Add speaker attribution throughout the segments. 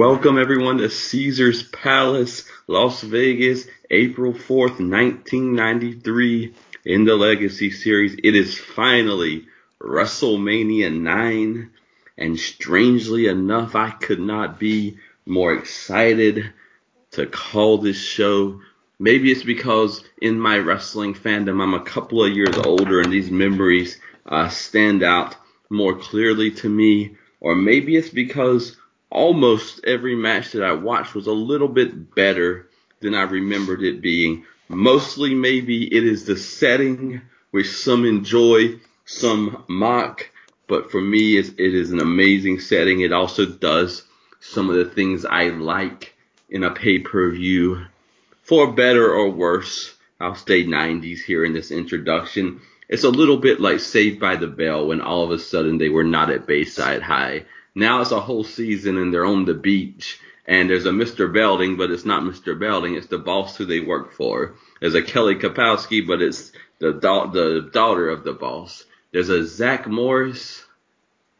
Speaker 1: Welcome everyone to Caesar's Palace, Las Vegas, April 4th, 1993 in the Legacy Series. It is finally WrestleMania 9 and strangely enough, I could not be more excited to call this show. Maybe it's because in my wrestling fandom, I'm a couple of years older and these memories uh, stand out more clearly to me. Or maybe it's because almost every match that I watched was a little bit better than I remembered it being. Mostly maybe it is the setting which some enjoy, some mock, but for me it is an amazing setting. It also does some of the things I like in a pay-per-view for better or worse. I'll stay 90s here in this introduction. It's a little bit like Saved by the Bell when all of a sudden they were not at Bayside High now it's a whole season and they're on the beach and there's a Mr. Belding, but it's not Mr. Belding. It's the boss who they work for. There's a Kelly Kapowski, but it's the da- the daughter of the boss. There's a Zach Morris,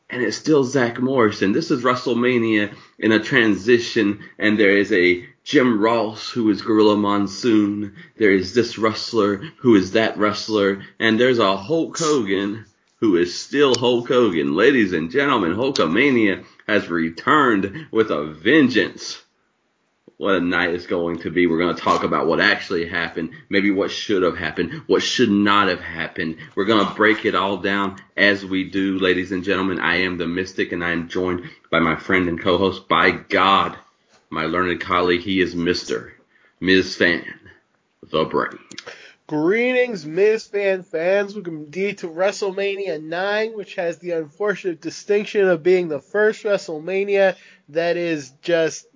Speaker 1: and it's still Zach Morris. And this is WrestleMania in a transition, and there is a Jim Ross who is Gorilla Monsoon. There is this wrestler who is that wrestler, and there's a Hulk Hogan who is still Hulk Hogan. Ladies and gentlemen, Hulkamania has returned with a vengeance. What a night it's going to be. We're going to talk about what actually happened, maybe what should have happened, what should not have happened. We're going to break it all down as we do, ladies and gentlemen. I am the Mystic and I am joined by my friend and co-host, by God, my learned colleague. He is Mr. Ms. Fan, the Brain.
Speaker 2: Greetings, Miz Fan fans. Welcome indeed to WrestleMania 9, which has the unfortunate distinction of being the first WrestleMania that is just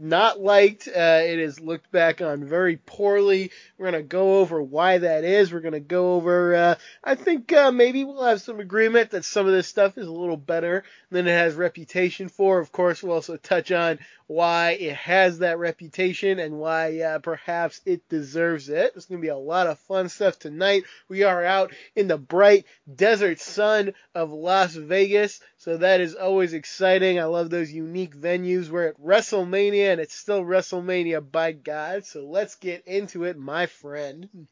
Speaker 2: not liked. Uh, it is looked back on very poorly. We're going to go over why that is. We're going to go over, uh, I think uh, maybe we'll have some agreement that some of this stuff is a little better than it has reputation for. Of course, we'll also touch on why it has that reputation and why uh, perhaps it deserves it. It's going to be a lot of fun stuff tonight. We are out in the bright desert sun of Las Vegas, so that is always exciting. I love those unique venues. We're at WrestleMania and it's still WrestleMania by God. So let's get into it, my friend.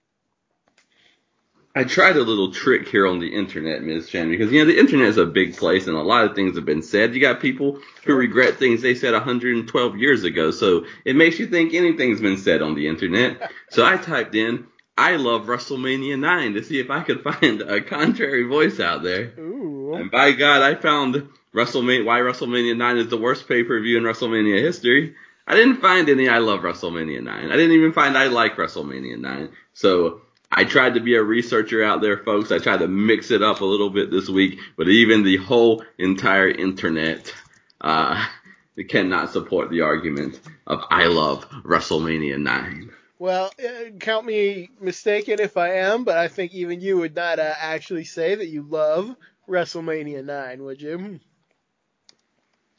Speaker 1: I tried a little trick here on the internet, Ms. Chen, because you know the internet is a big place and a lot of things have been said. You got people who regret things they said 112 years ago, so it makes you think anything's been said on the internet. so I typed in I love WrestleMania 9 to see if I could find a contrary voice out there.
Speaker 2: Ooh.
Speaker 1: And by God, I found WrestleMania why WrestleMania 9 is the worst pay-per-view in WrestleMania history. I didn't find any I love WrestleMania 9. I didn't even find I like WrestleMania 9. So I tried to be a researcher out there, folks. I tried to mix it up a little bit this week, but even the whole entire internet uh, cannot support the argument of I love WrestleMania 9.
Speaker 2: Well, uh, count me mistaken if I am, but I think even you would not uh, actually say that you love WrestleMania 9, would you?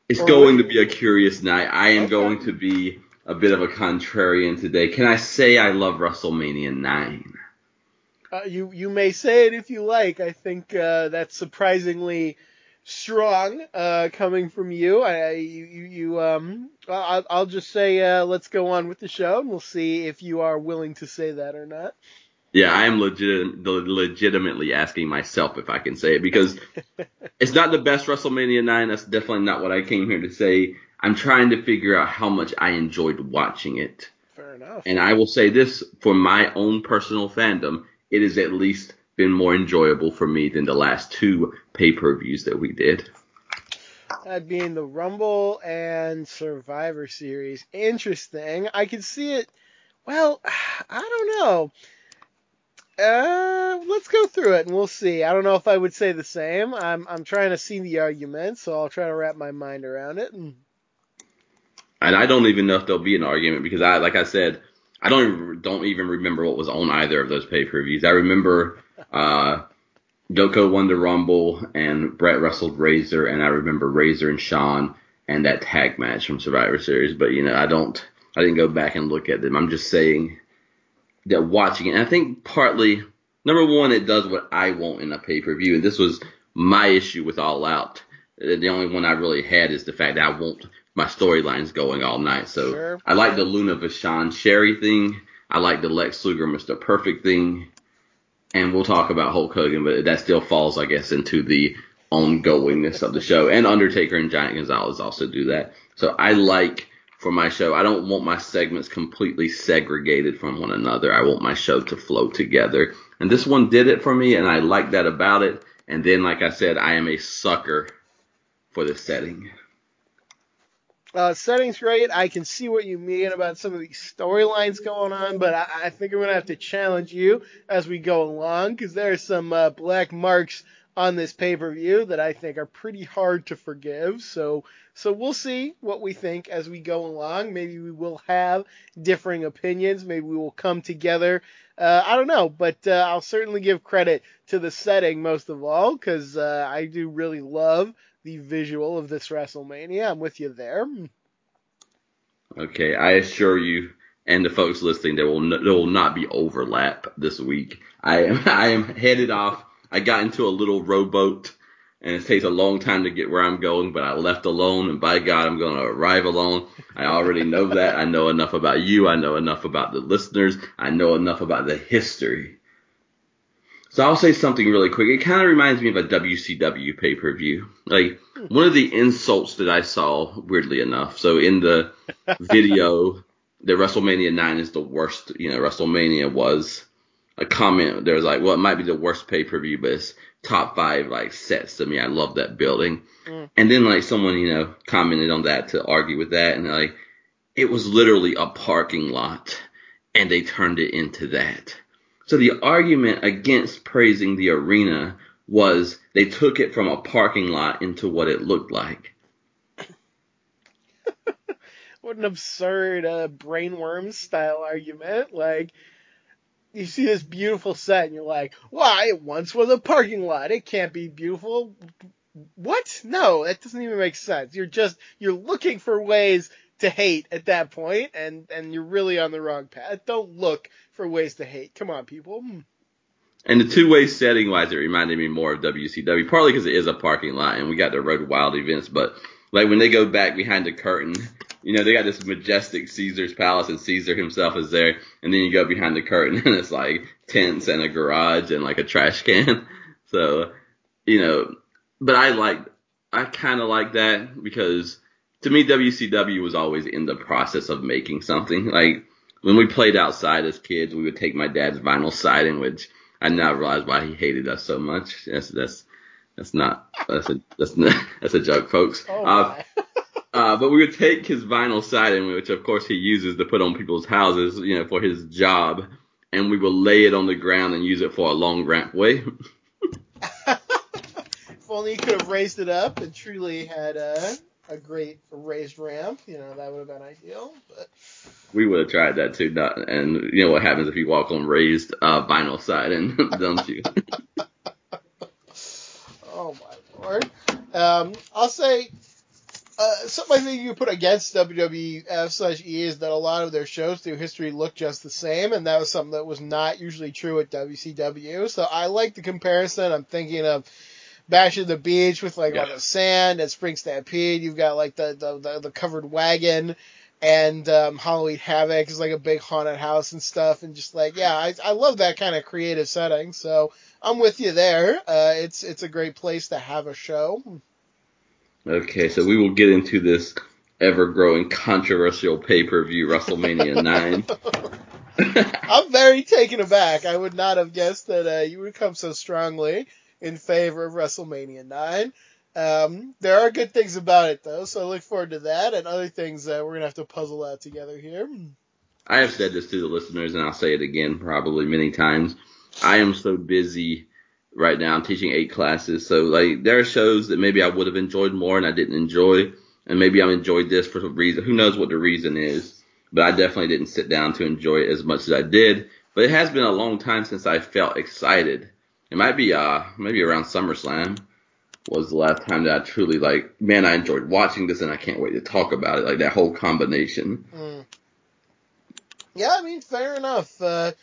Speaker 1: It's or going to be a curious night. I am okay. going to be a bit of a contrarian today. Can I say I love WrestleMania 9?
Speaker 2: Uh, you you may say it if you like. I think uh, that's surprisingly strong uh, coming from you. I you you um I'll, I'll just say uh, let's go on with the show and we'll see if you are willing to say that or not.
Speaker 1: Yeah, I am legit, legitimately asking myself if I can say it because it's not the best WrestleMania 9. That's definitely not what I came here to say. I'm trying to figure out how much I enjoyed watching it.
Speaker 2: Fair enough.
Speaker 1: And I will say this for my own personal fandom it is at least been more enjoyable for me than the last two pay per views that we did.
Speaker 2: That being the Rumble and Survivor Series. Interesting. I can see it. Well, I don't know. Uh, let's go through it and we'll see. I don't know if I would say the same. I'm I'm trying to see the argument, so I'll try to wrap my mind around it. And,
Speaker 1: and I don't even know if there'll be an argument because I, like I said, I don't even, don't even remember what was on either of those pay per views. I remember uh, Yoko won the Rumble and Bret wrestled Razor, and I remember Razor and Shawn and that tag match from Survivor Series. But you know, I don't, I didn't go back and look at them. I'm just saying that watching it. And I think partly number one, it does what I want in a pay per view, and this was my issue with All Out. The only one I really had is the fact that I want my storylines going all night. So
Speaker 2: Sure.
Speaker 1: I like the Luna Vachon Sherri thing. I like the Lex Luger Mr. Perfect thing. And we'll talk about Hulk Hogan, but that still falls, I guess, into the ongoingness of the show. And Undertaker and Giant Gonzalez also do that. So I like for my show, I don't want my segments completely segregated from one another. I want my show to flow together. And this one did it for me, and I like that about it. And then, like I said, I am a sucker for the setting.
Speaker 2: Uh, setting's great. I can see what you mean about some of these storylines going on, but I, I think I'm gonna have to challenge you as we go along because there are some uh, black marks on this pay-per-view that I think are pretty hard to forgive. So, so we'll see what we think as we go along. Maybe we will have differing opinions. Maybe we will come together. Uh, I don't know, but uh, I'll certainly give credit to the setting most of all because uh, I do really love the visual of this WrestleMania. I'm with you there.
Speaker 1: Okay, I assure you and the folks listening, there will there will not be overlap this week. I am I am headed off. I got into a little rowboat, and it takes a long time to get where I'm going, but I left alone, and by God, I'm going to arrive alone. I already know that. I know enough about you. I know enough about the listeners. I know enough about the history. So I'll say something really quick. It kind of reminds me of a WCW pay per view. Like one of the insults that I saw, weirdly enough. So in the video, that WrestleMania 9 is the worst, you know, WrestleMania was a comment. There was like, well, it might be the worst pay per view, but it's top five like sets to me. I love that building.
Speaker 2: Mm.
Speaker 1: And then like someone, you know, commented on that to argue with that, and like it was literally a parking lot, and they turned it into that. So the argument against praising the arena was they took it from a parking lot into what it looked like.
Speaker 2: What an absurd uh, brainworm style argument. Like, you see this beautiful set and you're like, why? It once was a parking lot. It can't be beautiful. What? No, that doesn't even make sense. You're just, you're looking for ways to hate at that point and, and you're really on the wrong path. Don't look for ways to hate. Come on, people. Hmm.
Speaker 1: And the two way setting wise, it reminded me more of WCW, partly because it is a parking lot and we got the Road Wild events, but like when they go back behind the curtain, you know, they got this majestic Caesar's palace and Caesar himself is there, and then you go behind the curtain and it's like tents and a garage and like a trash can. So, you know, but I like, I kind of like that because to me, WCW was always in the process of making something. Like when we played outside as kids, we would take my dad's vinyl siding, which I now realize why he hated us so much. That's, that's, that's not, that's a, that's not, that's a joke, folks.
Speaker 2: Oh,
Speaker 1: Uh, uh, but we would take his vinyl siding, which of course he uses to put on people's houses, you know, for his job, and we would lay it on the ground and use it for a long rampway.
Speaker 2: if only you could have raised it up and truly had a, a great raised ramp, you know, that would have been ideal. But
Speaker 1: we would have tried that too, not, and you know what happens if you walk on raised uh, vinyl siding, don't you?
Speaker 2: Oh my lord. Um, I'll say uh, something I think you put against WWF slash E is that a lot of their shows through history look just the same, and that was something that was not usually true at WCW. So I like the comparison. I'm thinking of Bash at the Beach with like
Speaker 1: Yeah.
Speaker 2: all the sand and Spring Stampede. You've got like the the, the, the covered wagon. And um, Halloween Havoc is like a big haunted house and stuff, and just like yeah, I, I love that kind of creative setting. So I'm with you there. Uh, it's it's a great place to have a show.
Speaker 1: Okay, so we will get into this ever growing controversial pay per view WrestleMania 9.
Speaker 2: I'm very taken aback. I would not have guessed that uh, you would come so strongly in favor of WrestleMania 9. Um, there are good things about it though, so I look forward to that and other things that we're gonna have to puzzle out together here.
Speaker 1: I have said this to the listeners, and I'll say it again probably many times. I am so busy right now. I'm teaching eight classes, so like there are shows that maybe I would have enjoyed more and I didn't enjoy, and maybe I enjoyed this for some reason. Who knows what the reason is? But I definitely didn't sit down to enjoy it as much as I did. But it has been a long time since I felt excited. It might be uh maybe around SummerSlam was the last time that I truly like, man, I enjoyed watching this and I can't wait to talk about it. Like that whole combination.
Speaker 2: Mm. Yeah, I mean, fair enough. Uh,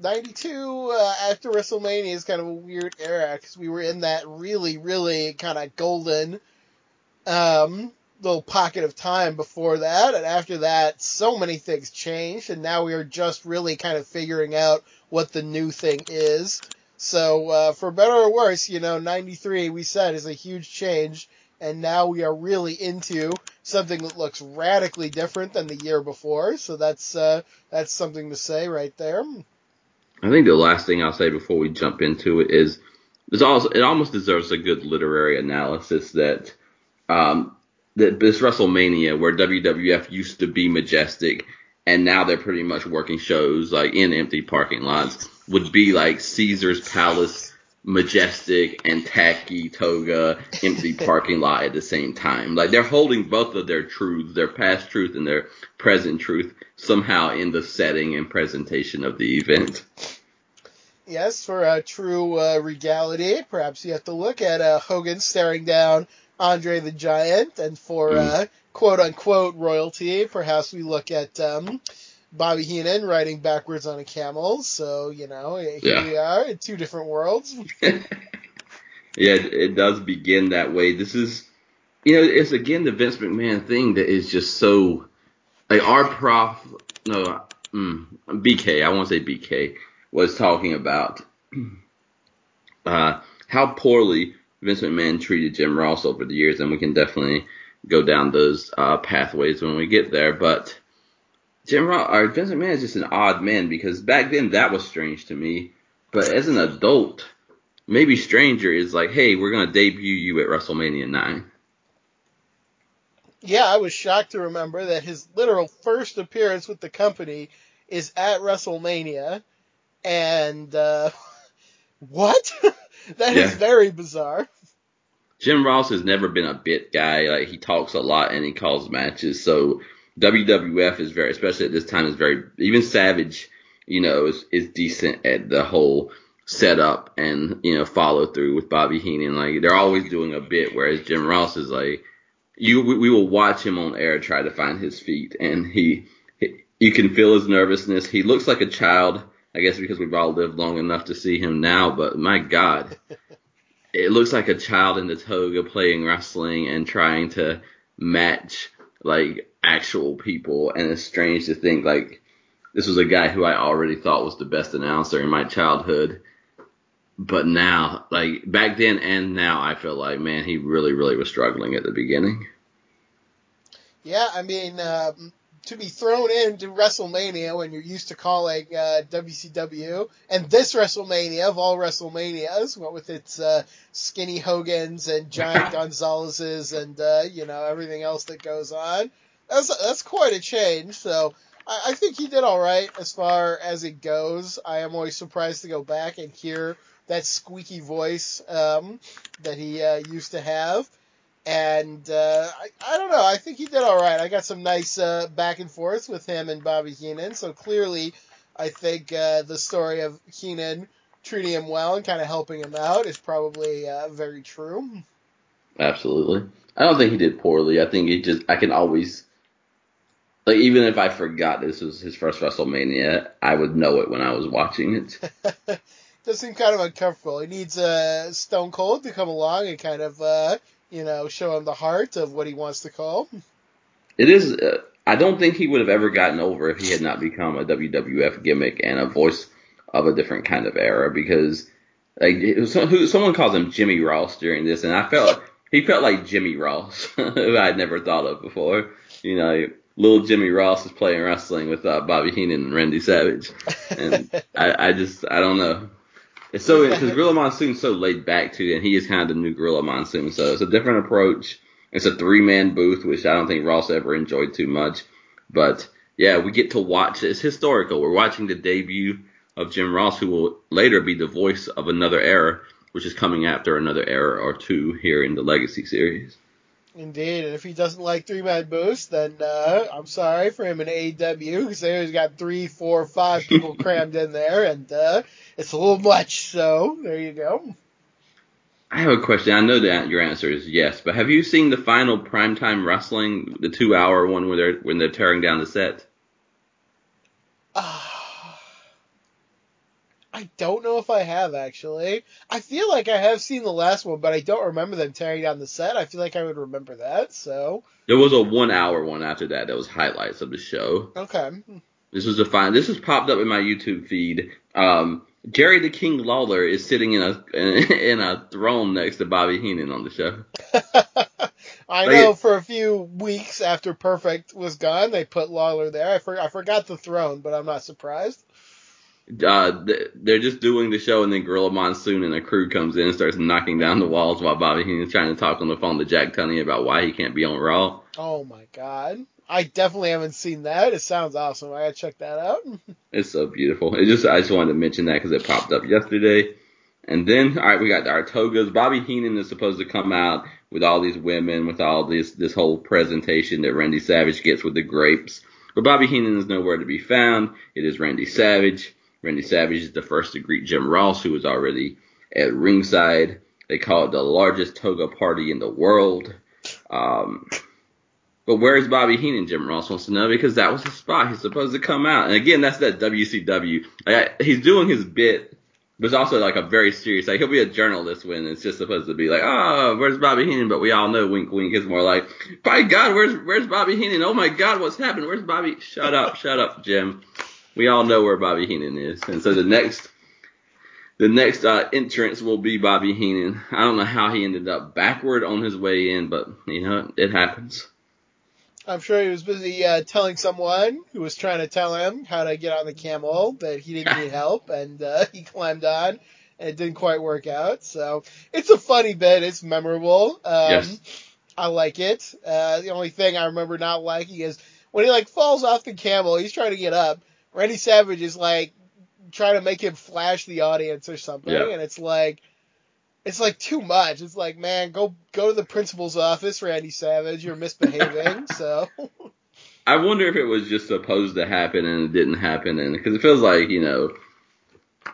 Speaker 2: 92 uh, after WrestleMania is kind of a weird era because we were in that really, really kind of golden um, little pocket of time before that, and after that, so many things changed, and now we are just really kind of figuring out what the new thing is. So, uh, for better or worse, you know, 93 we said is a huge change, and now we are really into something that looks radically different than the year before. So that's uh, that's something to say right there.
Speaker 1: I think the last thing I'll say before we jump into it is it almost deserves a good literary analysis that um, that this WrestleMania where WWF used to be majestic and now they're pretty much working shows like in empty parking lots would be like Caesar's Palace majestic and tacky toga empty parking lot at the same time. Like they're holding both of their truths, their past truth and their present truth somehow in the setting and presentation of the event.
Speaker 2: Yes, for a true uh, regality, perhaps you have to look at uh, Hogan staring down Andre the Giant, and for mm. uh, quote unquote royalty, perhaps we look at um, Bobby Heenan riding backwards on a camel. So you know, here yeah. we are in two different worlds.
Speaker 1: yeah, it, it does begin that way. This is, you know, it's again the Vince McMahon thing that is just so like our prof. No, mm, BK. I won't say BK was talking about uh, how poorly Vince McMahon treated Jim Ross over the years, and we can definitely go down those uh, pathways when we get there. But Jim Ross or Vince McMahon is just an odd man because back then that was strange to me, but as an adult, maybe stranger is like, hey, we're gonna debut you at WrestleMania nine.
Speaker 2: Yeah, I was shocked to remember that his literal first appearance with the company is at WrestleMania, and uh, what? that yeah. is very bizarre.
Speaker 1: Jim Ross has never been a bit guy. Like he talks a lot and he calls matches. So WWF is very, especially at this time, is very even Savage. You know, is is decent at the whole setup and you know follow through with Bobby Heenan. Like they're always doing a bit, whereas Jim Ross is like you. We, we will watch him on air try to find his feet, and he, he you can feel his nervousness. He looks like a child I guess because we've all lived long enough to see him now, but my God, it looks like a child in the toga playing wrestling and trying to match like actual people, and it's strange to think like this was a guy who I already thought was the best announcer in my childhood. But now, like back then and now, I feel like man, he really, really was struggling at the beginning.
Speaker 2: Yeah, I mean, um, to be thrown into WrestleMania when you're used to calling uh, WCW, and this WrestleMania of all WrestleManias, what with its uh, skinny Hogan's and giant Gonzalez's and uh, you know everything else that goes on, that's that's quite a change. So I, I think he did all right as far as it goes. I am always surprised to go back and hear that squeaky voice um, that he uh, used to have. And uh, I, I don't know. I think he did all right. I got some nice uh, back and forth with him and Bobby Heenan. So clearly, I think uh, the story of Heenan treating him well and kind of helping him out is probably uh, very true.
Speaker 1: Absolutely. I don't think he did poorly. I think he just I can always like even if I forgot this was his first WrestleMania, I would know it when I was watching it.
Speaker 2: Does seem kind of uncomfortable. He needs uh, Stone Cold to come along and kind of uh, you know, show him the heart of what he wants to call.
Speaker 1: It is. Uh, I don't think he would have ever gotten over if he had not become a WWF gimmick and a voice of a different kind of era because like who, someone calls him Jimmy Ross during this, and I felt he felt like Jimmy Ross, who I'd never thought of before. You know, little Jimmy Ross is playing wrestling with uh, Bobby Heenan and Randy Savage, and I, I just I don't know. It's so because Gorilla Monsoon's so laid back too, and he is kind of the new Gorilla Monsoon. So it's a different approach. It's a three man booth, which I don't think Ross ever enjoyed too much. But yeah, we get to watch. It's historical. We're watching the debut of Jim Ross, who will later be the voice of another era, which is coming after another era or two here in the Legacy series.
Speaker 2: Indeed, and if he doesn't like three man boosts, then uh, I'm sorry for him in AEW because he's got three, four, five people crammed in there, and uh, it's a little much. So there you go.
Speaker 1: I have a question. I know that your answer is yes, but have you seen the final primetime wrestling, the two hour one where they're when they're tearing down the set?
Speaker 2: I don't know if I have actually. I feel like I have seen the last one, but I don't remember them tearing down the set. I feel like I would remember that. So
Speaker 1: There was a one hour one after that that was highlights of the show.
Speaker 2: okay,
Speaker 1: This was a fine. This has popped up in my YouTube feed. Um, Jerry the King Lawler is sitting in a in a throne next to Bobby Heenan on the show.
Speaker 2: I
Speaker 1: Like
Speaker 2: know
Speaker 1: it-
Speaker 2: for a few weeks after Perfect was gone, they put Lawler there. I, for, I forgot the throne, but I'm not surprised.
Speaker 1: Uh, they're just doing the show, and then Gorilla Monsoon and a crew comes in and starts knocking down the walls while Bobby Heenan's trying to talk on the phone to Jack Tunney about why he can't be on Raw.
Speaker 2: Oh my god. I definitely haven't seen that. It sounds awesome. I gotta check that out.
Speaker 1: It's so beautiful. It just I just wanted to mention that because it popped up yesterday. And then all right, we got our togas. Bobby Heenan is supposed to come out with all these women, with all this this whole presentation that Randy Savage gets with the grapes. But Bobby Heenan is nowhere to be found. It is Randy Savage. Randy Savage is the first to greet Jim Ross, who was already at ringside. They call it the largest toga party in the world. Um, but where's Bobby Heenan? Jim Ross wants to know because that was the spot he's supposed to come out. And again, that's that WCW. Like, he's doing his bit, but it's also like a very serious. Like he'll be a journalist when it's just supposed to be like, oh, where's Bobby Heenan? But we all know, wink, wink. It's more like, by God, where's where's Bobby Heenan? Oh my God, what's happened? Where's Bobby? Shut up, shut up, Jim. We all know where Bobby Heenan is. And so the next. The next uh, entrance will be Bobby Heenan. I don't know how he ended up backward on his way in, but you know it happens.
Speaker 2: I'm sure he was busy uh, telling someone who was trying to tell him how to get on the camel that he didn't need help, and uh, he climbed on, and it didn't quite work out. So it's a funny bit. It's memorable. Um,
Speaker 1: Yes.
Speaker 2: I like it. Uh, the only thing I remember not liking is when he like falls off the camel. He's trying to get up. Randy Savage is like trying to make him flash the audience or something,
Speaker 1: Yeah.
Speaker 2: and it's like. It's like too much. It's like, man, go go to the principal's office, Randy Savage. You're misbehaving. so
Speaker 1: I wonder if it was just supposed to happen and it didn't happen, and because it feels like you know,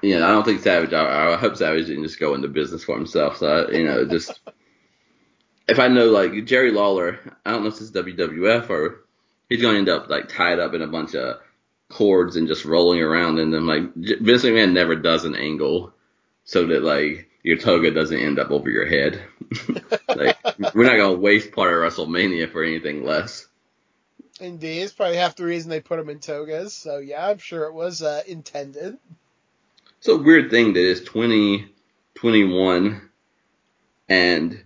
Speaker 1: you know, I don't think Savage. I, I hope Savage didn't just go into business for himself. So I, you know, just if I know like Jerry Lawler, I don't know if it's WWF or he's gonna end up like tied up in a bunch of cords and just rolling around in them. Like Vince McMahon never does an angle so that like your toga doesn't end up over your head. like we're not gonna waste part of WrestleMania for anything less.
Speaker 2: Indeed, it's probably half the reason they put them in togas. So yeah, I'm sure it was uh, intended.
Speaker 1: It's a weird thing that it's 2021, and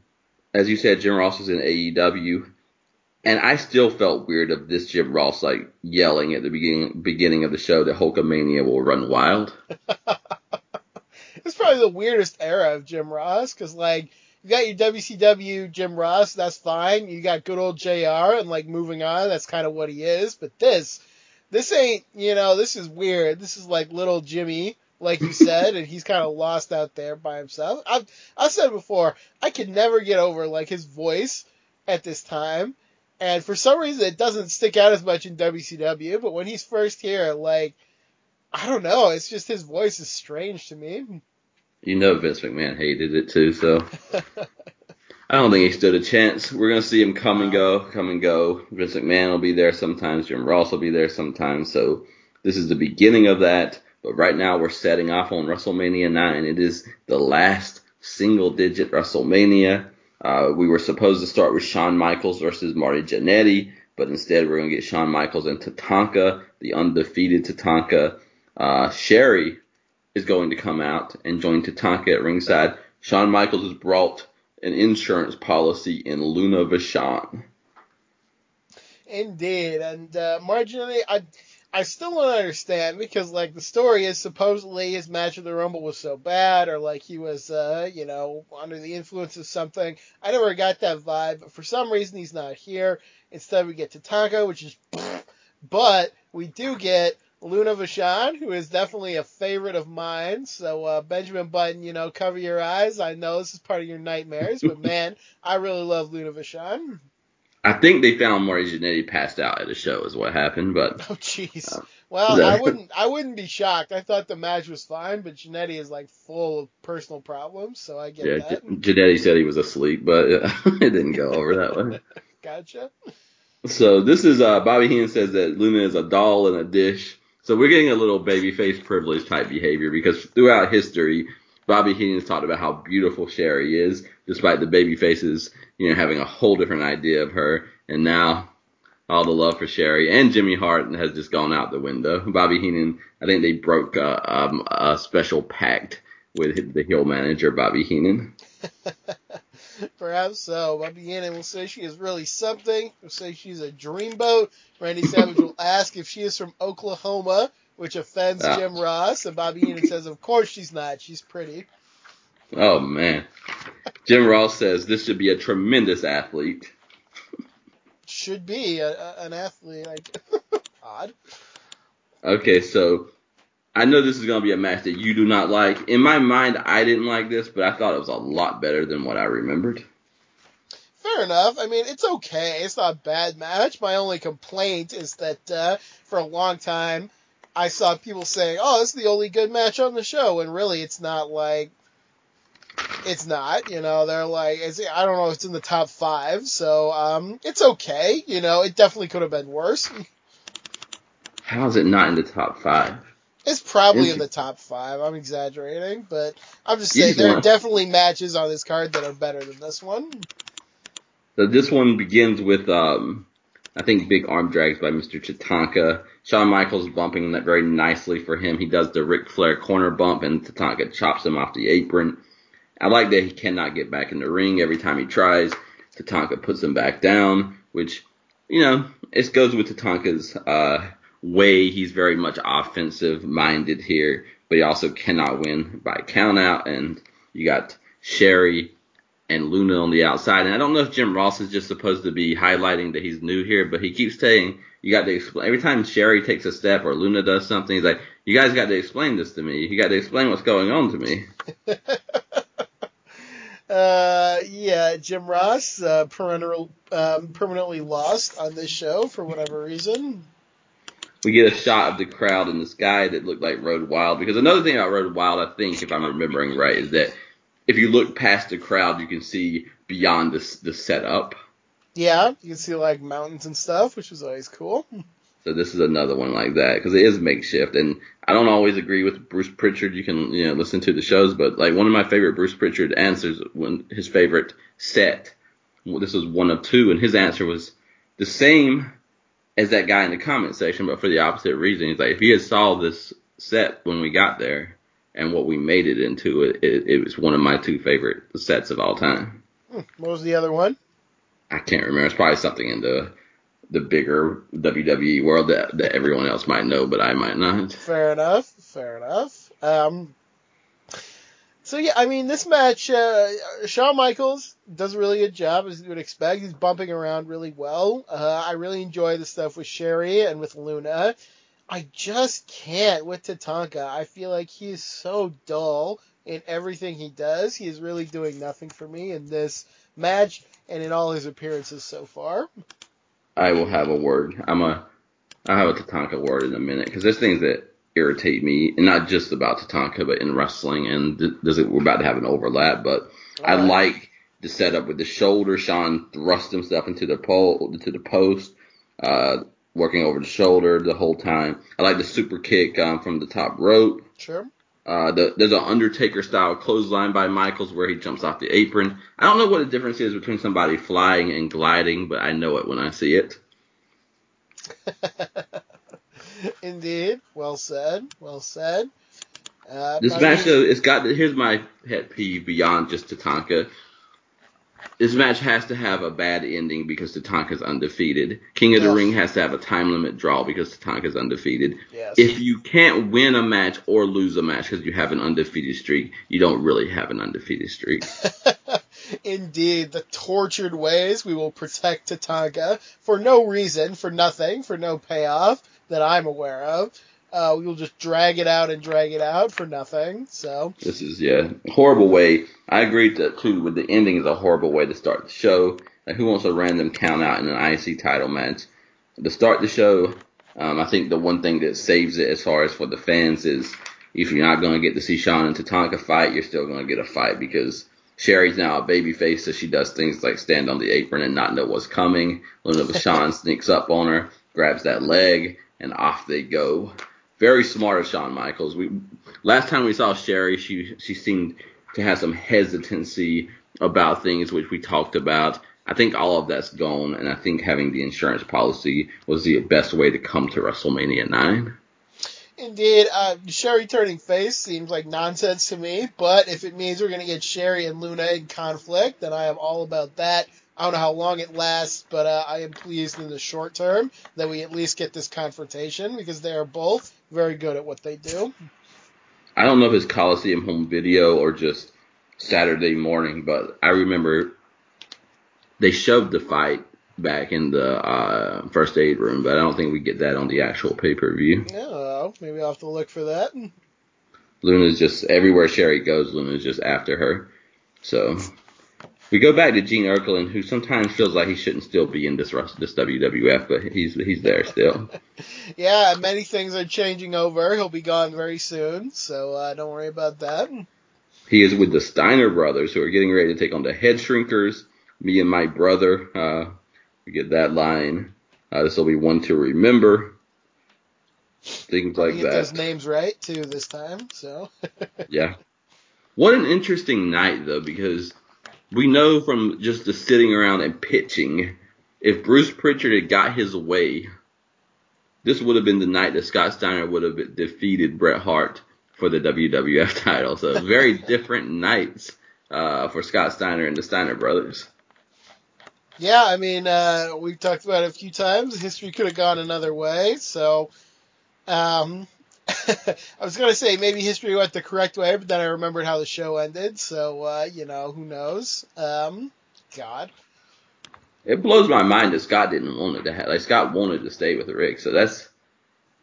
Speaker 1: as you said, Jim Ross is in AEW, and I still felt weird of this Jim Ross like yelling at the beginning beginning of the show that Hulkamania will run wild.
Speaker 2: It's probably the weirdest era of Jim Ross because like you got your WCW Jim Ross, that's fine. You got good old JR and like moving on, that's kind of what he is. But this, this ain't you know this is weird. This is like little Jimmy. Like you said, and he's kind of lost out there by himself. I've I've said before, I could never get over like his voice at this time. And for some reason, it doesn't stick out as much in WCW. But when he's first here, like, I don't know, it's just his voice is strange to me.
Speaker 1: You know Vince McMahon hated it too, so I don't think he stood a chance. We're gonna see him come and go, come and go. Vince McMahon will be there sometimes. Jim Ross will be there sometimes. So this is the beginning of that. But right now we're setting off on WrestleMania 9. It is the last single digit WrestleMania. Uh, we were supposed to start with Shawn Michaels versus Marty Jannetty, but instead we're going to get Shawn Michaels and Tatanka, the undefeated Tatanka. Uh, Sherri is going to come out and join Tatanka at ringside. Shawn Michaels has brought an insurance policy in Luna Vachon.
Speaker 2: Indeed, and uh, marginally, I I still don't understand because like the story is supposedly his match of the Rumble was so bad, or like he was uh you know under the influence of something. I never got that vibe, but for some reason he's not here. Instead, we get Tatanka, which is, but we do get Luna Vachon, who is definitely a favorite of mine. So uh, Benjamin Button, you know, cover your eyes. I know this is part of your nightmares, but man, I really love Luna Vachon.
Speaker 1: I think they found Marty Jannetty passed out at a show is what happened, but
Speaker 2: Oh jeez.
Speaker 1: Uh,
Speaker 2: Well. I wouldn't I wouldn't be shocked. I thought the match was fine, but Jannetty is like full of personal problems, so I get
Speaker 1: yeah,
Speaker 2: that.
Speaker 1: J- Jannetty said he was asleep, but it didn't go over that way.
Speaker 2: Gotcha.
Speaker 1: So this is uh, Bobby Heenan says that Luna is a doll in a dish. So we're getting a little babyface privilege type behavior because throughout history, Bobby Heenan's talked about how beautiful Sherri is, despite the baby faces, you know, having a whole different idea of her. And now all the love for Sherri and Jimmy Hart has just gone out the window. Bobby Heenan, I think they broke uh, um, a special pact with the heel manager, Bobby Heenan.
Speaker 2: Perhaps so. Bobby Heenan will say she is really something. He'll say she's a dreamboat. Randy Savage will ask if she is from Oklahoma, which offends. Jim Ross. And Bobby Heenan says, of course she's not. She's pretty.
Speaker 1: Oh man. Jim Ross says this should be a tremendous athlete.
Speaker 2: Should be a, a, an athlete. Like, odd.
Speaker 1: Okay, so I know this is going to be a match that you do not like. In my mind, I didn't like this, but I thought it was a lot better than what I remembered.
Speaker 2: Fair enough. I mean, it's okay. It's not a bad match. My only complaint is that uh, for a long time, I saw people saying, "Oh, this is the only good match on the show," and really, it's not like it's not. You know, they're like, it's, I don't know, it's in the top five, so um, it's okay. You know, it definitely could have been worse.
Speaker 1: How is it not in the top five?
Speaker 2: It's probably in the top five. I'm exaggerating, but I'm just saying there are definitely matches on this card that are better than this one.
Speaker 1: So this one begins with, um, I think, big arm drags by Mr. Tatanka. Shawn Michaels bumping that very nicely for him. He does the Ric Flair corner bump, and Tatanka chops him off the apron. I like that he cannot get back in the ring every time he tries. Tatanka puts him back down, which, you know, it goes with Tatanka's uh, way. He's very much offensive minded here, but he also cannot win by countout. And you got Sherri and Luna on the outside. And I don't know if Jim Ross is just supposed to be highlighting that he's new here, but he keeps saying you got to explain every time Sherri takes a step or Luna does something. He's like, you guys got to explain this to me. You got to explain what's going on to me.
Speaker 2: Uh, yeah, Jim Ross, uh, perennial, um, permanently lost on this show for whatever reason.
Speaker 1: we get a shot of the crowd in the sky that looked like Road Wild. Because another thing about Road Wild, I think, if I'm remembering right, is that if you look past the crowd, you can see beyond the, the setup.
Speaker 2: Yeah, you can see like mountains and stuff, which is always cool.
Speaker 1: So this is another one like that because it is makeshift, and I don't always agree with Bruce Pritchard. You can you know listen to the shows, but like one of my favorite Bruce Pritchard answers when his favorite set. This was one of two, and his answer was the same as that guy in the comment section, but for the opposite reason. He's like, if he had saw this set when we got there and what we made it into, it, it, it was one of my two favorite sets of all time.
Speaker 2: Hmm, What was the other one?
Speaker 1: I can't remember. It's probably something in the the bigger WWE world that, that everyone else might know, but I might not.
Speaker 2: Fair enough. Fair enough. Um, so yeah, I mean, this match, uh, Shawn Michaels does a really good job, as you would expect. He's bumping around really well. Uh, I really enjoy the stuff with Sherri and with Luna. I just can't with Tatanka. I feel like he is so dull in everything he does. He is really doing nothing for me in this match and in all his appearances so far.
Speaker 1: I will have a word. I'm a I'll have a Tatanka word in a minute because there's things that irritate me, and not just about Tatanka, but in wrestling. And th- there's a, we're about to have an overlap, but I like the setup with the shoulder. Shawn thrust himself into the pole, to the post, uh, working over the shoulder the whole time. I like the super kick um, from the top rope.
Speaker 2: Sure.
Speaker 1: Uh, the, there's an Undertaker style clothesline by Michaels where he jumps off the apron. I don't know what the difference is between somebody flying and gliding, but I know it when I see it.
Speaker 2: Indeed. Well said. Well said. Uh,
Speaker 1: This match, though, it's got. Here's my pet peeve beyond just Tatanka. This match has to have a bad ending because Tatanka's undefeated. King of the Ring has to have a time limit draw because Tatanka's undefeated.
Speaker 2: Yes.
Speaker 1: If you can't win a match or lose a match because you have an undefeated streak, you don't really have an undefeated streak.
Speaker 2: Indeed, the tortured ways we will protect Tatanka for no reason, for nothing, for no payoff that I'm aware of. Uh, we will just drag it out and drag it out for nothing. So,
Speaker 1: This is yeah, horrible way. I agree that too. With the ending is a horrible way to start the show. Like, who wants a random count out in an IC title match? To start the show, um, I think the one thing that saves it as far as for the fans is if you're not going to get to see Shawn and Tatanka fight, you're still going to get a fight because Sherri's now a babyface, so she does things like stand on the apron and not know what's coming. Luna Vachon sneaks up on her, grabs that leg, and off they go very smart of Shawn Michaels. We last time we saw Sherri, she she seemed to have some hesitancy about things which we talked about. I think all of that's gone, and I think having the insurance policy was the best way to come to WrestleMania 9.
Speaker 2: Indeed, uh, Sherri turning face seems like nonsense to me, but if it means we're going to get Sherri and Luna in conflict, then I am all about that. I don't know how long it lasts, but uh, I am pleased in the short term that we at least get this confrontation because they are both very good at what they do.
Speaker 1: I don't know if it's Coliseum home video or just Saturday morning, but I remember they shoved the fight back in the uh, first aid room, but I don't think we get that on the actual pay per view.
Speaker 2: No, maybe I'll have to look for that.
Speaker 1: Luna's just everywhere Sherri goes, Luna's just after her. So we go back to Gene Okerlund, who sometimes feels like he shouldn't still be in this this WWF, but he's he's there still.
Speaker 2: yeah, many things are changing over. He'll be gone very soon, so uh, don't worry about that.
Speaker 1: He is with the Steiner brothers, who are getting ready to take on the Head Shrinkers. Me and my brother. Uh, we get that line. Uh, this will be one to remember. Things like
Speaker 2: get
Speaker 1: that.
Speaker 2: those names right too this time. So.
Speaker 1: yeah. What an interesting night though, because we know from just the sitting around and pitching, if Bruce Pritchard had got his way, this would have been the night that Scott Steiner would have defeated Bret Hart for the WWF title. So very different nights uh, for Scott Steiner and the Steiner brothers.
Speaker 2: Yeah, I mean, uh, we've talked about it a few times. History could have gone another way. So, um, I was to say maybe history went the correct way, but then I remembered how the show ended. So, uh, you know, who knows? Um, God.
Speaker 1: It blows my mind that Scott didn't want it to have, like, Scott wanted to stay with Rick. So that's,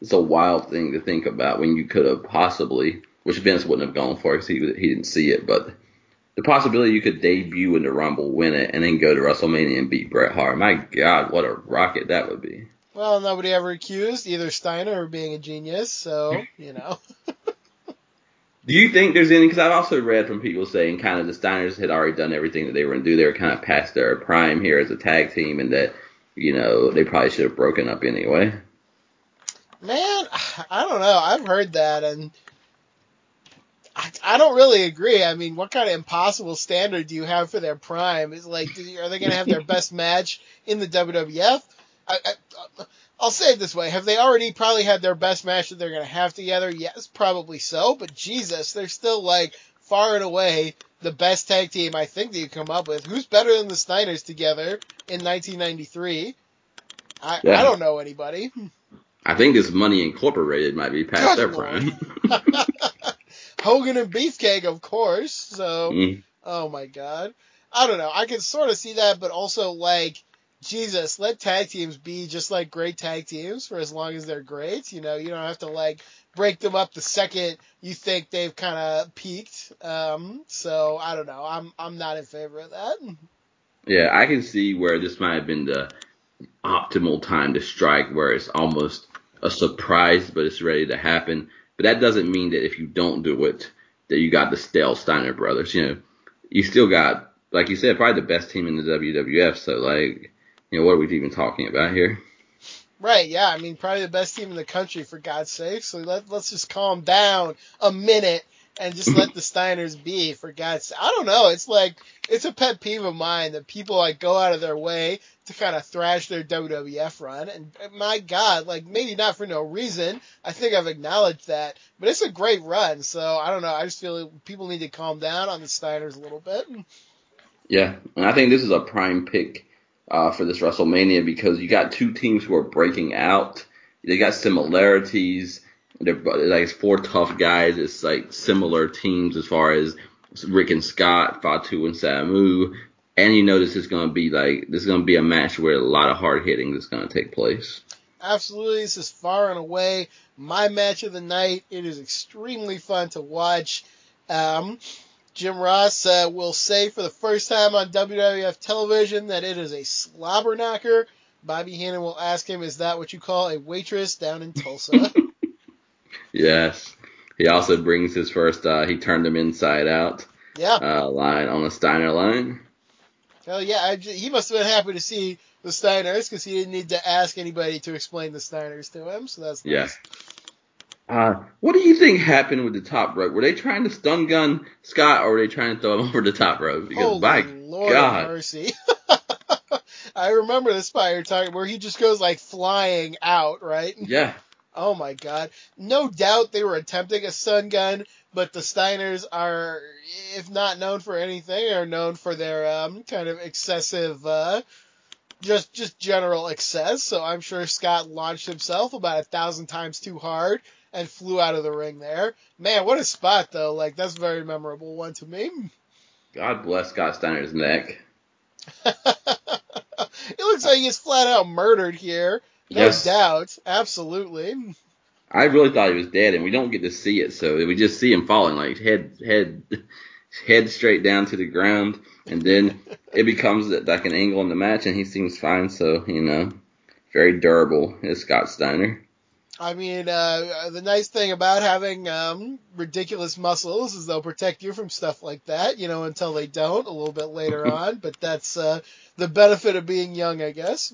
Speaker 1: it's a wild thing to think about when you could have possibly, which Vince wouldn't have gone for because he, he didn't see it, but the possibility you could debut in the Rumble, win it, and then go to WrestleMania and beat Bret Hart. My God, what a rocket that would be.
Speaker 2: Well, nobody ever accused either Steiner of being a genius, so, you know.
Speaker 1: do you think there's any, because I've also read from people saying kind of the Steiners had already done everything that they were going to do. They were kind of past their prime here as a tag team and that, you know, they probably should have broken up anyway.
Speaker 2: Man, I don't know. I've heard that and I, I don't really agree. I mean, what kind of impossible standard do you have for their prime? Is like, are they going to have their best match in the WWF? I, I, I'll say it this way: Have they already probably had their best match that they're going to have together? Yes, probably so. But Jesus, they're still like far and away the best tag team I think that you come up with. Who's better than the Steiners together in 1993? I, yeah. I don't know anybody.
Speaker 1: I think this Money Incorporated might be past their prime.
Speaker 2: Hogan and Beefcake, of course. So, mm. oh my god. I don't know. I can sort of see that, but also like, Jesus, let tag teams be just like great tag teams for as long as they're great. You know, you don't have to like break them up the second you think they've kind of peaked. Um, so I don't know. I'm I'm not in favor of that.
Speaker 1: Yeah, I can see where this might have been the optimal time to strike, where it's almost a surprise, but it's ready to happen. But that doesn't mean that if you don't do it, that you got the stale Steiner brothers. You know, you still got, like you said, probably the best team in the WWF. So like, you know, what are we even talking about here?
Speaker 2: Right, yeah. I mean, probably the best team in the country for God's sake. So let, let's just calm down a minute and just let the Steiners be for God's sake. I don't know. It's like it's a pet peeve of mine that people like go out of their way to kind of thrash their WWF run. And my God, like maybe not for no reason. I think I've acknowledged that, but it's a great run. So I don't know. I just feel like people need to calm down on the Steiners a little bit.
Speaker 1: Yeah, and I think this is a prime pick uh, for this WrestleMania because you got two teams who are breaking out. They got similarities they're like four tough guys. It's like similar teams as far as Rick and Scott, Fatu and Samu. And you this is going to be like this is going to be a match where a lot of hard hitting is going to take place.
Speaker 2: Absolutely, this is far and away my match of the night. It is extremely fun to watch. Um, Jim Ross uh, will say for the first time on WWF television that it is a slobber knocker. Bobby Heenan will ask him, "Is that what you call a waitress down in Tulsa?"
Speaker 1: Yes. He also brings his first, uh, he turned him inside out.
Speaker 2: Yeah.
Speaker 1: Uh, line on the Steiner line.
Speaker 2: Hell yeah. I, he must have been happy to see the Steiners because he didn't need to ask anybody to explain the Steiners to him. So that's nice.
Speaker 1: Yeah. Uh, what do you think happened with the top rope? Were they trying to stun gun Scott, or were they trying to throw him over the top rope? Because
Speaker 2: Holy
Speaker 1: by
Speaker 2: Lord
Speaker 1: God,
Speaker 2: mercy. I remember this you're talking where he just goes like flying out, right?
Speaker 1: yeah,
Speaker 2: Oh my god. No doubt they were attempting a stun gun, but the Steiners are, if not known for anything, are known for their um, kind of excessive, uh, just just general excess. So I'm sure Scott launched himself about a thousand times too hard and flew out of the ring there. Man, what a spot though! Like that's a very memorable one to me.
Speaker 1: God bless Scott Steiner's neck.
Speaker 2: it looks like he's flat out murdered here. No
Speaker 1: Yes.
Speaker 2: doubt, absolutely.
Speaker 1: I really thought he was dead, and we don't get to see it, so we just see him falling, like head, head, head straight down to the ground, and then it becomes like an angle in the match, and he seems fine. So you know, very durable is Scott Steiner.
Speaker 2: I mean, uh, the nice thing about having um, ridiculous muscles is they'll protect you from stuff like that, you know, until they don't a little bit later on. But that's uh, the benefit of being young, I guess.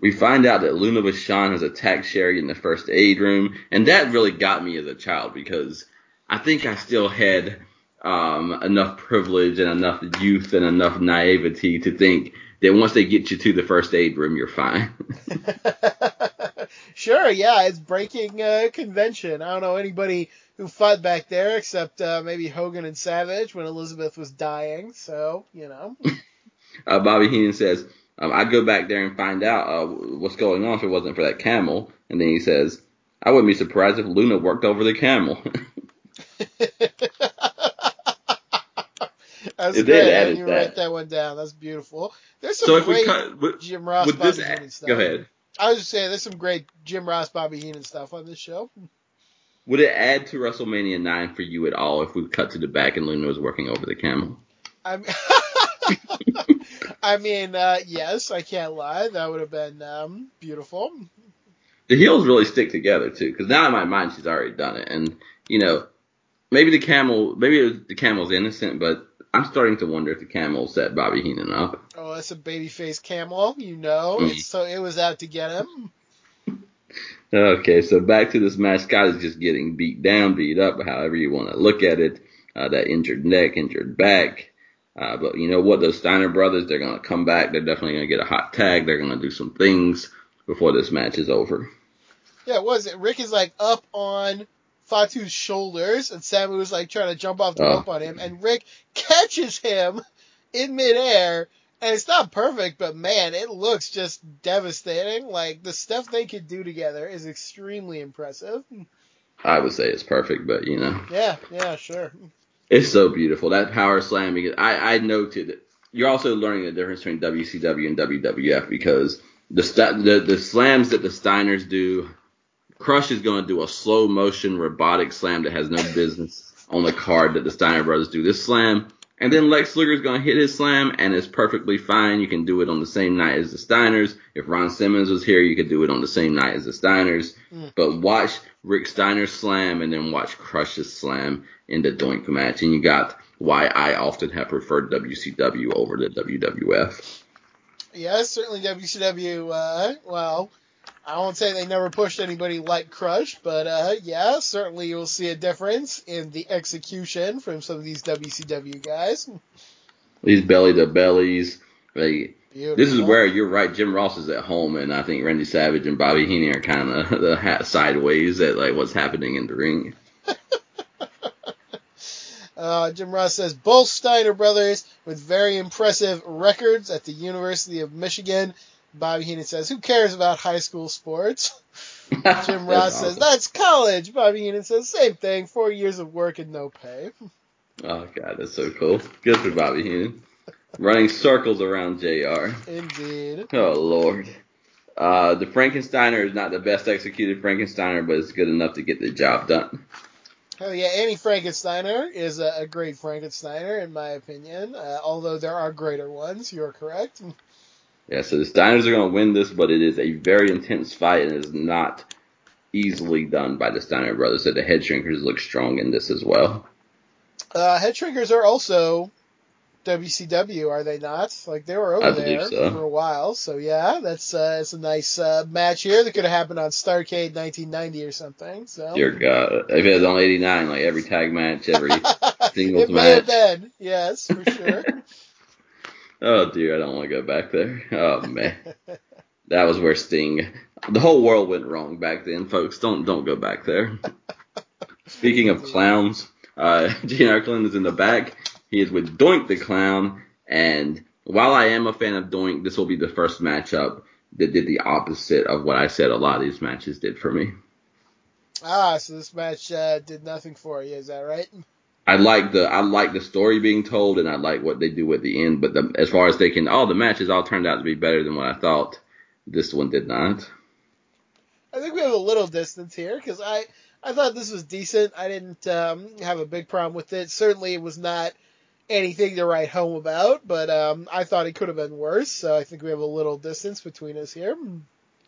Speaker 1: We find out that Luna Vachon has attacked Sherri in the first aid room, and that really got me as a child because I think I still had um, enough privilege and enough youth and enough naivety to think that once they get you to the first aid room, you're fine.
Speaker 2: sure, yeah, it's breaking uh, convention. I don't know anybody who fought back there except uh, maybe Hogan and Savage when Elizabeth was dying. So, you know.
Speaker 1: uh, Bobby Heenan says, um, I'd go back there and find out uh, what's going on if it wasn't for that camel. And then he says, I wouldn't be surprised if Luna worked over the camel.
Speaker 2: That's
Speaker 1: It did
Speaker 2: great.
Speaker 1: add
Speaker 2: you
Speaker 1: that.
Speaker 2: write that one down. That's beautiful. There's some
Speaker 1: so
Speaker 2: great
Speaker 1: cut, would,
Speaker 2: Jim Ross, Bobby
Speaker 1: this,
Speaker 2: Heenan stuff.
Speaker 1: go ahead.
Speaker 2: I was just saying, there's some great Jim Ross, Bobby Heenan stuff on this show.
Speaker 1: Would it add to WrestleMania 9 for you at all if we cut to the back and Luna was working over the camel?
Speaker 2: I mean, I mean, uh, yes, I can't lie. That would have been um, beautiful.
Speaker 1: The heels really stick together too, because now in my mind she's already done it, and you know maybe the camel, maybe it was, the camel's innocent, but I'm starting to wonder if the camel set Bobby Heenan up.
Speaker 2: Oh, that's a babyface camel, you know.
Speaker 1: Mhm.
Speaker 2: So it was out to get him.
Speaker 1: Okay, so back to this match. Scott is just getting beat down, beat up, however you want to look at it. Uh, that injured neck, injured back. Uh, but you know what? Those Steiner brothers, they're going to come back. They're definitely going to get a hot tag. They're going to do some things before this match is over.
Speaker 2: Yeah, what was it? Rick is like up on Fatu's shoulders, and Samu is like trying to jump off the
Speaker 1: Oh.
Speaker 2: rope on him, and Rick catches him in midair. And it's not perfect, but man, it looks just devastating. Like the stuff they could do together is extremely impressive.
Speaker 1: I would say it's perfect, but you know.
Speaker 2: Yeah, yeah, sure.
Speaker 1: It's so beautiful. That power slam, because I, I noted you're also learning the difference between WCW and WWF because the, the the slams that the Steiners do, Crush is going to do a slow motion robotic slam that has no business on the card that the Steiner brothers do. This slam, and then Lex Luger is going to hit his slam, and it's perfectly fine. You can do it on the same night as the Steiners. If Ron Simmons was here, you could do it on the same night as the Steiners.
Speaker 2: Mm.
Speaker 1: But watch Rick Steiner slam, and then watch Crush's slam in the Doink match, and you got why I often have preferred WCW over the WWF.
Speaker 2: Yeah, certainly WCW. Uh, well, I won't say they never pushed anybody like Crush, but uh, yeah, certainly you'll see a difference in the execution from some of these WCW guys.
Speaker 1: These belly to bellies, like
Speaker 2: Beautiful.
Speaker 1: this is where you're right. Jim Ross is at home, and I think Randy Savage and Bobby Heenan are kind of the hat sideways at like what's happening in the ring.
Speaker 2: Uh, Jim Ross says both Steiner brothers with very impressive records at the University of Michigan. Bobby Heenan says, "Who cares about high school sports?" Jim Ross says, "That's college." Bobby Heenan says, "Same thing. Four years of work and no pay."
Speaker 1: "Oh God, that's so cool." Good for Bobby Heenan, running circles around Jr.
Speaker 2: Indeed.
Speaker 1: Oh Lord. Uh, the Frankensteiner is not the best executed Frankensteiner, but it's good enough to get the job done.
Speaker 2: Oh yeah, Annie Frankensteiner is a, a great Frankensteiner in my opinion. Uh, although there are greater ones, you're correct.
Speaker 1: Yeah, so the Steiners are going to win this, but it is a very intense fight and it is not easily done by the Steiner brothers. So the head shrinkers look strong in this as well.
Speaker 2: Uh, head shrinkers are also WCW, are they not? Like they were over there
Speaker 1: so.
Speaker 2: for a while. So yeah, that's uh, it's a nice uh, match here that could have happened on Starcade 1990 or something. So
Speaker 1: Dear God, if it was on '89, like every tag match, every singles
Speaker 2: it may have been, yes, for sure.
Speaker 1: Oh dear, I don't want to go back there. Oh man, that was where Sting. The whole world went wrong back then, folks. Don't don't go back there. Speaking of clowns, uh, Gene Okerlund is in the back. He is with Doink the Clown, and while I am a fan of Doink, this will be the first matchup that did the opposite of what I said a lot of these matches did for me.
Speaker 2: ah, so this match uh, did nothing for you, is that right?
Speaker 1: I like the I like the story being told, and I like what they do at the end. But the, as far as they can, all the matches all turned out to be better than what I thought. This one did not.
Speaker 2: I think we have a little distance here because I I thought this was decent. I didn't um, have a big problem with it. Certainly, it was not anything to write home about, but um, I thought it could have been worse. So I think we have a little distance between us here.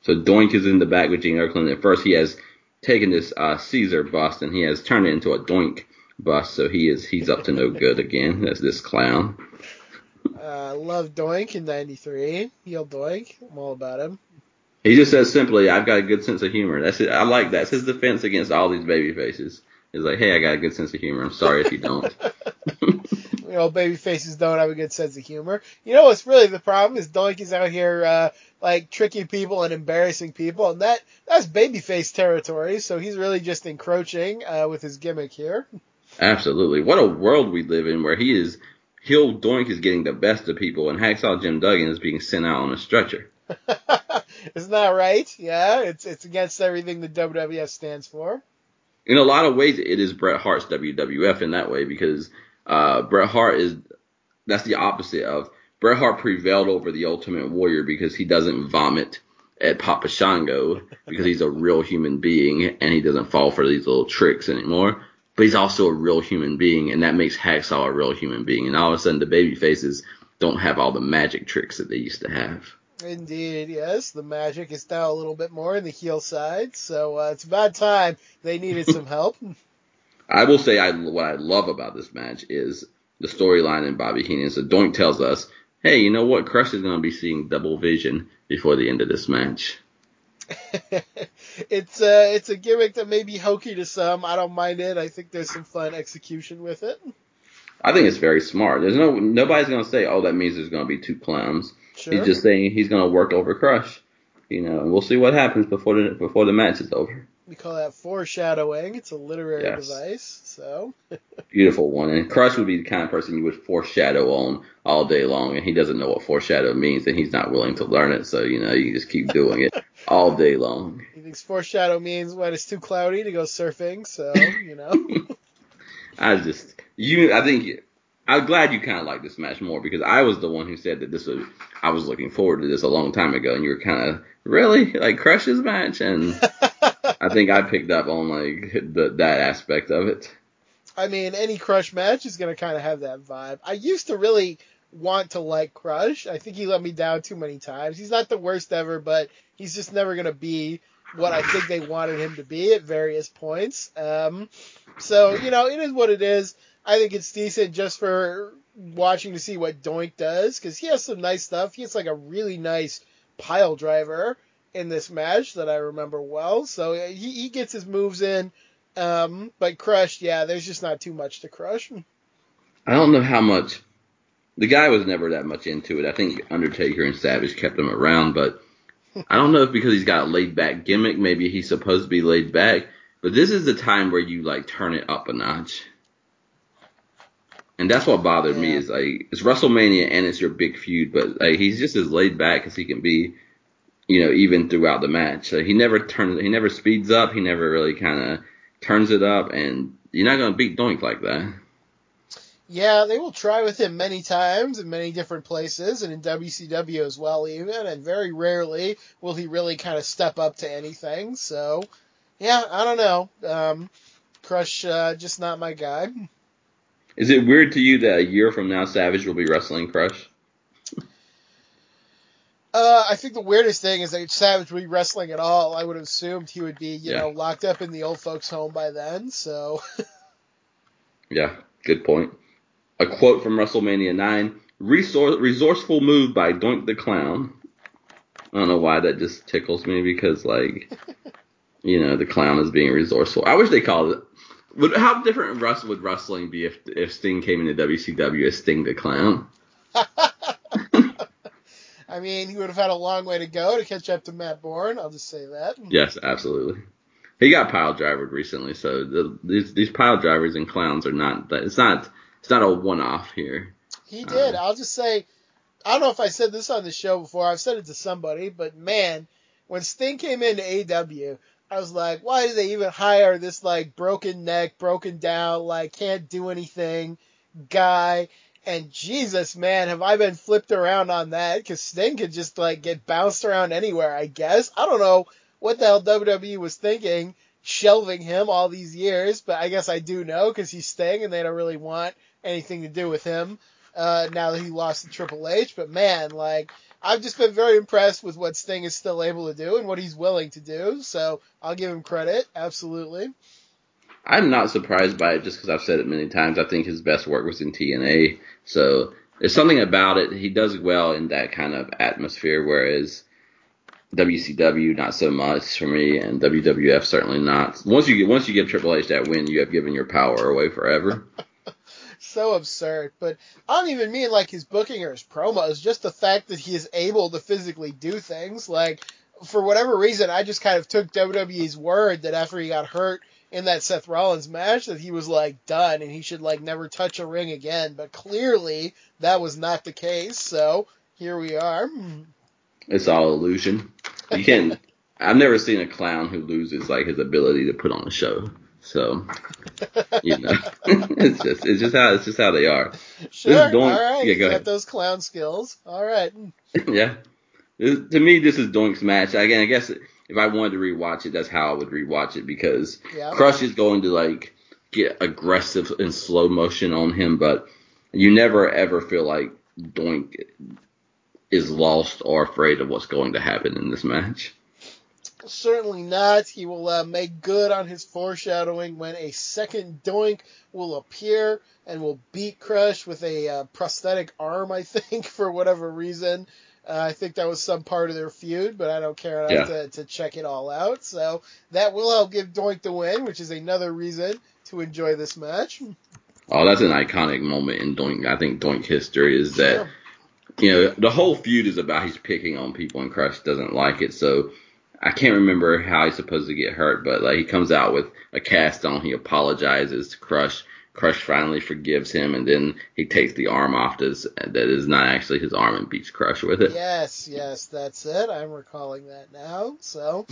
Speaker 1: So Doink is in the back with Gene Okerlund. At first, he has taken this uh, Caesar bust and he has turned it into a Doink bust. So he is he's up to no good again as this clown.
Speaker 2: Uh, love Doink in '93. Heel Doink. I'm all about him.
Speaker 1: He just says simply, "I've got a good sense of humor." That's it. I like that. That's his defense against all these baby faces. He's like, "Hey, I got a good sense of humor. I'm sorry if you don't."
Speaker 2: you know, baby faces don't have a good sense of humor. You know what's really the problem is Doink is out here uh, like tricking people and embarrassing people, and that that's babyface territory. So he's really just encroaching uh, with his gimmick here.
Speaker 1: Absolutely. What a world we live in where he is, Hill Doink is getting the best of people and Hacksaw Jim Duggan is being sent out on a stretcher.
Speaker 2: Isn't that right? Yeah, it's it's against everything the WWF stands for.
Speaker 1: In a lot of ways, it is Bret Hart's WWF in that way because uh, Bret Hart is, that's the opposite of, Bret Hart prevailed over the Ultimate Warrior because he doesn't vomit at Papa Shango because he's a real human being and he doesn't fall for these little tricks anymore. But he's also a real human being and that makes Hacksaw a real human being. And all of a sudden the baby faces don't have all the magic tricks that they used to have.
Speaker 2: Indeed, yes. The magic is now a little bit more in the heel side, so uh, it's about time they needed some help.
Speaker 1: I will say I, what I love about this match is the storyline in Bobby Heenan. So Doink tells us, hey, you know what? Crush is going to be seeing double vision before the end of this match.
Speaker 2: it's uh, it's a gimmick that may be hokey to some. I don't mind it. I think there's some fun execution with it.
Speaker 1: I think it's very smart. There's no nobody's going to say, oh, that means there's going to be two clowns.
Speaker 2: Sure.
Speaker 1: He's just saying he's going to work over Crush. You know, and we'll see what happens before the before the match is over.
Speaker 2: We call that foreshadowing. It's a literary
Speaker 1: Yes.
Speaker 2: device. So
Speaker 1: Beautiful one. And Crush would be the kind of person you would foreshadow on all day long, and he doesn't know what foreshadow means, and he's not willing to learn it. So you know, you just keep doing it all day long.
Speaker 2: he thinks foreshadow means when it's too cloudy to go surfing. So you know.
Speaker 1: I just you. I think I'm glad you kind of like this match more because I was the one who said that this was. I was looking forward to this a long time ago, and you were kind of really like Crush's match, and I think I picked up on like the, that aspect of it.
Speaker 2: I mean, any Crush match is going to kind of have that vibe. I used to really want to like Crush. I think he let me down too many times. He's not the worst ever, but he's just never going to be what I think they wanted him to be at various points. Um, so, you know, it is what it is. I think it's decent just for watching to see what Doink does because he has some nice stuff. He has like a really nice pile driver in this match that I remember well. So he, he gets his moves in. Um, but Crush, yeah, there's just not too much to Crush.
Speaker 1: I don't know how much. The guy was never that much into it. I think Undertaker and Savage kept him around, but I don't know if because he's got a laid back gimmick, maybe he's supposed to be laid back. But this is the time where you like turn it up a notch. And that's what bothered me is like it's WrestleMania and it's your big feud, but like he's just as laid back as he can be, you know, even throughout the match. Like, he never turns, he never speeds up, he never really kind of turns it up, and you're not gonna beat Doink like that.
Speaker 2: Yeah, they will try with him many times in many different places and in WCW as well even, and very rarely will he really kind of step up to anything. So, yeah, I don't know. Um, Crush, uh, just not my guy.
Speaker 1: Is it weird to you that a year from now Savage will be wrestling Crush?
Speaker 2: Uh, I think the weirdest thing is that Savage would be wrestling at all. I would have assumed he would be, you
Speaker 1: Yeah.
Speaker 2: know, locked up in the old folks' home by then. So,
Speaker 1: Yeah, good point. a quote from WrestleMania 9 Resource, resourceful move by Doink the Clown. I don't know why that just tickles me because, like, you know, the clown is being resourceful. I wish they called it. Would, how different would wrestling be if if Sting came into WCW as Sting the Clown?
Speaker 2: I mean, he would have had a long way to go to catch up to Matt Borne. I'll just say that.
Speaker 1: Yes, absolutely. He got pile drivered recently, so the, these these pile drivers and clowns are not. It's not. It's not a one off here.
Speaker 2: He did. Uh, I'll just say, I don't know if I said this on the show before. I've said it to somebody, but man, when Sting came into AW, I was like, why did they even hire this like broken neck, broken down, like can't do anything guy? And Jesus, man, have I been flipped around on that? Because Sting could just like get bounced around anywhere, I guess. I don't know what the hell WWE was thinking, shelving him all these years, but I guess I do know because he's Sting and they don't really want anything to do with him uh, now that he lost to Triple H. But man, like I've just been very impressed with what Sting is still able to do and what he's willing to do. So I'll give him credit, absolutely.
Speaker 1: I'm not surprised by it just because I've said it many times. I think his best work was in TNA. So there's something about it. He does well in that kind of atmosphere, whereas WCW not so much for me, and WWF certainly not. Once you get once you give Triple H that win, you have given your power away forever.
Speaker 2: so absurd. But I don't even mean like his booking or his promos, just the fact that he is able to physically do things. Like, for whatever reason, I just kind of took WWE's word that after he got hurt in that Seth Rollins match, that he was like done and he should like never touch a ring again. But clearly, that was not the case. So here we are.
Speaker 1: It's all illusion. You can't. I've never seen a clown who loses like his ability to put on a show. So, you know, it's just it's just how it's just how they are.
Speaker 2: Sure. Doink, all right. Yeah, go ahead. those clown skills. All right.
Speaker 1: yeah. This, to me, this is Doink's match. Again, I guess if I wanted to rewatch it, that's how I would rewatch it because yeah. Crush is going to like get aggressive in slow motion on him, but you never ever feel like Doink is lost or afraid of what's going to happen in this match.
Speaker 2: Certainly not. He will uh, make good on his foreshadowing when a second Doink will appear and will beat Crush with a uh, prosthetic arm, I think, for whatever reason. Uh, I think that was some part of their feud, but I don't care enough yeah. to, to check it all out. So that will help give Doink the win, which is another reason to enjoy this match.
Speaker 1: Oh, that's an iconic moment in Doink. I think Doink history is that sure. you know the whole feud is about he's picking on people and Crush doesn't like it. So I can't remember how he's supposed to get hurt, but like he comes out with a cast on. He apologizes to Crush. Crush finally forgives him, and then he takes the arm off that is not actually his arm and beats Crush with it.
Speaker 2: Yes, yes, that's it. I'm recalling that now. So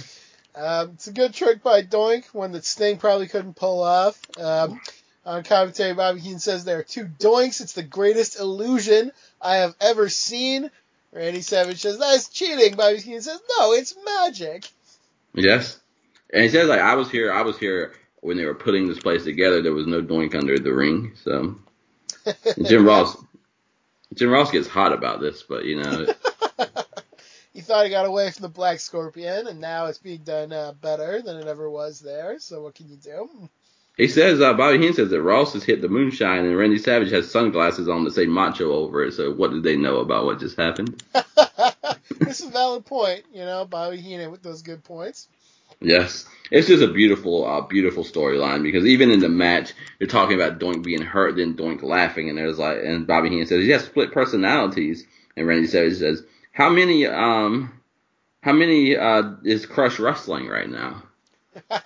Speaker 2: um, it's a good trick by Doink, one that Sting probably couldn't pull off. Um, on commentary, Bobby Heenan says there are two Doinks. It's the greatest illusion I have ever seen. Randy Savage says, that's cheating. Bobby Heenan says, no, it's magic.
Speaker 1: Yes. And he says, like, I was here, I was here when they were putting this place together. There was no doink under the ring. So Jim Ross, Jim Ross gets hot about this, but you know.
Speaker 2: he thought he got away from the Black Scorpion, and now it's being done uh, better than it ever was there. So what can you do?
Speaker 1: He says, uh, Bobby Heenan says that Ross has hit the moonshine and Randy Savage has sunglasses on that say macho over it. So what did they know about what just happened?
Speaker 2: this is a valid point. You know, Bobby Heenan with those good points.
Speaker 1: Yes. It's just a beautiful, uh, beautiful storyline because even in the match, you're talking about Doink being hurt, then Doink laughing, and there's like, and Bobby Heenan says he has split personalities, and Randy Savage says, how many, um, how many, uh, is Crush wrestling right now?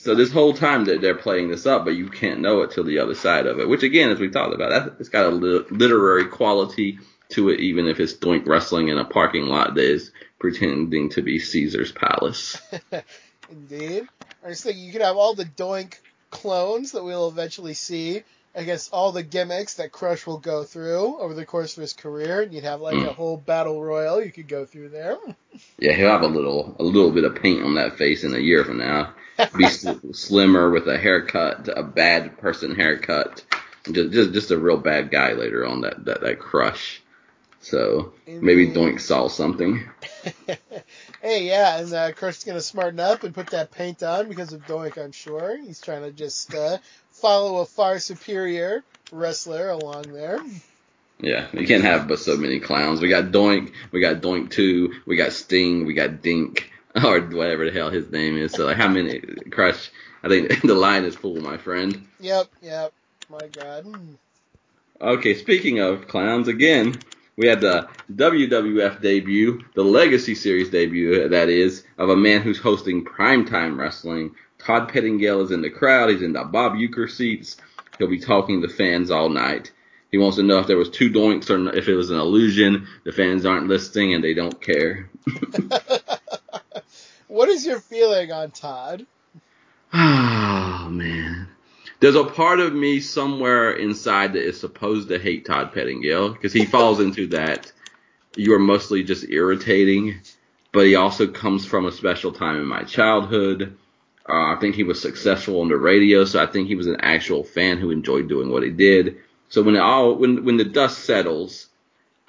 Speaker 1: So this whole time that they're playing this up, but you can't know it till the other side of it. Which again, as we talked about, that it's got a literary quality to it, even if it's doink wrestling in a parking lot that is pretending to be Caesar's palace.
Speaker 2: Indeed. I just think you could have all the doink clones that we'll eventually see I guess all the gimmicks that Crush will go through over the course of his career. And you'd have like mm. a whole battle royal you could go through there.
Speaker 1: Yeah, he'll have a little a little bit of paint on that face in a year from now. Be slimmer with a haircut, a bad person haircut, just just just a real bad guy later on that that that Crush. So maybe Doink saw something.
Speaker 2: hey, yeah, and uh, Crush is gonna smarten up and put that paint on because of Doink. I'm sure he's trying to just uh, follow a far superior wrestler along there.
Speaker 1: Yeah, you can't have but so many clowns. We got Doink, we got Doink Two, we got Sting, we got Dink, or whatever the hell his name is. So like, how many? Crush. I think the line is full, my friend.
Speaker 2: Yep, yep. My God.
Speaker 1: Okay, speaking of clowns, again, we had the WWF debut, the Legacy Series debut, that is, of a man who's hosting primetime wrestling. Todd Pettingill is in the crowd. He's in the Bob Uecker seats. He'll be talking to fans all night. He wants to know if there was two doinks or if it was an illusion. The fans aren't listening and they don't care.
Speaker 2: what is your feeling on Todd?
Speaker 1: Oh man. There's a part of me somewhere inside that is supposed to hate Todd Pettingill because he falls into that you are mostly just irritating, but he also comes from a special time in my childhood. Uh, I think he was successful on the radio, so I think he was an actual fan who enjoyed doing what he did. So when all when when the dust settles,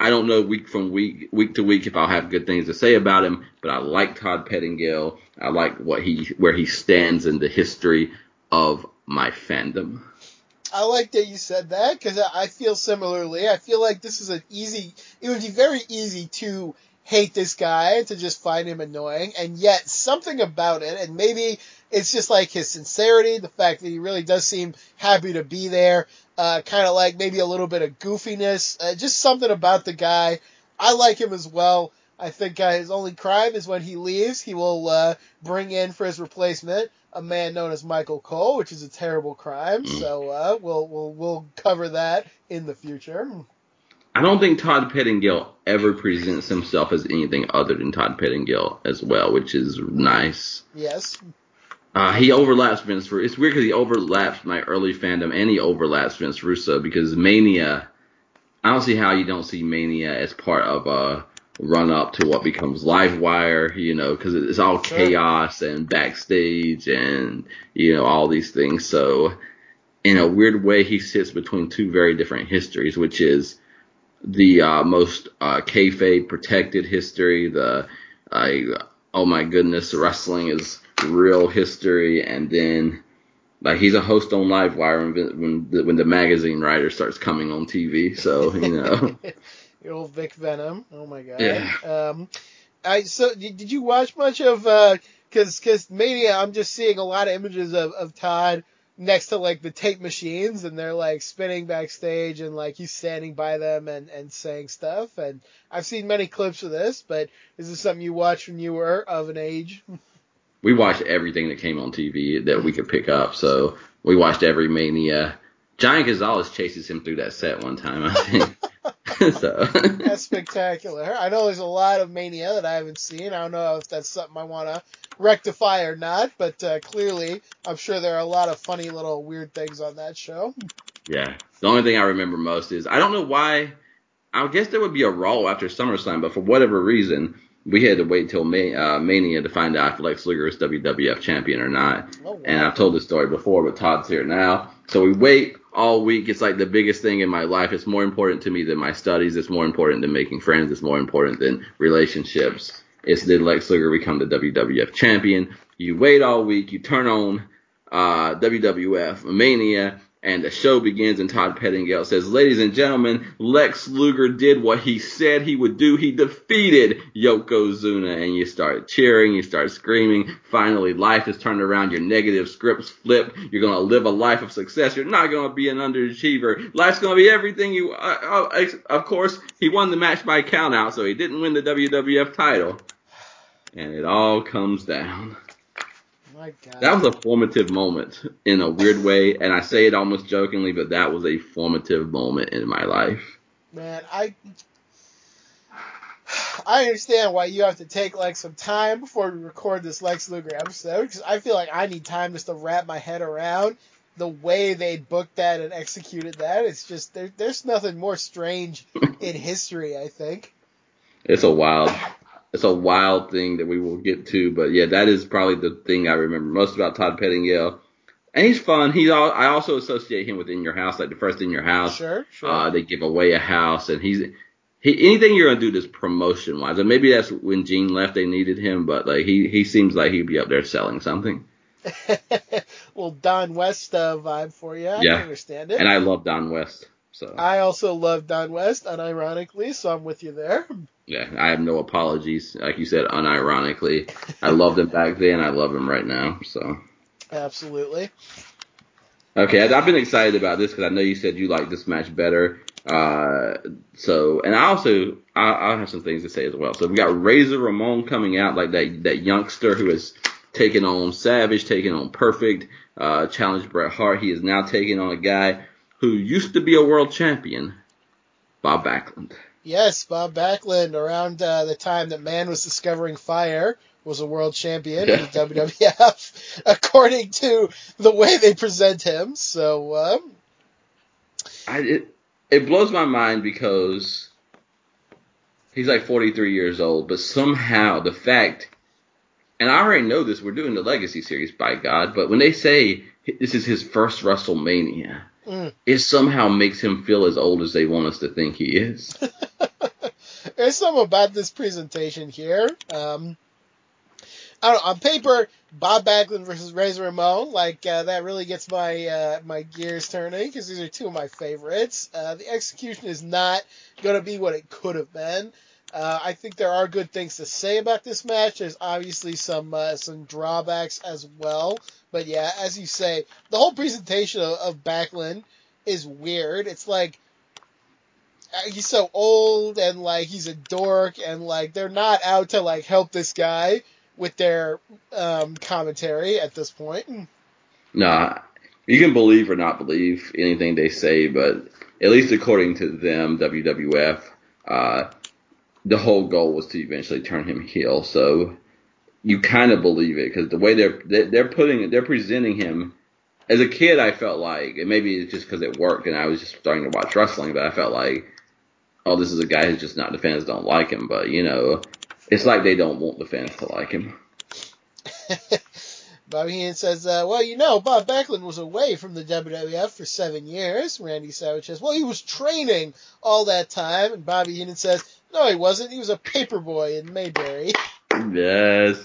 Speaker 1: I don't know week from week week to week if I'll have good things to say about him, but I like Todd Pettingill. I like what he where he stands in the history of my fandom.
Speaker 2: I like that you said that because I feel similarly. I feel like this is an easy. It would be very easy to hate this guy to just find him annoying, and yet something about it, and maybe it's just like his sincerity, the fact that he really does seem happy to be there, uh, kind of like maybe a little bit of goofiness, uh, just something about the guy. I like him as well. I think uh, his only crime is when he leaves, he will uh, bring in for his replacement a man known as Michael Cole, which is a terrible crime. Mm. So uh, we'll we'll we'll cover that in the future.
Speaker 1: I don't think Todd Pettingill ever presents himself as anything other than Todd Pettingill as well, which is nice.
Speaker 2: Yes.
Speaker 1: Uh, he overlaps Vince Russo. It's weird because he overlaps my early fandom and he overlaps Vince Russo because Mania. I don't see how you don't see Mania as part of a run up to what becomes Livewire, you know, because it's all chaos and backstage and you know all these things. So in a weird way, he sits between two very different histories, which is the uh, most uh, kayfabe protected history, the uh, oh my goodness, wrestling is real history, and then like he's a host on Livewire when when the, when the magazine writer starts coming on TV. So you know,
Speaker 2: the old Vic Venom. Oh my god. Yeah. Um, I so did you watch much of uh, cause cause Mania? I'm just seeing a lot of images of of Todd next to like the tape machines and they're like spinning backstage and like he's standing by them and, and saying stuff and I've seen many clips of this, but is this something you watched when you were of an age?
Speaker 1: we watched everything that came on TV that we could pick up. So we watched every Mania. Giant Gonzalez chases him through that set one time, I think. so
Speaker 2: that's spectacular. I know there's a lot of Mania that I haven't seen. I don't know if that's something I want to rectify or not, but uh, clearly, I'm sure there are a lot of funny little weird things on that show.
Speaker 1: Yeah, the only thing I remember most is I don't know why. I guess there would be a Raw after SummerSlam, but for whatever reason, we had to wait till May, uh, Mania to find out if Lex Luger is WWF champion or not. Oh, wow. And I've told this story before, but Todd's here now. So we wait all week. It's like the biggest thing in my life. It's more important to me than my studies. It's more important than making friends. It's more important than relationships. It's did Lex Luger become the WWF champion? You wait all week. You turn on uh, WWF Mania, and the show begins, and Todd Pettingill says, Ladies and gentlemen, Lex Luger did what he said he would do. He defeated Yokozuna. And you start cheering, you start screaming. Finally, life is turned around. Your negative scripts flip. You're going to live a life of success. You're not going to be an underachiever. Life's going to be everything you. Uh, uh, of course, he won the match by countout, so he didn't win the WWF title. And it all comes down. That was a formative moment in a weird way, and I say it almost jokingly, but that was a formative moment in my life.
Speaker 2: Man, I I understand why you have to take like some time before we record this Lex Luger episode because I feel like I need time just to wrap my head around the way they booked that and executed that. It's just there, there's nothing more strange in history. I think
Speaker 1: it's a wild it's a wild thing that we will get to, but yeah, that is probably the thing I remember most about Todd Pettingill. And he's fun. He's all, I also associate him with In Your House, like the first In Your House.
Speaker 2: Sure, sure.
Speaker 1: Uh, they give away a house, and he's he, anything you're gonna do this promotion wise, and maybe that's when Gene left, they needed him, but like he he seems like he'd be up there selling something.
Speaker 2: well, Don West uh, vibe for you. I
Speaker 1: Yeah.
Speaker 2: understand it.
Speaker 1: And I love Don West. So
Speaker 2: I also love Don West, unironically, so I'm with you there.
Speaker 1: yeah, I have no apologies. Like you said, unironically, I loved him back then. I love him right now. So
Speaker 2: Absolutely.
Speaker 1: okay, I've been excited about this because I know you said you like this match better. Uh, so and I also I, I have some things to say as well. So we got Razor Ramon coming out like that that youngster who is taking on Savage, taking on Perfect, uh, challenged Bret Hart. He is now taking on a guy who used to be a world champion, Bob Backlund.
Speaker 2: Yes, Bob Backlund, around uh, the time that man was discovering fire, was a world champion in the WWF, according to the way they present him. So, um,
Speaker 1: I, it it blows my mind because he's like 43 years old, but somehow the fact, and I already know this, we're doing the Legacy series, by God, but when they say this is his first WrestleMania,
Speaker 2: Mm.
Speaker 1: it somehow makes him feel as old as they want us to think he is.
Speaker 2: there's something about this presentation here. Um, I don't know, on paper, Bob Backlund versus Razor Ramon, like uh, that really gets my uh, my gears turning because these are two of my favorites. Uh, the execution is not going to be what it could have been. Uh, I think there are good things to say about this match. There's obviously some uh, some drawbacks as well, but yeah, as you say, the whole presentation of, of Backlund is weird. It's like uh, he's so old and like he's a dork and like they're not out to like help this guy with their um, commentary at this point.
Speaker 1: Nah, you can believe or not believe anything they say, but at least according to them, WWF, uh, the whole goal was to eventually turn him heel. So you kind of believe it because the way they're they're putting it, they're presenting him. As a kid, I felt like, and maybe it's just because it worked, and I was just starting to watch wrestling, but I felt like, oh, this is a guy who's just not the fans don't like him, but you know, it's like they don't want the fans to like him.
Speaker 2: Bobby Heenan says, uh, well, you know, Bob Backlund was away from the WWF for seven years. Randy Savage says, well, he was training all that time. And Bobby Heenan says, no, he wasn't. He was a paperboy in Mayberry.
Speaker 1: Yes.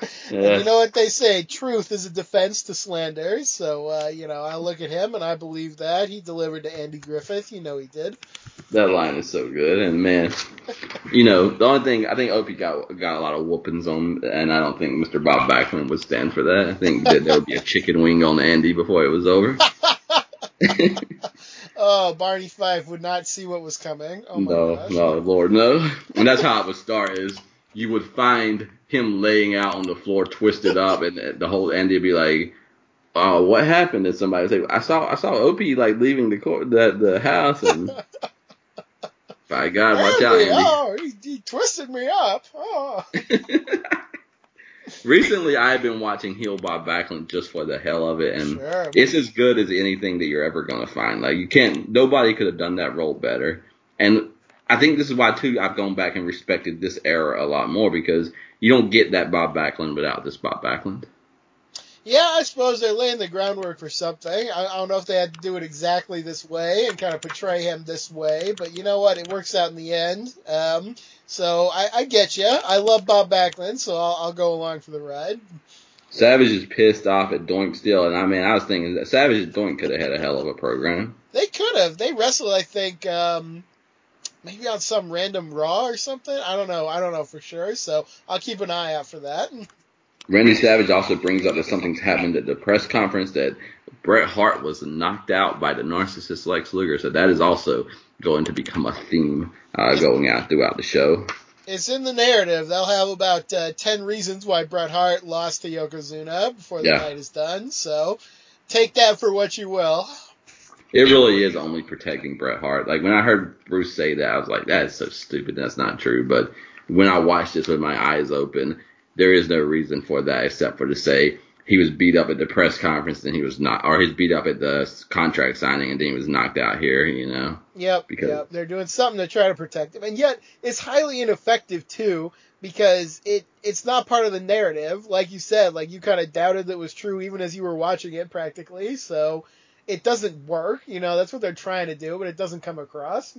Speaker 2: And you know what they say? Truth is a defense to slander. So, uh, you know, I look at him and I believe that. He delivered to Andy Griffith. You know he did.
Speaker 1: That line is so good, and man, you know the only thing I think Opie got got a lot of whoopings on, and I don't think Mr. Bob Backlund would stand for that. I think that there would be a chicken wing on Andy before it was over.
Speaker 2: Oh, Barney Fife would not see what was coming. Oh my
Speaker 1: no,
Speaker 2: gosh.
Speaker 1: no, Lord, no. And that's how it would start. Is you would find him laying out on the floor, twisted up, and the whole Andy would be like, "Oh, what happened?" And somebody would say, "I saw, I saw Opie like leaving the court, the the house, and by God, watch out,
Speaker 2: Andy,
Speaker 1: Andy."
Speaker 2: oh, he, he twisted me up. Oh.
Speaker 1: Recently, I've been watching Heel Bob Backlund just for the hell of it, and
Speaker 2: Sure.
Speaker 1: it's as good as anything that you're ever gonna find. Like you can't, nobody could have done that role better. And I think this is why too I've gone back and respected this era a lot more because you don't get that Bob Backlund without this Bob Backlund.
Speaker 2: Yeah, I suppose they're laying the groundwork for something. I, I don't know if they had to do it exactly this way and kind of portray him this way, but you know what? It works out in the end. Um, so I, I get you. I love Bob Backlund, so I'll, I'll go along for the ride.
Speaker 1: Savage is pissed off at Doink still, and I mean I was thinking that Savage and Doink could have had a hell of a program.
Speaker 2: They could have. They wrestled, I think, um, maybe on some random Raw or something. I don't know. I don't know for sure. So I'll keep an eye out for that.
Speaker 1: Randy Savage also brings up that something's happened at the press conference that Bret Hart was knocked out by the narcissist Lex Luger. So that is also going to become a theme uh, going out throughout the show.
Speaker 2: It's in the narrative. They'll have about uh, 10 reasons why Bret Hart lost to Yokozuna before the
Speaker 1: Yeah.
Speaker 2: night is done. So take that for what you will.
Speaker 1: It really is only protecting Bret Hart. Like when I heard Bruce say that, I was like, that is so stupid. That's not true. But when I watched this with my eyes open, there is no reason for that except for to say he was beat up at the press conference and he was not, or he's beat up at the contract signing and then he was knocked out here, you know.
Speaker 2: Yep,
Speaker 1: Because-
Speaker 2: yep. They're doing something to try to protect him, and yet it's highly ineffective too because it it's not part of the narrative. Like you said, like you kind of doubted that was true even as you were watching it practically. So it doesn't work. You know, that's what they're trying to do, but it doesn't come across.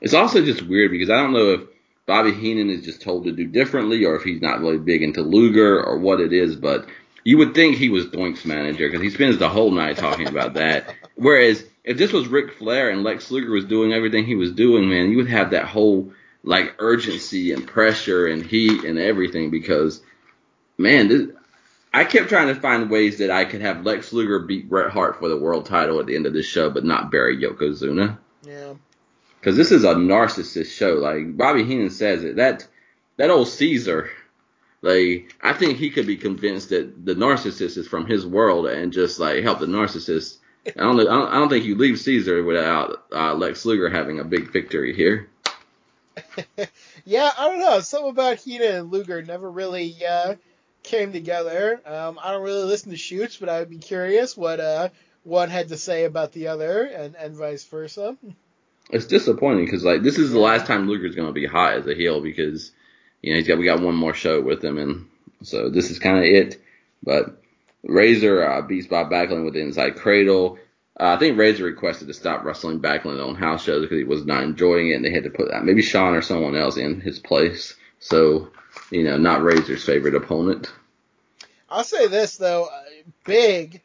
Speaker 1: It's also just weird because I don't know if Bobby Heenan is just told to do differently or if he's not really big into Luger or what it is, but you would think he was Doink's manager because he spends the whole night talking about that. Whereas if this was Ric Flair and Lex Luger was doing everything he was doing, man, you would have that whole like urgency and pressure and heat and everything because, man, this, I kept trying to find ways that I could have Lex Luger beat Bret Hart for the world title at the end of this show, but not bury Yokozuna.
Speaker 2: Yeah.
Speaker 1: Because this is a narcissist show. Like Bobby Heenan says it. That that old Caesar, like I think he could be convinced that the narcissist is from his world and just like help the narcissist. I don't, I don't, I don't think you leave Caesar without uh, Lex Luger having a big victory here.
Speaker 2: yeah, I don't know. Something about Heenan and Luger never really uh, came together. Um, I don't really listen to shoots, but I would be curious what uh, one had to say about the other, and, and vice versa.
Speaker 1: It's disappointing because like this is the last time Luger's going to be hot as a heel because you know he's got we got one more show with him, and so this is kind of it. But Razor uh, beats Bob Backlund with the inside cradle. Uh, I think Razor requested to stop wrestling Backlund on house shows because he was not enjoying it, and they had to put that maybe Shawn or someone else in his place. So you know, not Razor's favorite opponent.
Speaker 2: I'll say this though, uh, big,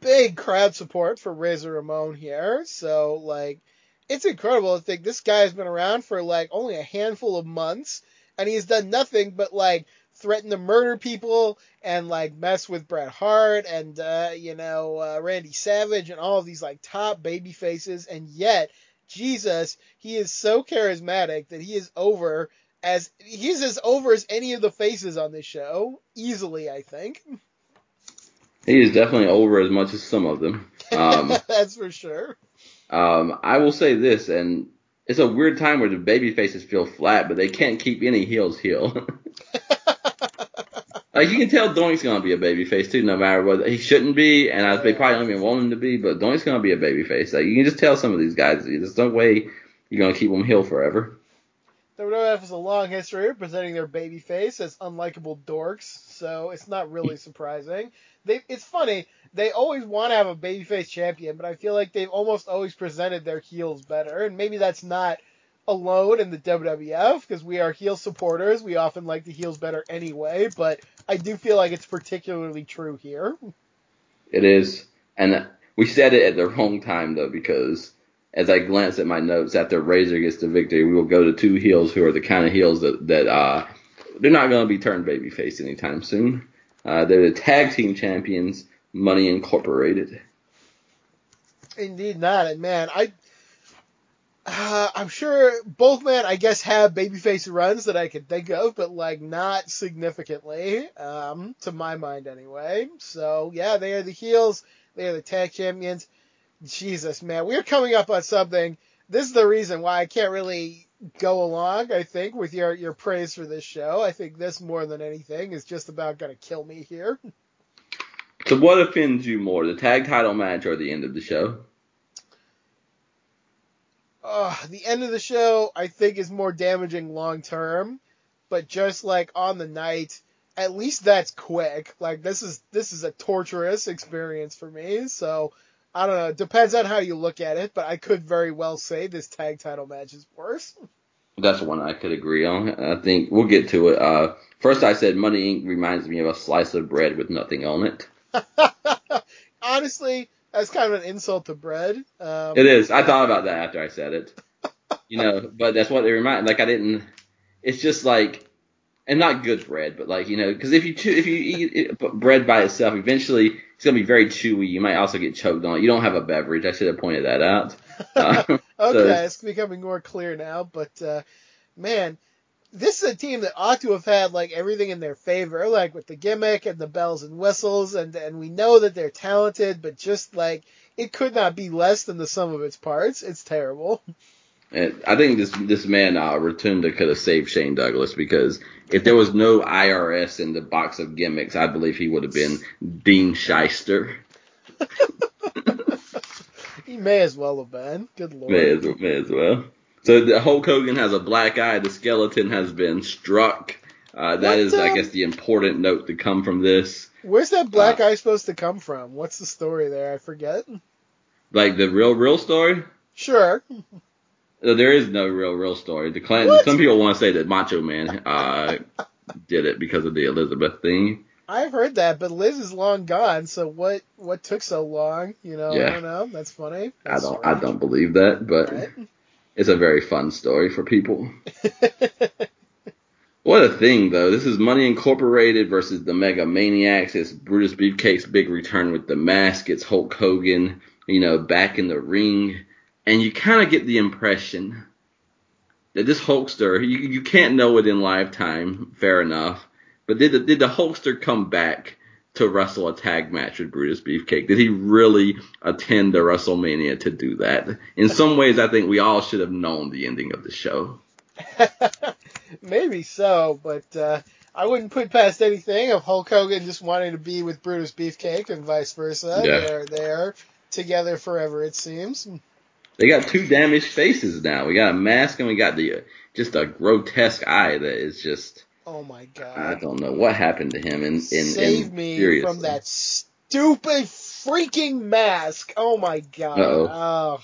Speaker 2: big crowd support for Razor Ramon here. So like, it's incredible to think this guy has been around for like only a handful of months, and he's done nothing but like threaten to murder people and like mess with Bret Hart and uh, you know uh, Randy Savage and all of these like top baby faces, and yet Jesus, he is so charismatic that he is over as he's as over as any of the faces on this show, easily, I think.
Speaker 1: He is definitely over as much as some of them. Um,
Speaker 2: That's for sure.
Speaker 1: Um, I will say this, and it's a weird time where the baby faces feel flat, but they can't keep any heels heel. like you can tell Doink's gonna be a baby face too, no matter what he shouldn't be, and I, they probably don't even want him to be, but Doink's gonna be a baby face. Like you can just tell some of these guys, there's no way you're gonna keep them heel forever.
Speaker 2: WWF has a long history of presenting their babyface as unlikable dorks, so it's not really surprising. They, it's funny, they always want to have a babyface champion, but I feel like they've almost always presented their heels better, and maybe that's not alone in the WWF because we are heel supporters. We often like the heels better anyway, but I do feel like it's particularly true here.
Speaker 1: It is, and we said it at the wrong time though because as I glance at my notes after Razor gets the victory, we will go to two heels who are the kind of heels that that uh, they're not going to be turned babyface anytime soon. Uh, they're the tag team champions, Money Incorporated.
Speaker 2: Indeed not, and man, I. Uh, I'm sure both men, I guess, have babyface runs that I could think of, but like not significantly, um, to my mind anyway. So yeah, they are the heels. They are the tag champions. Jesus, man, we're coming up on something. This is the reason why I can't really go along, I think, with your, your praise for this show. I think this, more than anything, is just about going to kill me here.
Speaker 1: So, what offends you more, the tag title match or the end of the show?
Speaker 2: Uh, the end of the show, I think, is more damaging long term, but just like on the night, at least that's quick. Like this is this is a torturous experience for me. So I don't know. It depends on how you look at it, but I could very well say this tag title match is worse.
Speaker 1: That's one I could agree on. I think we'll get to it. Uh, first, I said Money Inc. reminds me of a slice of bread with nothing on it.
Speaker 2: Honestly, that's kind of an insult to bread. Um,
Speaker 1: it is. I thought about that after I said it. You know, but that's what it remind. Like I didn't. It's just like, and not good bread, but like you know, because if you if you eat bread by itself, eventually it's gonna be very chewy. You might also get choked on it. You don't have a beverage. I should have pointed that out.
Speaker 2: Uh, okay, so, it's becoming more clear now. But uh, man, this is a team that ought to have had like everything in their favor, like with the gimmick and the bells and whistles, and and we know that they're talented, but just like it could not be less than the sum of its parts. It's terrible.
Speaker 1: And I think this this man uh, Rotunda could have saved Shane Douglas because if there was no IRS in the box of gimmicks, I believe he would have been Dean Schyster.
Speaker 2: he may as well have been. Good lord.
Speaker 1: May as, may as well. So the Hulk Hogan has a black eye. The skeleton has been struck. Uh, that what, is, um, I guess, the important note to come from this.
Speaker 2: Where's that black uh, eye supposed to come from? What's the story there? I forget.
Speaker 1: Like the real, real story?
Speaker 2: Sure.
Speaker 1: There is no real, real story. The Clan, some people want to say that Macho Man uh, did it because of the Elizabeth thing.
Speaker 2: I've heard that, but Liz is long gone. So what? What took so long? You know,
Speaker 1: Yeah.
Speaker 2: I don't know. That's funny.
Speaker 1: I don't I don't believe that, but
Speaker 2: Right?
Speaker 1: it's a very fun story for people. What a thing, though. This is Money Incorporated versus the Mega Maniacs. It's Brutus Beefcake's big return with the mask. It's Hulk Hogan, you know, back in the ring. And you kind of get the impression that this Hulkster, you, you can't know it in lifetime, fair enough. But did the, did the Hulkster come back to wrestle a tag match with Brutus Beefcake? Did he really attend the WrestleMania to do that? In some ways, I think we all should have known the ending of the show.
Speaker 2: Maybe so, but uh, I wouldn't put past anything of Hulk Hogan just wanting to be with Brutus Beefcake and vice versa.
Speaker 1: Yeah.
Speaker 2: They're they're together forever, it seems.
Speaker 1: They got two damaged faces now. We got a mask and we got the uh, just a grotesque eye that is just
Speaker 2: Oh my god!
Speaker 1: I don't know what happened to him. In in
Speaker 2: Save
Speaker 1: in,
Speaker 2: me
Speaker 1: seriously.
Speaker 2: from that stupid freaking mask! Oh my god!
Speaker 1: Uh-oh.
Speaker 2: Oh,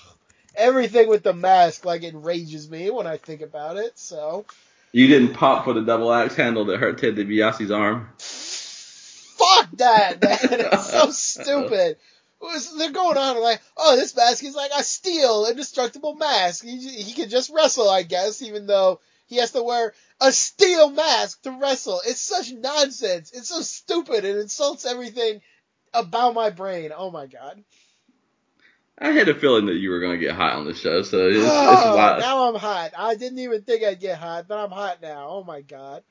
Speaker 2: everything with the mask like enrages me when I think about it. So
Speaker 1: You didn't pop for the double axe handle that hurt Ted DiBiase's arm.
Speaker 2: fuck that, man! It's so stupid. Was- They're going on like, oh, this mask is like a steel, indestructible mask. He, he can just wrestle, I guess, even though he has to wear a steel mask to wrestle. It's such nonsense. It's so stupid. It insults everything about my brain. Oh my god.
Speaker 1: I had a feeling that you were going to get hot on the show, so it's, it's
Speaker 2: Oh,
Speaker 1: wild.
Speaker 2: now I'm hot. I didn't even think I'd get hot, but I'm hot now. Oh my god.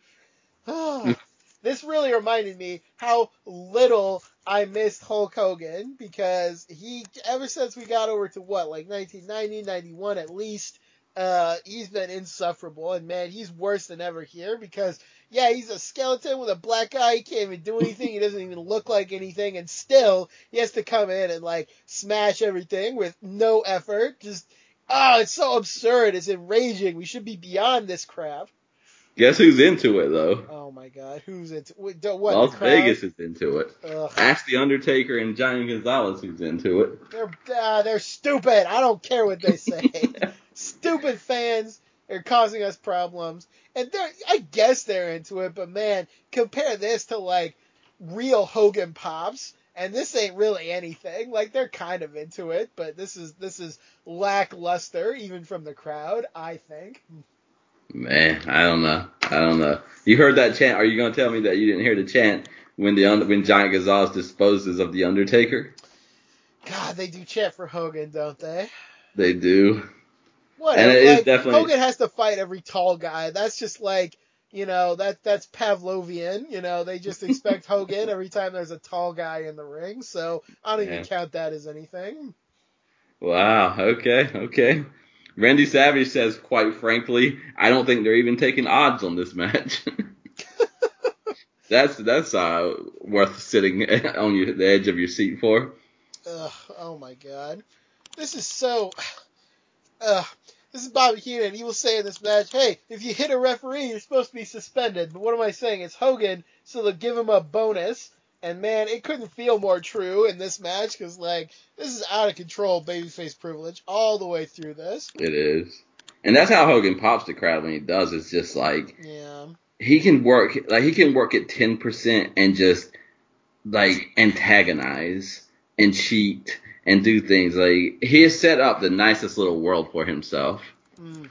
Speaker 2: this really reminded me how little I missed Hulk Hogan because he, ever since we got over to what, like 1990, 91 at least, uh, he's been insufferable. And man, he's worse than ever here because, yeah, he's a skeleton with a black eye. He can't even do anything. He doesn't even look like anything. And still, he has to come in and like smash everything with no effort. Just, oh, it's so absurd. It's enraging. We should be beyond this crap.
Speaker 1: Guess who's into it though?
Speaker 2: Oh my god, who's into what?
Speaker 1: Las? Vegas is into it.
Speaker 2: Ugh.
Speaker 1: Ask the Undertaker and Giant Gonzalez who's into it.
Speaker 2: They're uh, they're stupid. I don't care what they say. stupid fans are causing us problems, and they're I guess they're into it. But man, compare this to like real Hogan pops, and this ain't really anything. Like they're kind of into it, but this is this is lackluster even from the crowd. I think.
Speaker 1: Man, I don't know. I don't know. You heard that chant? Are you going to tell me that you didn't hear the chant when the when Giant Gonzalez disposes of the Undertaker?
Speaker 2: God, they do chant for Hogan, don't they?
Speaker 1: They do.
Speaker 2: What?
Speaker 1: And it is
Speaker 2: like,
Speaker 1: definitely-
Speaker 2: Hogan has to fight every tall guy. That's just like you know that that's Pavlovian. You know they just expect Hogan every time there's a tall guy in the ring. So I don't even count that as anything.
Speaker 1: Wow. Okay. Okay. Randy Savage says, quite frankly, I don't think they're even taking odds on this match. that's that's uh, worth sitting on your, the edge of your seat for.
Speaker 2: Ugh, oh my god, this is so. Ugh. This is Bobby Heenan. He will say in this match, "Hey, if you hit a referee, you're supposed to be suspended." But what am I saying? It's Hogan, so they'll give him a bonus. And man, it couldn't feel more true in this match because like this is out of control babyface privilege all the way through this.
Speaker 1: It is, and that's how Hogan pops the crowd when he does. It's just like
Speaker 2: Yeah.
Speaker 1: he can work, like he can work at ten percent and just like antagonize and cheat and do things. Like he has set up the nicest little world for himself.
Speaker 2: Mm.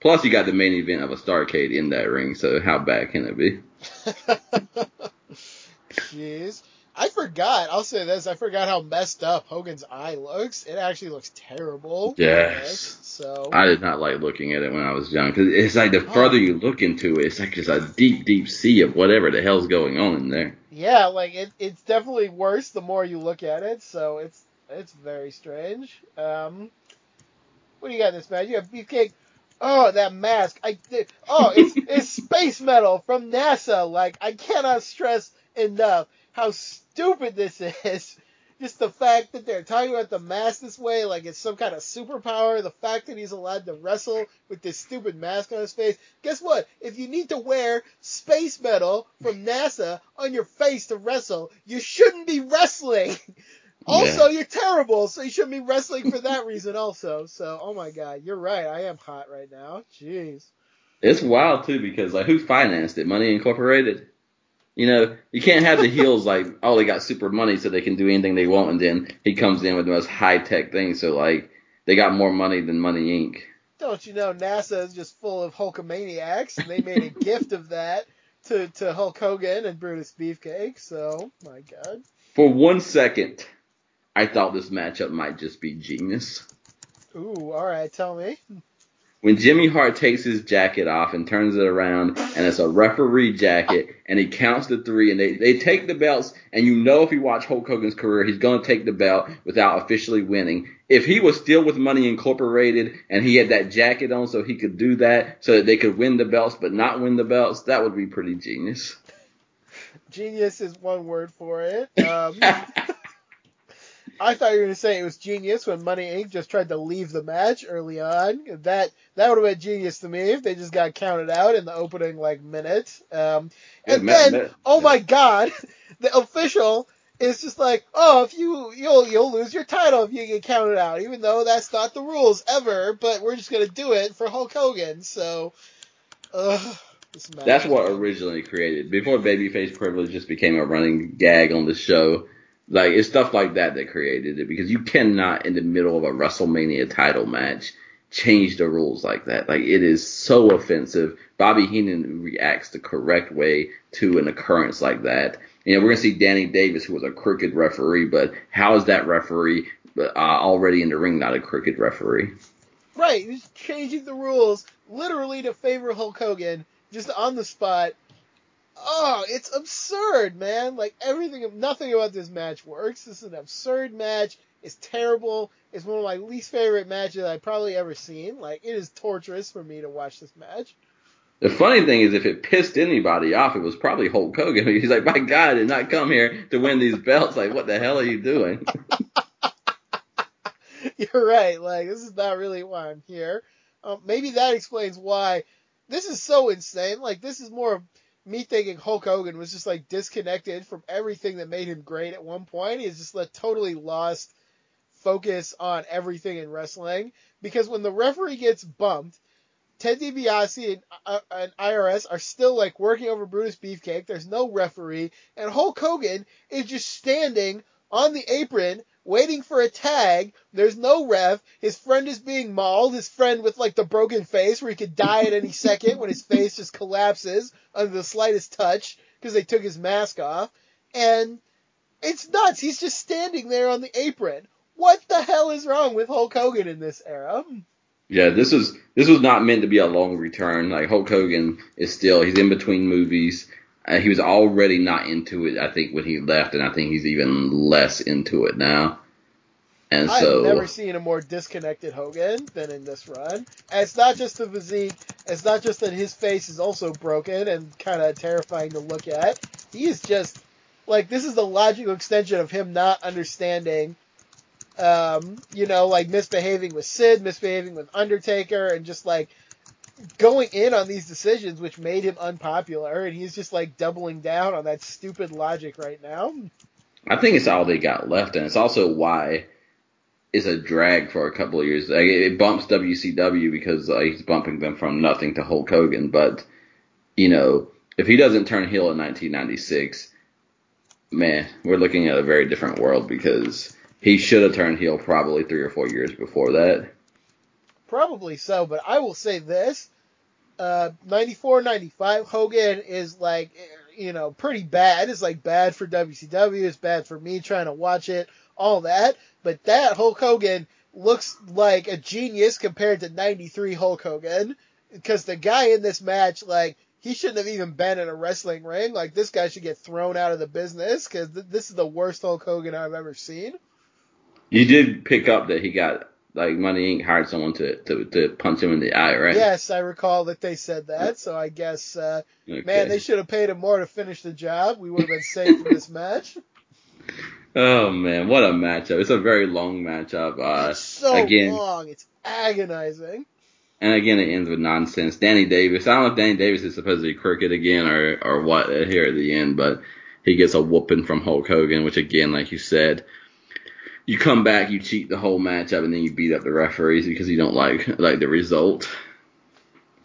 Speaker 1: Plus, you got the main event of a Starrcade in that ring, so how bad can it be?
Speaker 2: Jeez. I forgot. I'll say this. I forgot how messed up Hogan's eye looks. It actually looks terrible.
Speaker 1: Yes.
Speaker 2: So.
Speaker 1: I did not like looking at it when I was young because it's like the
Speaker 2: Oh.
Speaker 1: further you look into it, it's like just a deep, deep sea of whatever the hell's going on in there.
Speaker 2: Yeah, like it, it's definitely worse the more you look at it. So it's it's very strange. Um, what do you got in this match? You have Beefcake. Oh, that mask! I did. Oh, it's it's space metal from NASA. Like I cannot stress enough how stupid this is. Just the fact that they're talking about the mask this way, like it's some kind of superpower. The fact that he's allowed to wrestle with this stupid mask on his face. Guess what? If you need to wear space metal from NASA on your face to wrestle, you shouldn't be wrestling. Also, you're terrible, so you shouldn't be wrestling for that reason also. So, oh my god, you're right. I am hot right now. Jeez.
Speaker 1: It's wild too because like who financed it? Money Incorporated. You know, you can't have the heels like, oh, they got super money so they can do anything they want, and then he comes in with the most high tech thing. So like, they got more money than Money Inc.
Speaker 2: Don't you know NASA is just full of Hulkamaniacs, and they made a gift of that to, to Hulk Hogan and Brutus Beefcake. So, my God.
Speaker 1: For one second, I thought this matchup might just be genius.
Speaker 2: Ooh, all right, tell me.
Speaker 1: When Jimmy Hart takes his jacket off and turns it around and it's a referee jacket and he counts the three and they, they take the belts and you know if you watch Hulk Hogan's career he's going to take the belt without officially winning. If he was still with Money Incorporated and he had that jacket on so he could do that so that they could win the belts but not win the belts, that would be pretty genius.
Speaker 2: Genius is one word for it. Um, I thought you were going to say it was genius when Money Inc. just tried to leave the match early on. That that would have been genius to me if they just got counted out in the opening like minute. Um, and
Speaker 1: Yeah,
Speaker 2: then, oh my God, the official is just like, oh, if you you'll you'll lose your title if you get counted out, even though that's not the rules ever. But we're just gonna do it for Hulk Hogan. So, ugh, this match
Speaker 1: That's what originally created. Before babyface privilege just became a running gag on the show. Like it's stuff like that that created it because you cannot in the middle of a WrestleMania title match change the rules like that. Like it is so offensive. Bobby Heenan reacts the correct way to an occurrence like that. You know, we're gonna see Danny Davis, who was a crooked referee, but how is that referee uh, already in the ring not a crooked referee?
Speaker 2: Right, he's changing the rules literally to favor Hulk Hogan just on the spot. Oh, it's absurd, man. Like everything, nothing about this match works. This is an absurd match. It's terrible. It's one of my least favorite matches I've probably ever seen. Like it is torturous for me to watch this match.
Speaker 1: The funny thing is, if it pissed anybody off, it was probably Hulk Hogan. He's like, my God, I did not come here to win these belts. Like, what the hell are you doing?
Speaker 2: You're right. Like this is not really why I'm here. Um, maybe that explains why this is so insane. Like this is more of me thinking Hulk Hogan was just like disconnected from everything that made him great at one point. He's just like totally lost focus on everything in wrestling because when the referee gets bumped, Ted DiBiase and, uh, and IRS are still like working over Brutus Beefcake. There's no referee, and Hulk Hogan is just standing on the apron waiting for a tag. There's no ref. His friend is being mauled. His friend with like the broken face where he could die at any second when his face just collapses under the slightest touch because they took his mask off. And it's nuts. He's just standing there on the apron. What the hell is wrong with Hulk Hogan in this era?
Speaker 1: Yeah, this is this was not meant to be a long return. Like Hulk Hogan is still he's in between movies. Uh, he was already not into it, I think, when he left, and I think he's even less into it now. And so
Speaker 2: I've
Speaker 1: so,
Speaker 2: never seen a more disconnected Hogan than in this run. And it's not just the physique. It's not just that his face is also broken and kind of terrifying to look at. He is just like this is the logical extension of him not understanding. Um, you know, like misbehaving with Sid, misbehaving with Undertaker, and just like going in on these decisions, which made him unpopular. And he's just like doubling down on that stupid logic right now.
Speaker 1: I think it's all they got left, and it's also why it's a drag for a couple of years. Like, it bumps WCW because uh, he's bumping them from nothing to Hulk Hogan, but you know, if he doesn't turn heel in 1996, man, we're looking at a very different world because he should have turned heel probably three or four years before that.
Speaker 2: Probably so, but I will say this. Uh, 94, 95, Hogan is like, you know, pretty bad. It's like bad for WCW. It's bad for me trying to watch it, all that. But that Hulk Hogan looks like a genius compared to 93 Hulk Hogan. Because the guy in this match, like, he shouldn't have even been in a wrestling ring. Like, this guy should get thrown out of the business because th- this is the worst Hulk Hogan I've ever seen.
Speaker 1: You did pick up that he got like Money Inc. hired someone to to, to punch him in the eye, right?
Speaker 2: Yes, I recall that they said that. So I guess, uh,
Speaker 1: Okay.
Speaker 2: Man, they should have paid him more to finish the job. We would have been safe in this match.
Speaker 1: Oh man, what a matchup! It's a very long matchup. Uh,
Speaker 2: It's so
Speaker 1: again,
Speaker 2: long. It's agonizing.
Speaker 1: and again, it ends with nonsense. Danny Davis. I don't know if Danny Davis is supposed to be crooked again or or what here at the end, but he gets a whooping from Hulk Hogan, which again, like you said, you come back, you cheat the whole matchup, and then you beat up the referees because you don't like like the result.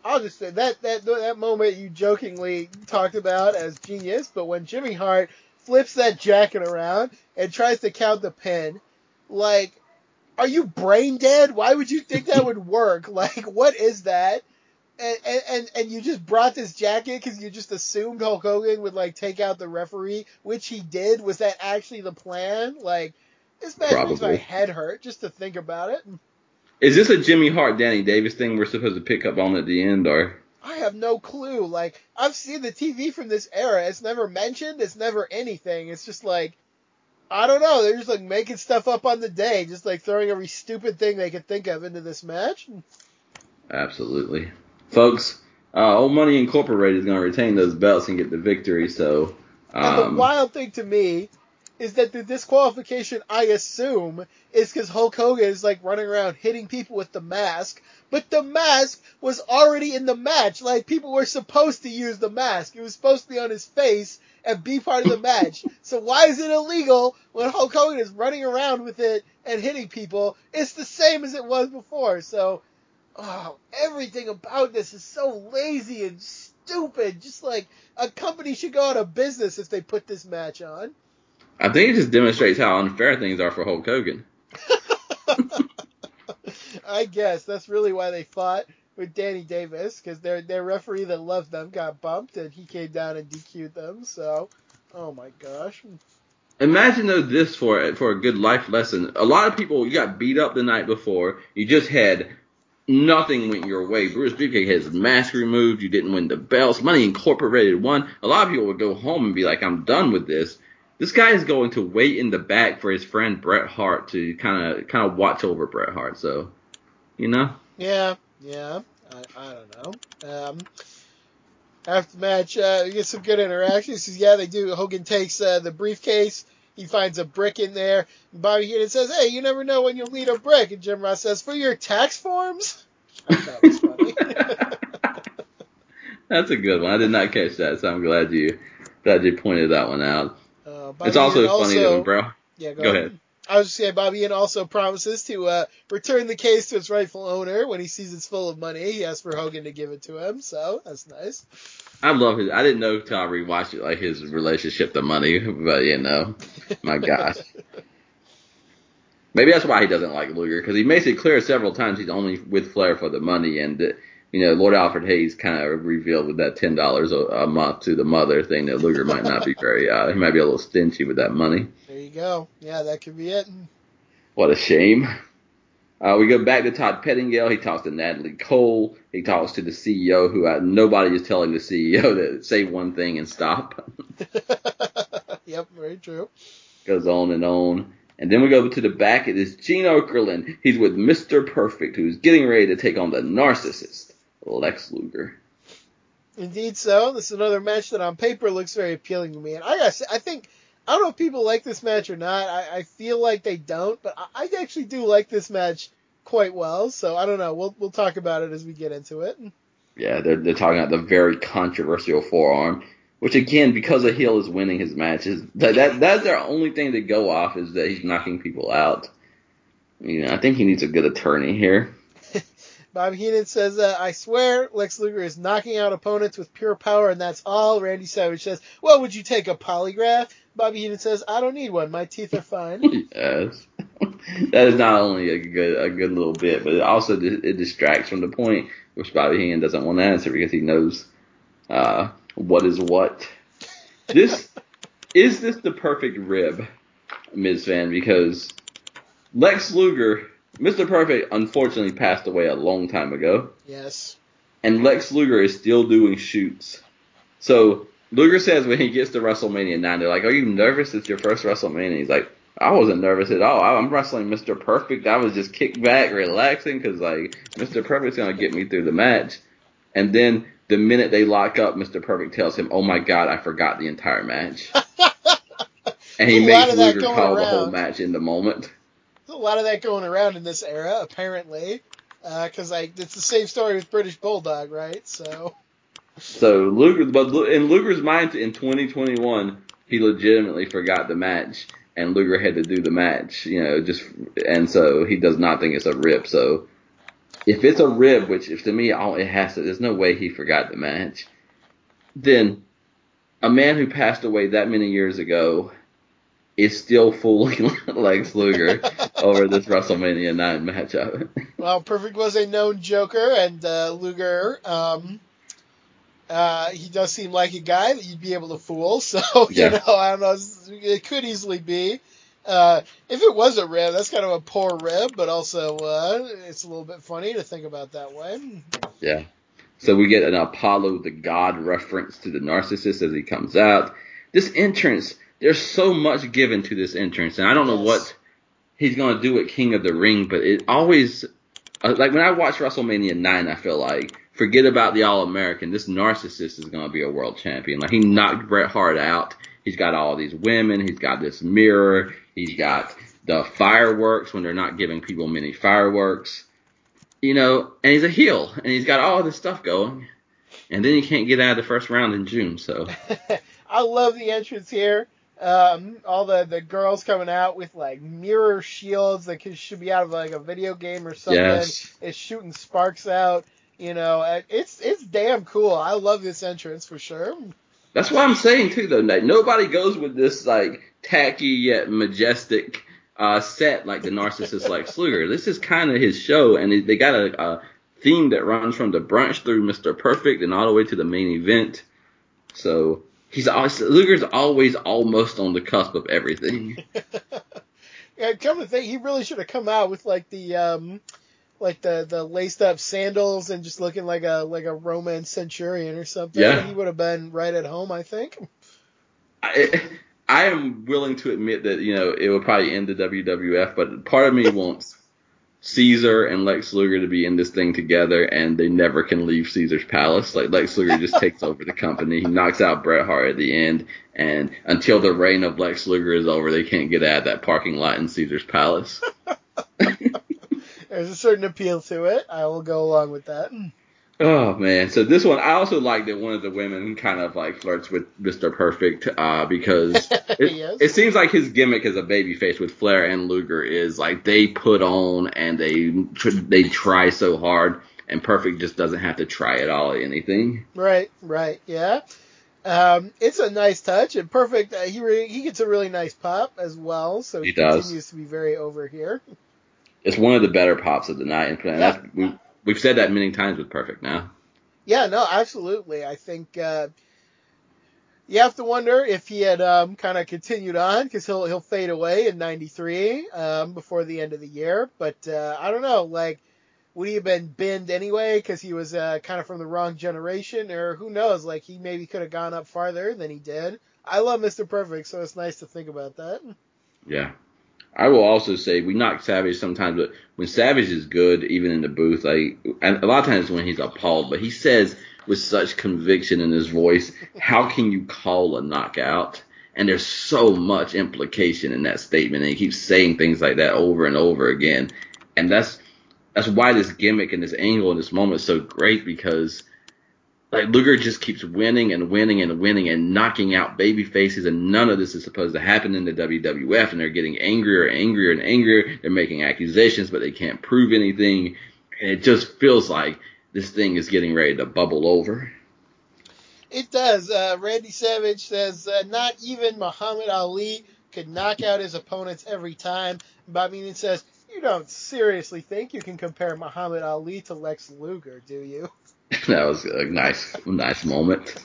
Speaker 2: I'll just say that that that moment you jokingly talked about as genius, but when Jimmy Hart flips that jacket around and tries to count the pin, like, are you brain dead? Why would you think that would work? Like, what is that? And and and you just brought this jacket because you just assumed Hulk Hogan would like take out the referee, which he did. Was that actually the plan? Like, this match makes my head hurt just to think about it.
Speaker 1: Is this a Jimmy Hart Danny Davis thing we're supposed to pick up on at the end, or
Speaker 2: I have no clue. Like I've seen the TV from this era. It's never mentioned. It's never anything. It's just like I don't know. They're just like making stuff up on the day, just like throwing every stupid thing they could think of into this match.
Speaker 1: absolutely, folks? Uh, Old Money Incorporated is going to retain those belts and get the victory. So,
Speaker 2: And the
Speaker 1: um,
Speaker 2: wild thing to me is that the disqualification, I assume, is because Hulk Hogan is like running around hitting people with the mask, but the mask was already in the match. Like people were supposed to use the mask. It was supposed to be on his face and be part of the match. so why is it illegal when Hulk Hogan is running around with it and hitting people? It's the same as it was before. So, oh, everything about this is so lazy and stupid. Just like a company should go out of business if they put this match on.
Speaker 1: I think it just demonstrates how unfair things are for Hulk Hogan.
Speaker 2: I guess that's really why they fought with Danny Davis because their their referee that loved them got bumped and he came down and DQ'd them. So, oh my gosh.
Speaker 1: Imagine though this for for a good life lesson. A lot of people you got beat up the night before. You just had nothing went your way. Bruce Beefcake had his mask removed. You didn't win the belts. Money Incorporated won. A lot of people would go home and be like, "I'm done with this." This guy is going to wait in the back for his friend Bret Hart to kind of kind of watch over Bret Hart. So, you know,
Speaker 2: Yeah, yeah. I, I don't know. Um, after the match, uh, we get some good interactions. 'cause, yeah, they do. Hogan takes uh, the briefcase. He finds a brick in there. And Bobby Heenan says, "Hey, you never know when you'll need a brick." And Jim Ross says, "For your tax forms." That was funny.
Speaker 1: that's a good one. I did not catch that, so I'm glad you glad you pointed that one out.
Speaker 2: Uh,
Speaker 1: It's also funny when Bret
Speaker 2: Yeah, go,
Speaker 1: Go
Speaker 2: ahead.
Speaker 1: ahead.
Speaker 2: I was just saying, Bobby Heenan also promises to uh, return the case to its rightful owner when he sees it's full of money. He asks for Hogan to give it to him, so that's nice.
Speaker 1: I love his. I didn't know till I rewatched it, like his relationship to money, but you know, my gosh. Maybe that's why he doesn't like Luger because he makes it clear several times he's only with Flair for the money, and uh, you know, Lord Alfred Hayes kind of revealed with that ten dollars a month to the mother thing that Luger might not be very. Uh, he might be a little stingy with that money.
Speaker 2: There you go. Yeah, that could be it.
Speaker 1: What a shame. Uh, we go back to Todd Pettengill. He talks to Natalie Cole. He talks to the CEO, who uh, nobody is telling the CEO to say one thing and stop.
Speaker 2: yep, very true.
Speaker 1: goes on and on. And then we go to the back. It is Gene Okerlund. He's with Mr. Perfect, who's getting ready to take on the narcissist, Lex Luger.
Speaker 2: Indeed, so this is another match that on paper looks very appealing to me. And I gotta say, I think I don't know if people like this match or not. I, I feel like they don't, but I, I actually do like this match quite well. So I don't know. We'll we'll talk about it as we get into it.
Speaker 1: Yeah, they're, they're talking about the very controversial forearm, which again, because a heel is winning his matches, that, that that's their only thing to go off is that he's knocking people out. You know, I think he needs a good attorney here.
Speaker 2: Bobby Heenan says, uh, I swear Lex Luger is knocking out opponents with pure power, and that's all. Randy Savage says, Well, would you take a polygraph? Bobby Heenan says, I don't need one. My teeth are fine.
Speaker 1: yes. that is not only a good a good little bit, but it also it distracts from the point, which Bobby Heenan doesn't want to answer because he knows uh, what is what. This is this the perfect rib, Ms. Van, because Lex Luger, Mr. Perfect, unfortunately passed away a long time ago,
Speaker 2: yes.
Speaker 1: and Lex Luger is still doing shoots. So Luger says when he gets to WrestleMania 9, they're like, Are you nervous? It's your first WrestleMania. He's like, I wasn't nervous at all. I'm wrestling Mr. Perfect. I was just kicked back, relaxing, because like Mr. Perfect's gonna get me through the match. And then the minute they lock up, Mr. Perfect tells him, "Oh my God, I forgot the entire match." and he makes Luger
Speaker 2: going
Speaker 1: call the whole match in the moment.
Speaker 2: There's a lot of that going around in this era, apparently. Uh, because like it's the same story with British Bulldog, right? So
Speaker 1: So Luger, but in Luger's mind, in 2021, he legitimately forgot the match, and Luger had to do the match, you know, just and so he does not think it's a rip. So if it's a rib, which if to me all it has to, there's no way he forgot the match. Then a man who passed away that many years ago is still fooling Lex Luger over this WrestleMania 9 matchup.
Speaker 2: Well, Perfect was a known joker, and uh, Luger, um, uh, he does seem like a guy that you'd be able to fool. So, you
Speaker 1: Yeah.
Speaker 2: know, I don't know, it could easily be. Uh, if it was a rib, that's kind of a poor rib, but also uh, it's a little bit funny to think about that way.
Speaker 1: Yeah. So we get an Apollo the God reference to the narcissist as he comes out. This entrance, there's so much given to this entrance, and I don't know what he's gonna do at King of the Ring, but it always uh, like when I watch WrestleMania nine, I feel like forget about the All American. This narcissist is gonna be a world champion. Like he knocked Bret Hart out. He's got all these women. He's got this mirror. He's got the fireworks when they're not giving people many fireworks you know, and he's a heel, and he's got all this stuff going, and then he can't get out of the first round in June. So
Speaker 2: I love the entrance here. Um, all the, the girls coming out with like mirror shields that could, should be out of like a video game or something.
Speaker 1: yes,
Speaker 2: It's shooting sparks out. You know, it's it's damn cool. I love this entrance for sure.
Speaker 1: that's what I'm saying too. Though like, nobody goes with this like tacky yet majestic uh, set like the narcissist like Luger. This is kind of his show, and they- they got a, a theme that runs from the brunch through Mr. Perfect and all the way to the main event. So he's always Luger's always almost on the cusp of everything.
Speaker 2: Yeah, come to think, he really should have come out with like the um, like the the laced up sandals and just looking like a like a Roman centurion or something.
Speaker 1: Yeah.
Speaker 2: he would have been right at home, I think.
Speaker 1: I, I am willing to admit that you know it would probably end the WWF, but part of me wants Caesar and Lex Luger to be in this thing together, and they never can leave Caesar's palace. Like Lex Luger just takes over the company. He knocks out Bret Hart at the end, and until the reign of Lex Luger is over, they can't get out of that parking lot in Caesar's palace.
Speaker 2: There's a certain appeal to it. I will go along with that.
Speaker 1: Oh man! So this one, I also like that one of the women kind of like flirts with Mr. Perfect uh, because it,
Speaker 2: Yes.
Speaker 1: it seems like his gimmick as a babyface with Flair and Luger is like they put on and they tr- they try so hard, and Perfect just doesn't have to try at all anything.
Speaker 2: Right, right, yeah. Um, it's a nice touch and perfect. Uh, he re- he gets a really nice pop as well, so he,
Speaker 1: He does.
Speaker 2: continues to be very over here.
Speaker 1: It's one of the better pops of the night, and that's, we, we've said that many times with Perfect now.
Speaker 2: Yeah, no, absolutely. I think uh, you have to wonder if he had um, kind of continued on because he'll he'll fade away in '93 um, before the end of the year. But uh, I don't know, like. Would he have been binned anyway because he was uh, kind of from the wrong generation, or who knows? Like he maybe could have gone up farther than he did. I love Mr. Perfect, so it's nice to think about that.
Speaker 1: Yeah. I will also say we knock Savage sometimes, but when Savage is good, even in the booth, like and a lot of times when he's appalled, but he says with such conviction in his voice, "How can you call a knockout?" And there's so much implication in that statement, and he keeps saying things like that over and over again, and that's that's why this gimmick and this angle and this moment is so great because like Luger just keeps winning and winning and winning and knocking out baby faces and none of this is supposed to happen in the WWF and they're getting angrier and angrier and angrier. They're making accusations but they can't prove anything. And it just feels like this thing is getting ready to bubble over.
Speaker 2: It does. Uh, Randy Savage says uh, not even Muhammad Ali could knock out his opponents every time. Bob Heenan says, You don't seriously think you can compare Muhammad Ali to Lex Luger, do you?
Speaker 1: that was a nice nice moment.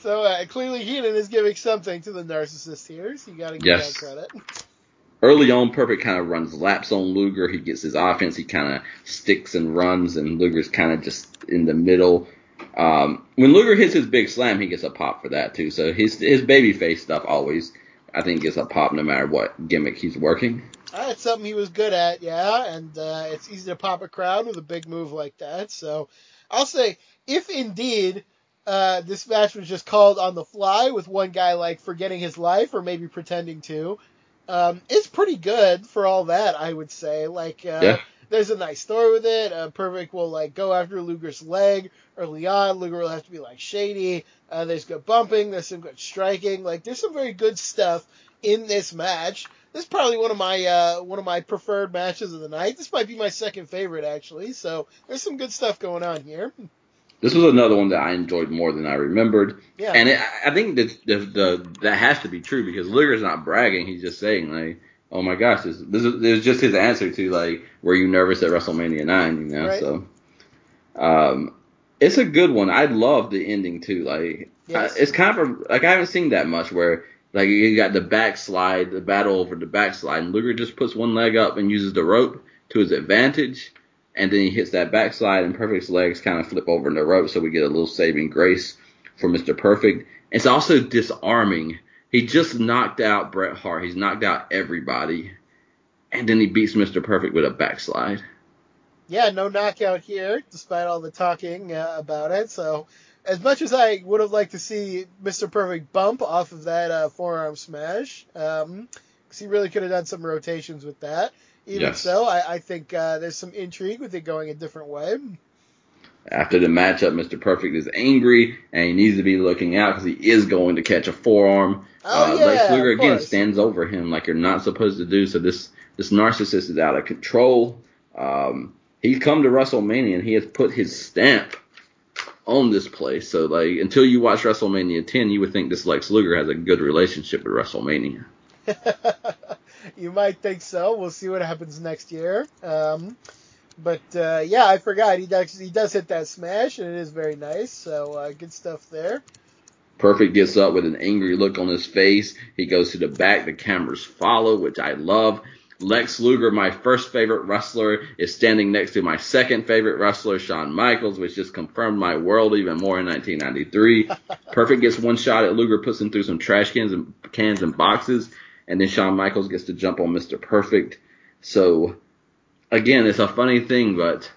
Speaker 2: So uh, clearly Heenan is giving something to the narcissist here, so you got to give
Speaker 1: Yes.
Speaker 2: that credit.
Speaker 1: Early on, Perfect kind of runs laps on Luger. He gets his offense. He kind of sticks and runs, and Luger's kind of just in the middle. Um, when Luger hits his big slam, he gets a pop for that too. So his his baby face stuff always, I think, gets a pop no matter what gimmick he's working.
Speaker 2: Uh, it's something he was good at, yeah, and uh, it's easy to pop a crowd with a big move like that. So I'll say, if indeed uh, this match was just called on the fly with one guy like forgetting his life or maybe pretending to, um, it's pretty good for all that. I would say, like, uh,
Speaker 1: Yeah.
Speaker 2: there's a nice story with it. Uh, Perfect will like go after Luger's leg early on. Luger will have to be like shady. Uh, there's good bumping. There's some good striking. Like, there's some very good stuff in this match. This is probably one of my uh, one of my preferred matches of the night. This might be my second favorite actually. So there's some good stuff going on here.
Speaker 1: This was another one that I enjoyed more than I remembered.
Speaker 2: Yeah.
Speaker 1: And it, I think that the, the that has to be true because Luger's not bragging. He's just saying like, "Oh my gosh, this this is, this is just his answer to like, were you nervous at WrestleMania nine? You know,
Speaker 2: Right.
Speaker 1: so um, it's a good one. I love the ending too. Like,
Speaker 2: Yes.
Speaker 1: I, it's kind of a, like I haven't seen that much where like you got the backslide, the battle over the backslide, and Luger just puts one leg up and uses the rope to his advantage. And then he hits that backslide, and Perfect's legs kind of flip over in the rope, so we get a little saving grace for Mr. Perfect. It's also disarming. He just knocked out Bret Hart. He's knocked out everybody, and then he beats Mr. Perfect with a backslide.
Speaker 2: Yeah, no knockout here, despite all the talking uh, about it. So, as much as I would have liked to see Mr. Perfect bump off of that uh, forearm smash, um 'cause he really could have done some rotations with that. Even
Speaker 1: Yes.
Speaker 2: so, I, I think uh, there's some intrigue with it going a different way.
Speaker 1: After the matchup, Mr. Perfect is angry and he needs to be looking out because he is going to catch a forearm.
Speaker 2: Oh,
Speaker 1: uh,
Speaker 2: yeah,
Speaker 1: Lex Luger again stands over him like you're not supposed to do. So this this narcissist is out of control. Um, he's come to WrestleMania and he has put his stamp on this place. So like until you watch WrestleMania 10, you would think this Lex Luger has a good relationship with WrestleMania.
Speaker 2: you might think so. We'll see what happens next year. Um, but uh, yeah, I forgot he does he does hit that smash and it is very nice. So uh, good stuff there.
Speaker 1: Perfect gets up with an angry look on his face. He goes to the back. The cameras follow, which I love. Lex Luger, my first favorite wrestler, is standing next to my second favorite wrestler, Shawn Michaels, which just confirmed my world even more in 1993. Perfect gets one shot at Luger, puts him through some trash cans and cans and boxes, and then Shawn Michaels gets to jump on Mr. Perfect. So again, it's a funny thing, but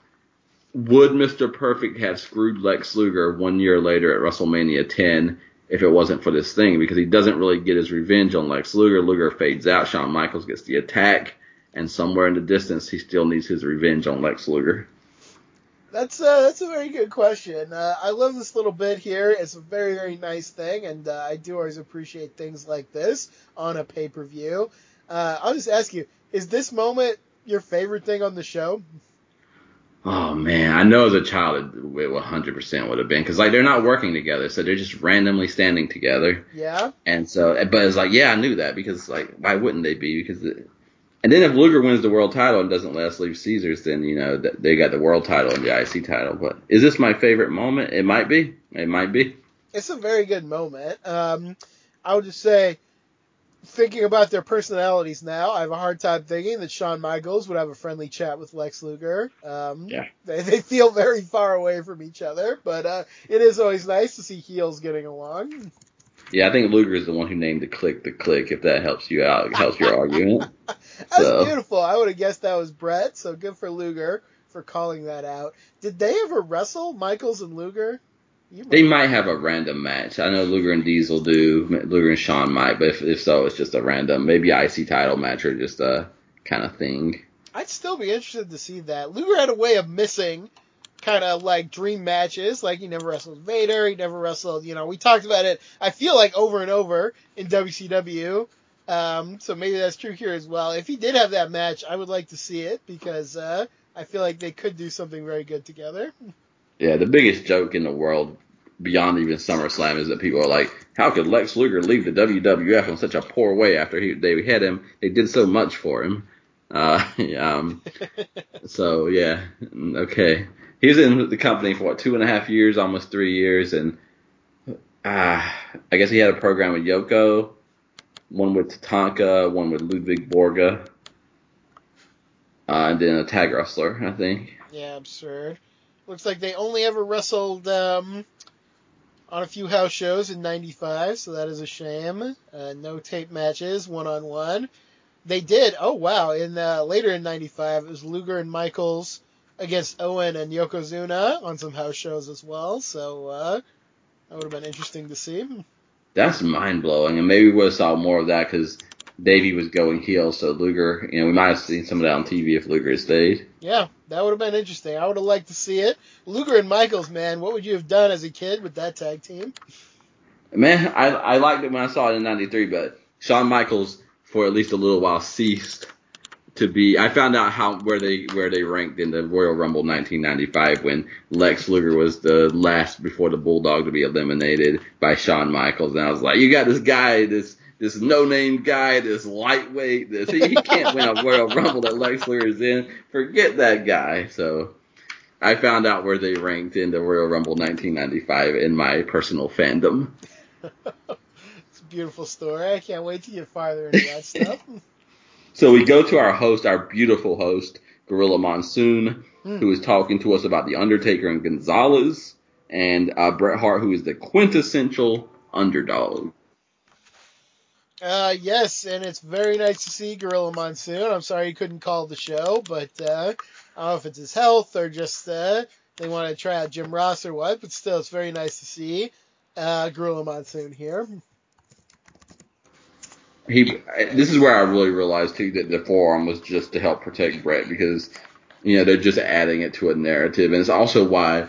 Speaker 1: would Mr. Perfect have screwed Lex Luger one year later at WrestleMania 10 if it wasn't for this thing? Because he doesn't really get his revenge on Lex Luger. Luger fades out. Shawn Michaels gets the attack. And somewhere in the distance, he still needs his revenge on Lex Luger.
Speaker 2: That's uh, that's a very good question. Uh, I love this little bit here. It's a very very nice thing, and uh, I do always appreciate things like this on a pay per view. Uh, I'll just ask you: Is this moment your favorite thing on the show?
Speaker 1: Oh man, I know as a child it, it 100% would have been because like they're not working together, so they're just randomly standing together.
Speaker 2: Yeah.
Speaker 1: And so, but it's like, yeah, I knew that because like, why wouldn't they be? Because, it, and then if Luger wins the world title and doesn't let us leave Caesars, then you know they got the world title and the IC title. But is this my favorite moment? It might be. It might be.
Speaker 2: It's a very good moment. Um, I would just say, thinking about their personalities now, I have a hard time thinking that Shawn Michaels would have a friendly chat with Lex Luger. Um,
Speaker 1: Yeah.
Speaker 2: They, they feel very far away from each other, but uh, it is always nice to see heels getting along.
Speaker 1: Yeah, I think Luger is the one who named the Kliq the Kliq. If that helps you out, helps your argument.
Speaker 2: That's
Speaker 1: So-
Speaker 2: beautiful. I would have guessed that was Bret, so good for Luger for calling that out. Did they ever wrestle, Michaels and Luger?
Speaker 1: They might have a random match. I know Luger and Diesel do. Luger and Shawn might, but if, if so, it's just a random, maybe IC title match or just a kind of thing.
Speaker 2: I'd still be interested to see that. Luger had a way of missing kind of like dream matches. Like he never wrestled Vader. He never wrestled, you know, we talked about it, I feel like over and over in WCW. Um, so maybe that's true here as well. If he did have that match, I would like to see it because uh, I feel like they could do something very good together.
Speaker 1: Yeah, the biggest joke in the world beyond even SummerSlam is that people are like, how could Lex Luger leave the WWF in such a poor way after he, they had him? They did so much for him. Uh, um, so yeah, okay. He was in the company for what two and a half years, almost three years, and uh, I guess he had a program with Yoko, one with Tatanka, one with Ludwig Borga, uh, and then a tag wrestler, I think.
Speaker 2: Yeah, absurd. Looks like they only ever wrestled um, on a few house shows in '95, so that is a shame. Uh, no tape matches, one on one. They did. Oh wow! In uh, later in '95, it was Luger and Michaels against Owen and Yokozuna on some house shows as well. So uh, that would have been interesting to see.
Speaker 1: That's mind blowing, and maybe we would have saw more of that because Davey was going heel, so Luger, you know, we might have seen some of that on TV if Luger had stayed.
Speaker 2: Yeah, that would have been interesting. I would have liked to see it. Luger and Michaels, man, what would you have done as a kid with that tag team?
Speaker 1: Man, I I liked it when I saw it in '93, but Shawn Michaels for at least a little while, ceased to be. I found out how where they where they ranked in the Royal Rumble 1995 when Lex Luger was the last before the Bulldog to be eliminated by Shawn Michaels, and I was like, you got this guy, this this no name guy, this lightweight, this he, he can't win a Royal Rumble that Lex Luger is in. Forget that guy. So I found out where they ranked in the Royal Rumble 1995 in my personal fandom.
Speaker 2: it's a beautiful story. I can't wait to get farther into that stuff.
Speaker 1: So we go to our host, our beautiful host, Gorilla Monsoon, mm. who is talking to us about The Undertaker and Gonzalez, and uh, Bret Hart, who is the quintessential underdog.
Speaker 2: Uh, yes, and it's very nice to see Gorilla Monsoon. I'm sorry he couldn't call the show, but uh, I don't know if it's his health or just uh, they want to try out Jim Ross or what, but still, it's very nice to see uh, Gorilla Monsoon here
Speaker 1: he this is where I really realized too that the forearm was just to help protect Bret because you know they're just adding it to a narrative, and it's also why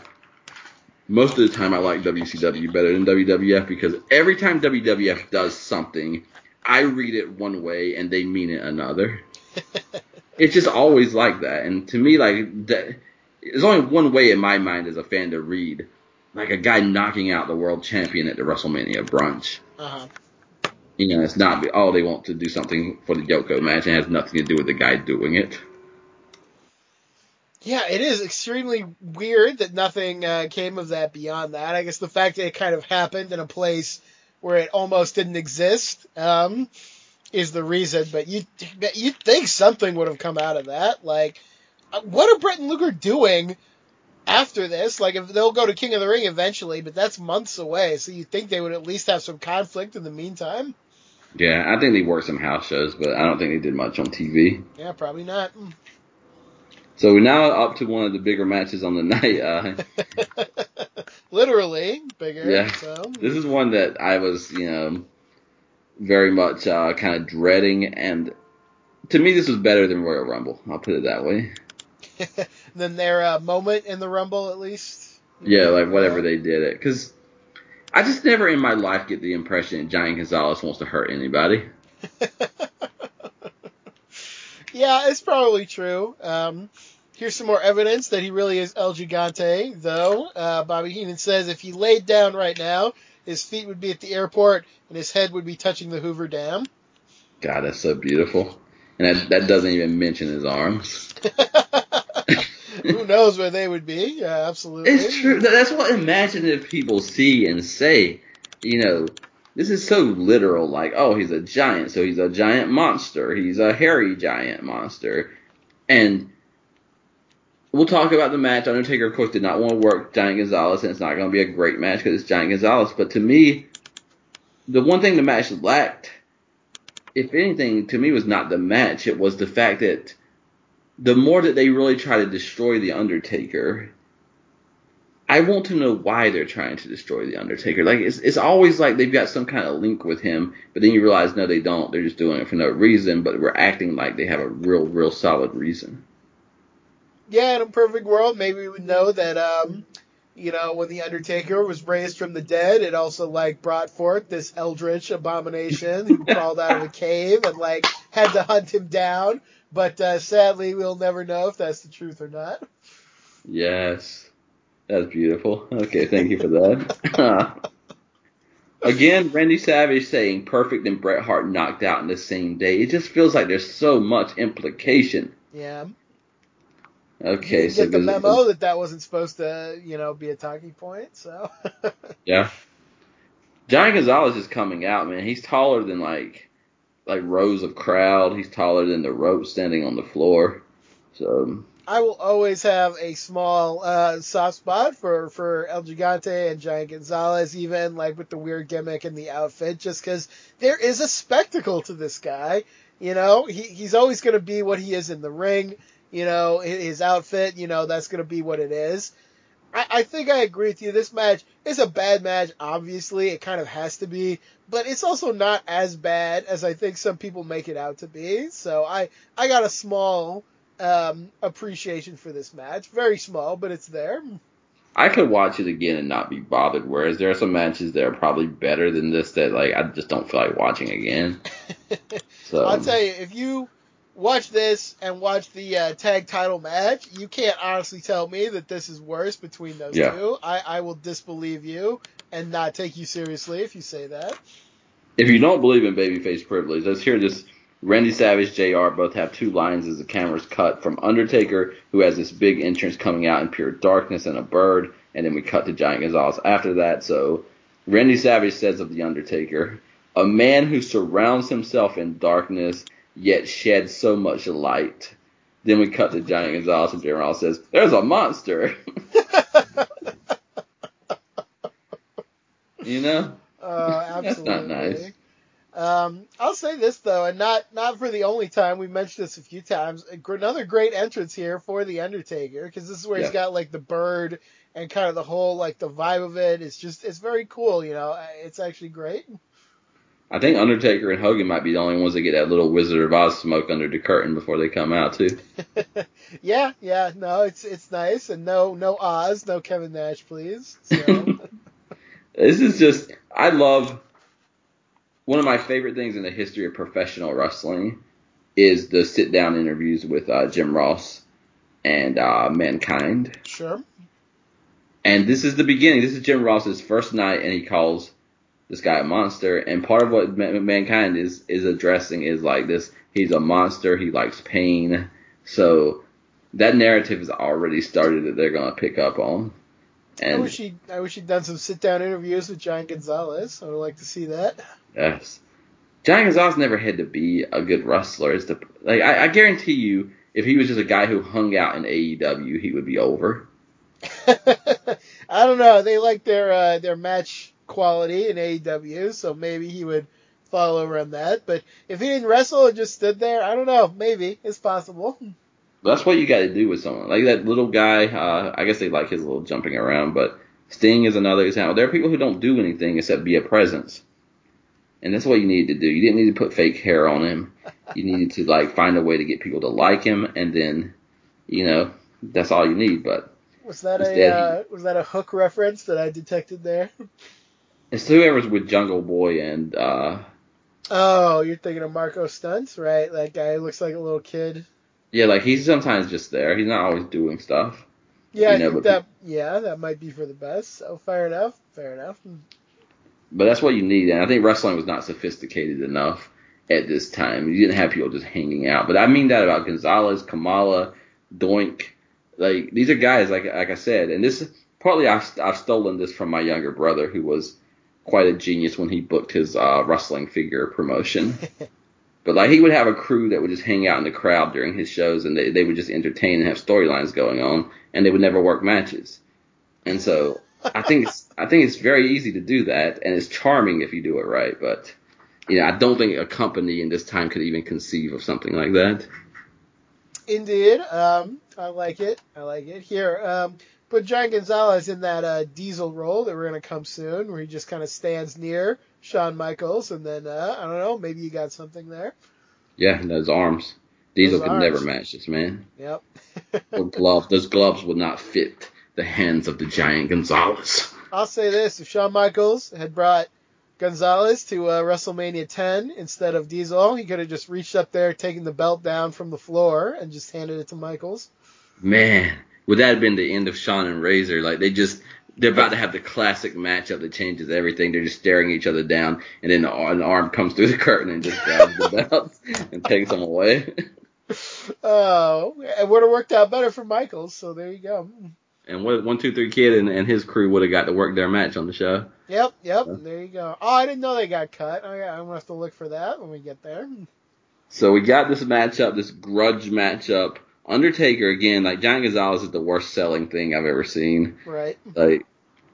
Speaker 1: most of the time I like WCW better than WWF because every time WWF does something, I read it one way and they mean it another. it's just always like that, and to me, like that, there's only one way in my mind as a fan to read, like a guy knocking out the world champion at the WrestleMania brunch. Uh-huh. You know, it's not oh they want to do something for the Yoko match. It has nothing to do with the guy doing it.
Speaker 2: Yeah, it is extremely weird that nothing uh, came of that beyond that. I guess the fact that it kind of happened in a place where it almost didn't exist um, is the reason. But you you think something would have come out of that? Like, uh, what are Bret and Luger doing after this? Like, if they'll go to King of the Ring eventually, but that's months away. So you think they would at least have some conflict in the meantime?
Speaker 1: Yeah, I think they worked some house shows, but I don't think they did much on TV.
Speaker 2: Yeah, probably not.
Speaker 1: So we're now up to one of the bigger matches on the night.
Speaker 2: Uh, Literally bigger. Yeah. So.
Speaker 1: This is one that I was, you know, very much uh, kind of dreading, and to me, this was better than Royal Rumble. I'll put it that way.
Speaker 2: than their uh, moment in the Rumble, at least.
Speaker 1: Yeah, like whatever they did it, because I just never in my life get the impression Giant Gonzalez wants to hurt anybody.
Speaker 2: Yeah, it's probably true. Um, here's some more evidence that he really is El Gigante, though. Uh, Bobby Heenan says if he laid down right now, his feet would be at the airport and his head would be touching the Hoover Dam.
Speaker 1: God, that's so beautiful. And that, that doesn't even mention his arms.
Speaker 2: Who knows where they would be? Yeah, absolutely.
Speaker 1: It's true. That's what imaginative people see and say. You know, this is so literal. Like, oh, he's a giant, so he's a giant monster. He's a hairy giant monster. And we'll talk about the match. Undertaker, of course, did not want to work Giant Gonzalez, and it's not going to be a great match because it's Giant Gonzalez. But to me, the one thing the match lacked, if anything, to me was not the match. It was the fact that the more that they really try to destroy the Undertaker, I want to know why they're trying to destroy the Undertaker. Like it's it's always like they've got some kind of link with him, but then you realize no, they don't. They're just doing it for no reason, but we're acting like they have a real, real solid reason.
Speaker 2: Yeah, in a perfect world, maybe we would know that um, you know, when the Undertaker was raised from the dead, it also like brought forth this eldritch abomination who crawled out of a cave and like had to hunt him down but uh, sadly, we'll never know if that's the truth or not.
Speaker 1: Yes. That's beautiful. Okay, thank you for that. Again, Randy Savage saying perfect and Bret Hart knocked out in the same day. It just feels like there's so much implication.
Speaker 2: Yeah.
Speaker 1: Okay, so
Speaker 2: get the memo that that wasn't supposed to, you know, be a talking point. So.
Speaker 1: yeah. Giant Gonzalez is coming out, man. He's taller than like like rows of crowd. He's taller than the rope standing on the floor. So
Speaker 2: I will always have a small uh, soft spot for for El Gigante and Giant Gonzalez, even like with the weird gimmick and the outfit, just because there is a spectacle to this guy. You know, he he's always going to be what he is in the ring. You know, his outfit, you know, that's going to be what it is. I, I think I agree with you. This match is a bad match. Obviously, it kind of has to be, but it's also not as bad as I think some people make it out to be. So I I got a small um, appreciation for this match. Very small, but it's there.
Speaker 1: I could watch it again and not be bothered. Whereas there are some matches that are probably better than this that like I just don't feel like watching again. So
Speaker 2: I'll tell you, if you watch this and watch the uh, tag title match, you can't honestly tell me that this is worse between those
Speaker 1: Yeah.
Speaker 2: two. I, I will disbelieve you and not take you seriously if you say that.
Speaker 1: if you don't believe in babyface privilege, let's hear this. Randy Savage, JR both have two lines as the camera's cut from Undertaker, who has this big entrance coming out in pure darkness and a bird, and then we cut to Giant Gonzalez after that. So Randy Savage says of the Undertaker, a man who surrounds himself in darkness yet sheds so much light. Then we cut to Giant Gonzalez and General says, "There's a monster." you know,
Speaker 2: Uh,
Speaker 1: That's not nice.
Speaker 2: Um, I'll say this though, and not not for the only time. We mentioned this a few times. Another great entrance here for the Undertaker because this is where he's got like the bird and kind of the whole like the vibe of it. It's just it's very cool. You know, it's actually great.
Speaker 1: I think Undertaker and Hogan might be the only ones that get that little Wizard of Oz smoke under the curtain before they come out too.
Speaker 2: yeah, yeah, no, it's it's nice and no no Oz, no Kevin Nash, please. So,
Speaker 1: This is just I love one of my favorite things in the history of professional wrestling is the sit down interviews with uh, Jim Ross and uh, Mankind.
Speaker 2: sure.
Speaker 1: And this is the beginning. This is Jim Ross's first night, and he calls this guy a monster. And part of what Ma- Mankind is is addressing is like this: he's a monster. He likes pain. So that narrative is already started that they're gonna pick up on.
Speaker 2: I wish he I wish he'd done some sit down interviews with Giant Gonzalez. I would like to see that.
Speaker 1: yes, Giant Gonzalez never had to be a good wrestler. Is the like I, I guarantee you, if he was just a guy who hung out in AEW, he would be over.
Speaker 2: I don't know. They like their uh, their match quality in AEW, so maybe he would fall over on that. But if he didn't wrestle and just stood there, I don't know. Maybe it's possible.
Speaker 1: That's what you got to do with someone like that little guy. Uh, I guess they like his little jumping around, but Sting is another example. There are people who don't do anything except be a presence, and that's what you need to do. You didn't need to put fake hair on him. You needed to like find a way to get people to like him, and then, you know, that's all you need. But
Speaker 2: Was that a uh, was that a hook reference that I detected there?
Speaker 1: it's whoever's with Jungle Boy and uh,
Speaker 2: Oh, you're thinking of Marko Stunts, right? That guy looks like a little kid.
Speaker 1: Yeah, like he's sometimes just there. He's not always doing stuff.
Speaker 2: Yeah,
Speaker 1: You know,
Speaker 2: that yeah, that might be for the best. So fair enough, fair enough.
Speaker 1: But that's what you need, and I think wrestling was not sophisticated enough at this time. You didn't have people just hanging out. But I mean that about Gonzalez, Kamala, Doink. Like these are guys, like like I said, and this is partly I've, I've stolen this from my younger brother, who was quite a genius when he booked his uh, wrestling figure promotion. but like he would have a crew that would just hang out in the crowd during his shows, and they they would just entertain and have storylines going on, and they would never work matches. And so I think it's I think it's very easy to do that, and it's charming if you do it right. But you know, I don't think a company in this time could even conceive of something like that.
Speaker 2: Indeed. Um, I like it. I like it. Here, um, put Giant Gonzalez in that uh, diesel role that we're gonna come soon, where he just kind of stands near Shawn Michaels, and then uh, I don't know, maybe you got something there.
Speaker 1: Yeah, and those arms. Diesel
Speaker 2: Those
Speaker 1: could never match this man.
Speaker 2: Yep.
Speaker 1: Or gloves. Those gloves would not fit the hands of the giant Gonzalez.
Speaker 2: I'll say this: if Shawn Michaels had brought Gonzalez to uh, WrestleMania 10 instead of Diesel, he could have just reached up there, taken the belt down from the floor, and just handed it to Michaels.
Speaker 1: Man, would that have been the end of Shawn and Razor? Like they just they're about to have the classic matchup that changes everything. They're just staring each other down, and then an arm comes through the curtain and just grabs the belts and takes them away.
Speaker 2: Oh, it would have worked out better for Michaels. So there you go.
Speaker 1: And what one two three kid and, and his crew would have got to work their match on the show.
Speaker 2: Yep, yep.
Speaker 1: Yeah.
Speaker 2: There you go. Oh, I didn't know they got cut. Oh, okay, I'm gonna have to look for that when we get there.
Speaker 1: So we got this matchup, this grudge matchup. Undertaker again, like Giant Gonzalez is the worst selling thing I've ever seen.
Speaker 2: Right.
Speaker 1: Like,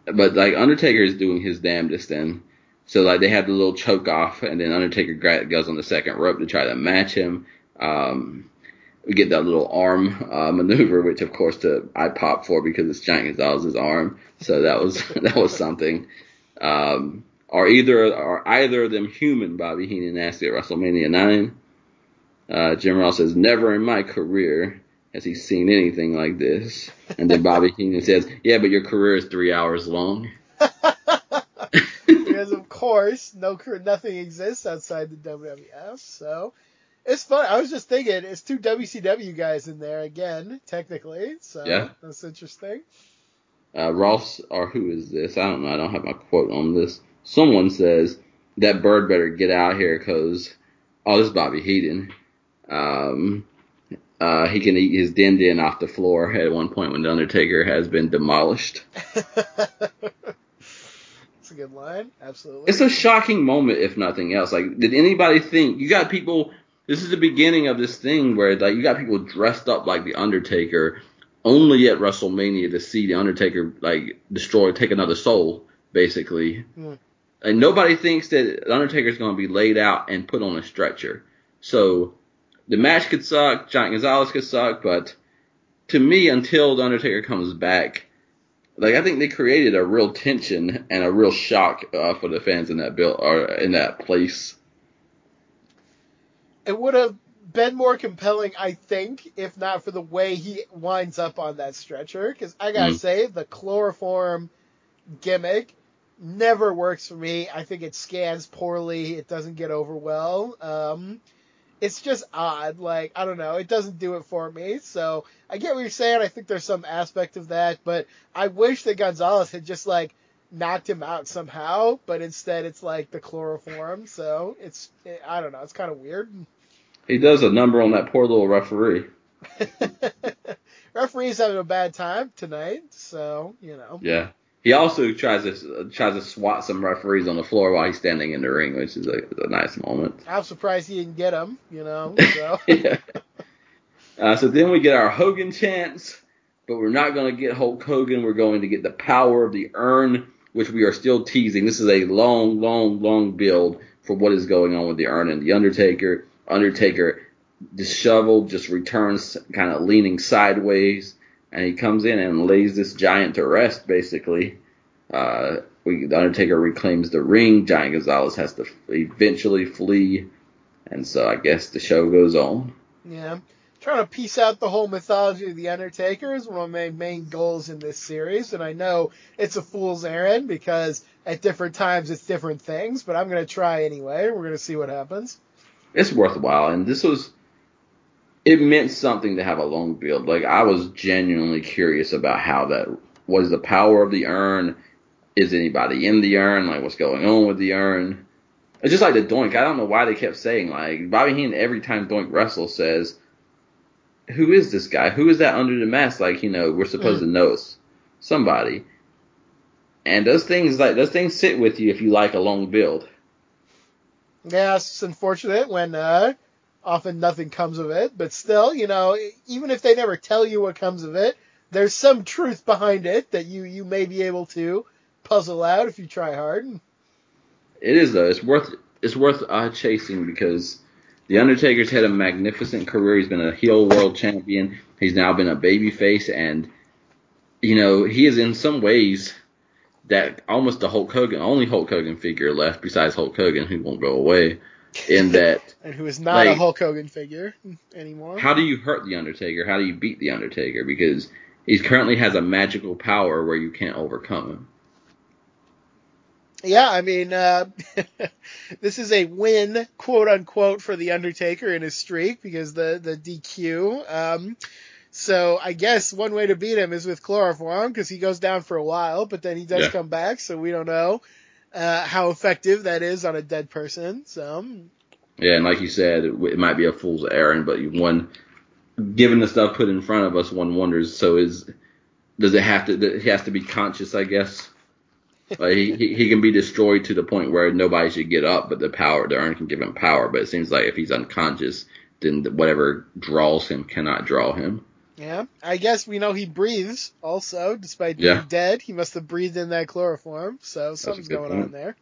Speaker 1: but like Undertaker is doing his damnedest then. So like they have the little choke off, and then Undertaker goes on the second rope to try to match him. Um, we get that little arm uh, maneuver, which of course to, I pop for because it's Giant Gonzalez's arm. So that was that was something. Um, are either are either of them human? Bobby Heenan asked at WrestleMania nine. Uh, Jim Ross says, "Never in my career has he seen anything like this." And then Bobby Heenan says, "Yeah, but your career is three hours long."
Speaker 2: because of course, no nothing exists outside the WWF. So it's fun. I was just thinking, it's two WCW guys in there again, technically. So
Speaker 1: Yeah.
Speaker 2: that's interesting.
Speaker 1: Uh, Ross, or who is this? I don't know. I don't have my quote on this. Someone says that bird better get out here because, oh, this is Bobby Heenan. Um, uh, he can eat his din din off the floor at one point when the Undertaker has been demolished.
Speaker 2: It's a good line. Absolutely.
Speaker 1: It's a shocking moment, if nothing else. Like, did anybody think you got people? This is the beginning of this thing where like you got people dressed up like the Undertaker, only at WrestleMania to see the Undertaker like destroy, take another soul, basically.
Speaker 2: Hmm.
Speaker 1: And nobody thinks that the Undertaker is going to be laid out and put on a stretcher. So the match could suck, Giant Gonzalez could suck, but to me, until the Undertaker comes back, like I think they created a real tension and a real shock uh, for the fans in that bill or in that place.
Speaker 2: it would have been more compelling, I think, if not for the way he winds up on that stretcher. Because I gotta
Speaker 1: Mm.
Speaker 2: say, the chloroform gimmick never works for me. I think it scans poorly. It doesn't get over well. Um, it's just odd. Like I don't know. It doesn't do it for me. So I get what you're saying. I think there's some aspect of that, but I wish that Gonzalez had just like knocked him out somehow. But instead, it's like the chloroform. So it's I don't know. It's kind of weird.
Speaker 1: He does a number on that poor little referee.
Speaker 2: Referee's having a bad time tonight, so you know.
Speaker 1: Yeah. He also tries to uh, tries to swat some referees on the floor while he's standing in the ring, which is a, a nice moment.
Speaker 2: I'm surprised he didn't get him, you know. So
Speaker 1: yeah. Uh, so then we get our Hogan chance, but we're not going to get Hulk Hogan. We're going to get the power of the urn, which we are still teasing. This is a long, long, long build for what is going on with the urn and the Undertaker. Undertaker, disheveled, just returns kind of leaning sideways, and he comes in and lays this giant to rest, basically. Uh, we, the Undertaker reclaims the ring. Giant Gonzalez has to eventually flee, and so I guess the show goes on.
Speaker 2: yeah, trying to piece out the whole mythology of the Undertaker is one of my main goals in this series, and I know it's a fool's errand because at different times it's different things, but I'm gonna try anyway. We're gonna see what happens.
Speaker 1: it's worthwhile. And this was, it meant something to have a long build. Like I was genuinely curious about how that was the power of the urn. Is anybody in the urn? Like what's going on with the urn? It's just like the Doink. I don't know why they kept saying like Bobby Heenan every time Doink wrestles says, "Who is this guy? Who is that under the mask?" Like you know we're supposed to know somebody. And those things like those things sit with you if you like a long build.
Speaker 2: Yeah, it's unfortunate when uh, often nothing comes of it, but still, you know, even if they never tell you what comes of it, there's some truth behind it that you you may be able to puzzle out if you try hard.
Speaker 1: It is though. It's worth it's worth uh, chasing because the Undertaker's had a magnificent career. He's been a heel world champion. He's now been a babyface, and you know he is in some ways that almost the Hulk Hogan only Hulk Hogan figure left besides Hulk Hogan who won't go away. In that,
Speaker 2: And who is not a Hulk Hogan figure anymore.
Speaker 1: how do you hurt the Undertaker? How do you beat the Undertaker? Because he currently has a magical power where you can't overcome him.
Speaker 2: Yeah, I mean, uh, this is a win, quote unquote, for the Undertaker in his streak because the the DQ. Um, so I guess one way to beat him is with chloroform because he goes down for a while, but then he does
Speaker 1: Yeah.
Speaker 2: come back. So we don't know uh, how effective that is on a dead person. So
Speaker 1: Yeah, and like you said, it, it might be a fool's errand, but one, given the stuff put in front of us, one wonders. So is does it have to? He has to be conscious, I guess. Like he, he he can be destroyed to the point where nobody should get up, but the power, the urn can give him power. But it seems like if he's unconscious, then whatever draws him cannot draw him.
Speaker 2: Yeah, I guess we know he breathes also, despite being
Speaker 1: Yeah.
Speaker 2: dead. He must have breathed in that chloroform. So something's going
Speaker 1: point.
Speaker 2: on there.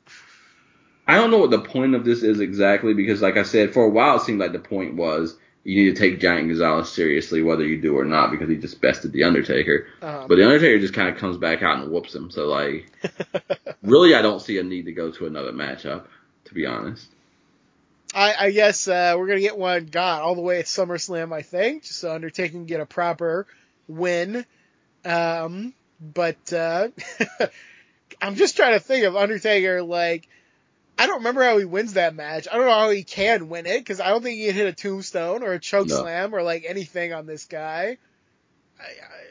Speaker 1: I don't know what the point of this is exactly because, like I said, for a while it seemed like the point was you need to take Giant Gonzalez seriously, whether you do or not, because he just bested the Undertaker.
Speaker 2: Um,
Speaker 1: But the Undertaker just kind of comes back out and whoops him. So like, really, I don't see a need to go to another matchup, to be honest.
Speaker 2: I, I guess uh, we're gonna get one God all the way at SummerSlam, I think, just so Undertaker can get a proper win. Um, but uh, I'm just trying to think of Undertaker like I don't remember how he wins that match. I don't know how he can win it because I don't think he hit a tombstone or a choke
Speaker 1: No.
Speaker 2: slam or like anything on this guy.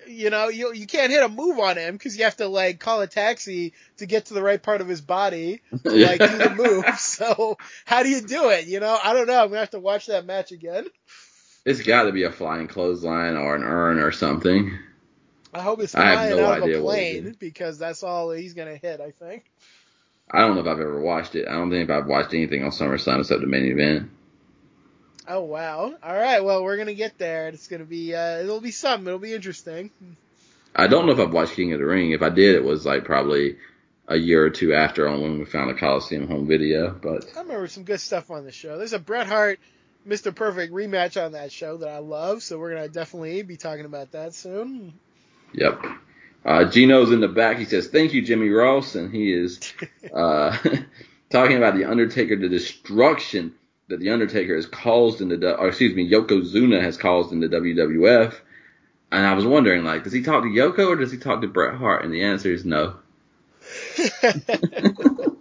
Speaker 2: You know, you you can't hit a move on him because you have to like call a taxi to get to the right part of his body to like do the move. So how do you do it? You know, I don't know. I'm gonna have to watch that match again.
Speaker 1: It's got to be a flying clothesline or an urn or something.
Speaker 2: I hope it's flying
Speaker 1: no
Speaker 2: out of a plane because that's all he's gonna hit. I think.
Speaker 1: I don't know if I've ever watched it. I don't think I've watched anything on SummerSlam except the main event.
Speaker 2: Oh wow! All right, well we're gonna get there. It's gonna be uh, it'll be something. It'll be interesting.
Speaker 1: I don't know if I've watched King of the Ring. If I did, it was like probably a year or two after on when we found the Coliseum home video. But
Speaker 2: I remember some good stuff on the show. There's a Bret Hart, Mr. Perfect rematch on that show that I love, so we're gonna definitely be talking about that soon.
Speaker 1: Yep. Uh, Gino's in the back. He says, "Thank you, Jimmy Ross," and he is uh, talking about the Undertaker, the destruction that the Undertaker has caused in the, or excuse me, Yokozuna has caused in the WWF. And I was wondering, like, does he talk to Yoko or does he talk to Bret Hart? And the answer is no.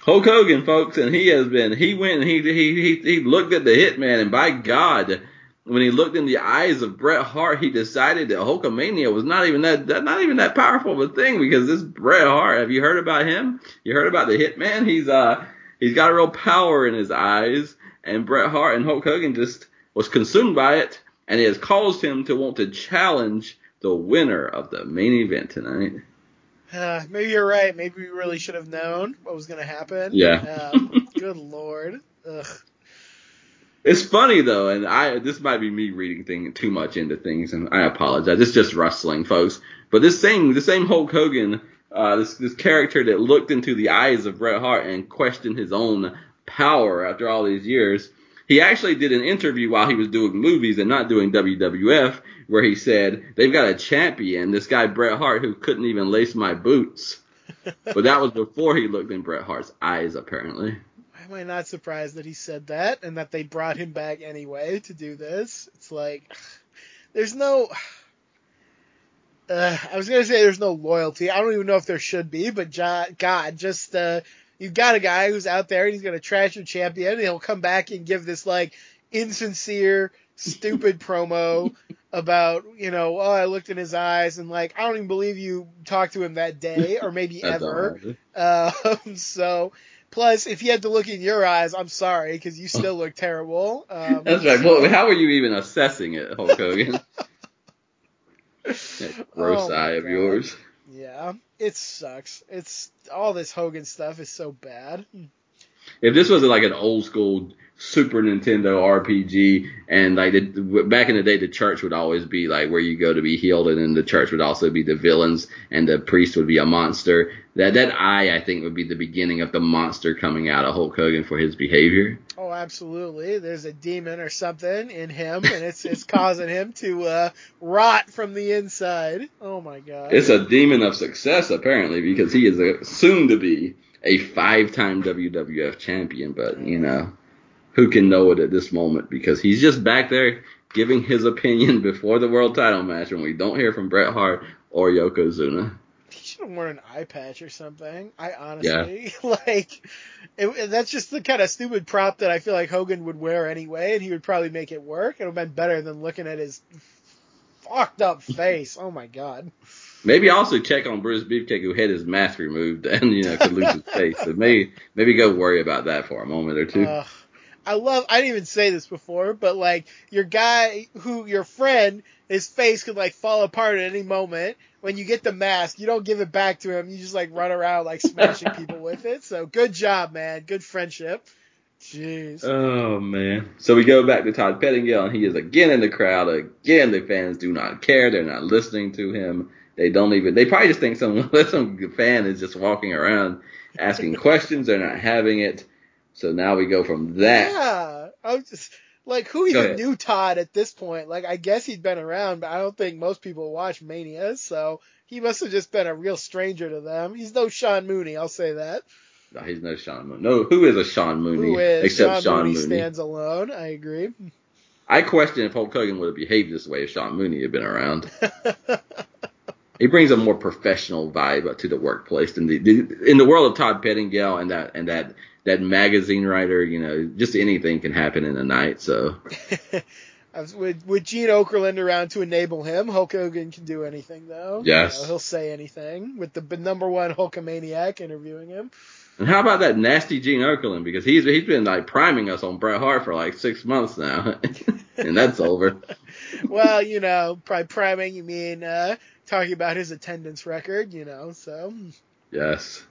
Speaker 1: Hulk Hogan, folks, and he has been. He went and he he he, he looked at the Hitman, and by God, when he looked in the eyes of Bret Hart, he decided that Hulkamania was not even that, that not even that powerful of a thing because this Bret Hart. Have you heard about him? You heard about the Hitman? He's uh he's got a real power in his eyes, and Bret Hart and Hulk Hogan just was consumed by it, and it has caused him to want to challenge the winner of the main event tonight.
Speaker 2: Uh, maybe you're right. Maybe we really should have known what was gonna happen.
Speaker 1: Yeah.
Speaker 2: Um, good lord. Ugh.
Speaker 1: It's funny though, and I this might be me reading thing too much into things, and I apologize. It's just wrestling, folks. But this same the same Hulk Hogan, uh, this this character that looked into the eyes of Bret Hart and questioned his own power after all these years. He actually did an interview while he was doing movies and not doing WWF, where he said they've got a champion, this guy Bret Hart, who couldn't even lace my boots. but that was before he looked in Bret Hart's eyes, apparently.
Speaker 2: Why am I not surprised that he said that and that they brought him back anyway to do this? It's like there's no. Uh, I was gonna say there's no loyalty. I don't even know if there should be, but God, just uh, you've got a guy who's out there and he's gonna trash your champion, and he'll come back and give this like insincere, stupid promo about you know, oh, I looked in his eyes and like I don't even believe you talked to him that day or maybe ever. Um, so, plus, if you had to look in your eyes, I'm sorry because you still look terrible. Um,
Speaker 1: That's right. Well, how are you even assessing it, Hulk Hogan? That gross
Speaker 2: Oh,
Speaker 1: eye of
Speaker 2: God.
Speaker 1: yours.
Speaker 2: yeah, it sucks. It's all this Hogan stuff is so bad.
Speaker 1: If this was like an old school Super Nintendo RPG, and like the, back in the day, the church would always be like where you go to be healed, and then the church would also be the villains, and the priest would be a monster. That that eye, I think, would be the beginning of the monster coming out of Hulk Hogan for his behavior.
Speaker 2: Oh, absolutely. There's a demon or something in him, and it's it's causing him to uh, rot from the inside. Oh my god.
Speaker 1: It's a demon of success apparently because he is a, soon to be a five-time WWF champion, but you know, who can know it at this moment because he's just back there giving his opinion before the world title match when we don't hear from Bret Hart or Yokozuna.
Speaker 2: He should have worn an eye patch or something. I honestly like. It, that's just the kind of stupid prop that I feel like Hogan would wear anyway, and he would probably make it work. It would have been better than looking at his fucked up face. Oh my god.
Speaker 1: Maybe also check on Bruce Beefcake who had his mask removed and you know could lose his face. So maybe maybe go worry about that for a moment or two.
Speaker 2: Ugh. I love. I didn't even say this before, but like your guy, who your friend, his face could like fall apart at any moment. When you get the mask, you don't give it back to him. You just like run around like smashing people with it. So good job, man. Good friendship. Jeez.
Speaker 1: Oh man. So we go back to Todd Pettengill and he is again in the crowd. Again, the fans do not care. They're not listening to him. They don't even. They probably just think some some fan is just walking around asking questions. They're not having it. So now we go from that.
Speaker 2: Yeah. I was just like, who even
Speaker 1: ahead.
Speaker 2: knew Todd at this point? Like, I guess he'd been around, but I don't think most people watch Mania. So he must have just been a real stranger to them. He's no Sean Mooney. I'll say that.
Speaker 1: No, he's no Sean Mooney. No, who is a Sean Mooney
Speaker 2: Who is
Speaker 1: except
Speaker 2: Sean,
Speaker 1: Sean
Speaker 2: Mooney,
Speaker 1: Mooney?
Speaker 2: stands alone. I agree.
Speaker 1: I question if Hulk Hogan would have behaved this way if Sean Mooney had been around. he brings a more professional vibe to the workplace than the, the in the world of Todd Pettengill and that and that that magazine writer. You know, just anything can happen in a night. So.
Speaker 2: with with Gene Okerlund around to enable him, Hulk Hogan can do anything though.
Speaker 1: Yes.
Speaker 2: You know, he'll say anything with the number one Hulkamaniac interviewing him.
Speaker 1: And how about that nasty Gene Okerlund? Because he's he's been like priming us on Bret Hart for like six months now, and that's over.
Speaker 2: well, you know, by priming you mean uh, talking about his attendance record, you know. So.
Speaker 1: Yes.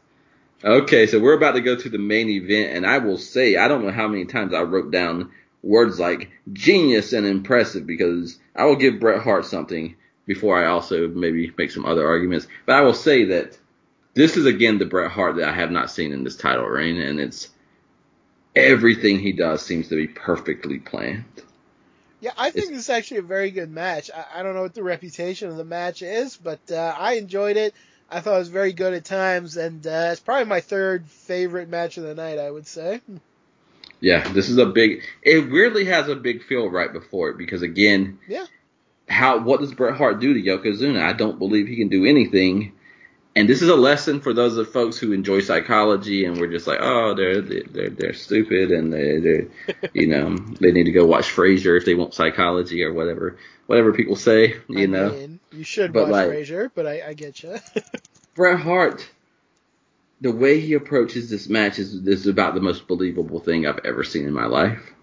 Speaker 1: Okay, so we're about to go to the main event, and I will say I don't know how many times I wrote down words like genius and impressive because I will give Bret Hart something before I also maybe make some other arguments. But I will say that this is again the Bret Hart that I have not seen in this title reign, and it's everything he does seems to be perfectly planned.
Speaker 2: Yeah, I think it's, this is actually a very good match. I, I, don't know what the reputation of the match is, but uh, I enjoyed it. I thought it was very good at times, and uh, it's probably my third favorite match of the night. I would say.
Speaker 1: Yeah, this is a big. It weirdly has a big feel right before it because again,
Speaker 2: yeah.
Speaker 1: How what does Bret Hart do to Yokozuna? I don't believe he can do anything. And this is a lesson for those of folks who enjoy psychology and we're just like, oh, they're they're they're stupid and they they you know they need to go watch Frasier if they want psychology or whatever whatever people say, you
Speaker 2: I
Speaker 1: know.
Speaker 2: Mean, you should but watch like, Frasier, but I, I get you.
Speaker 1: Bret Hart the way he approaches this match is, is about the most believable thing I've ever seen in my life.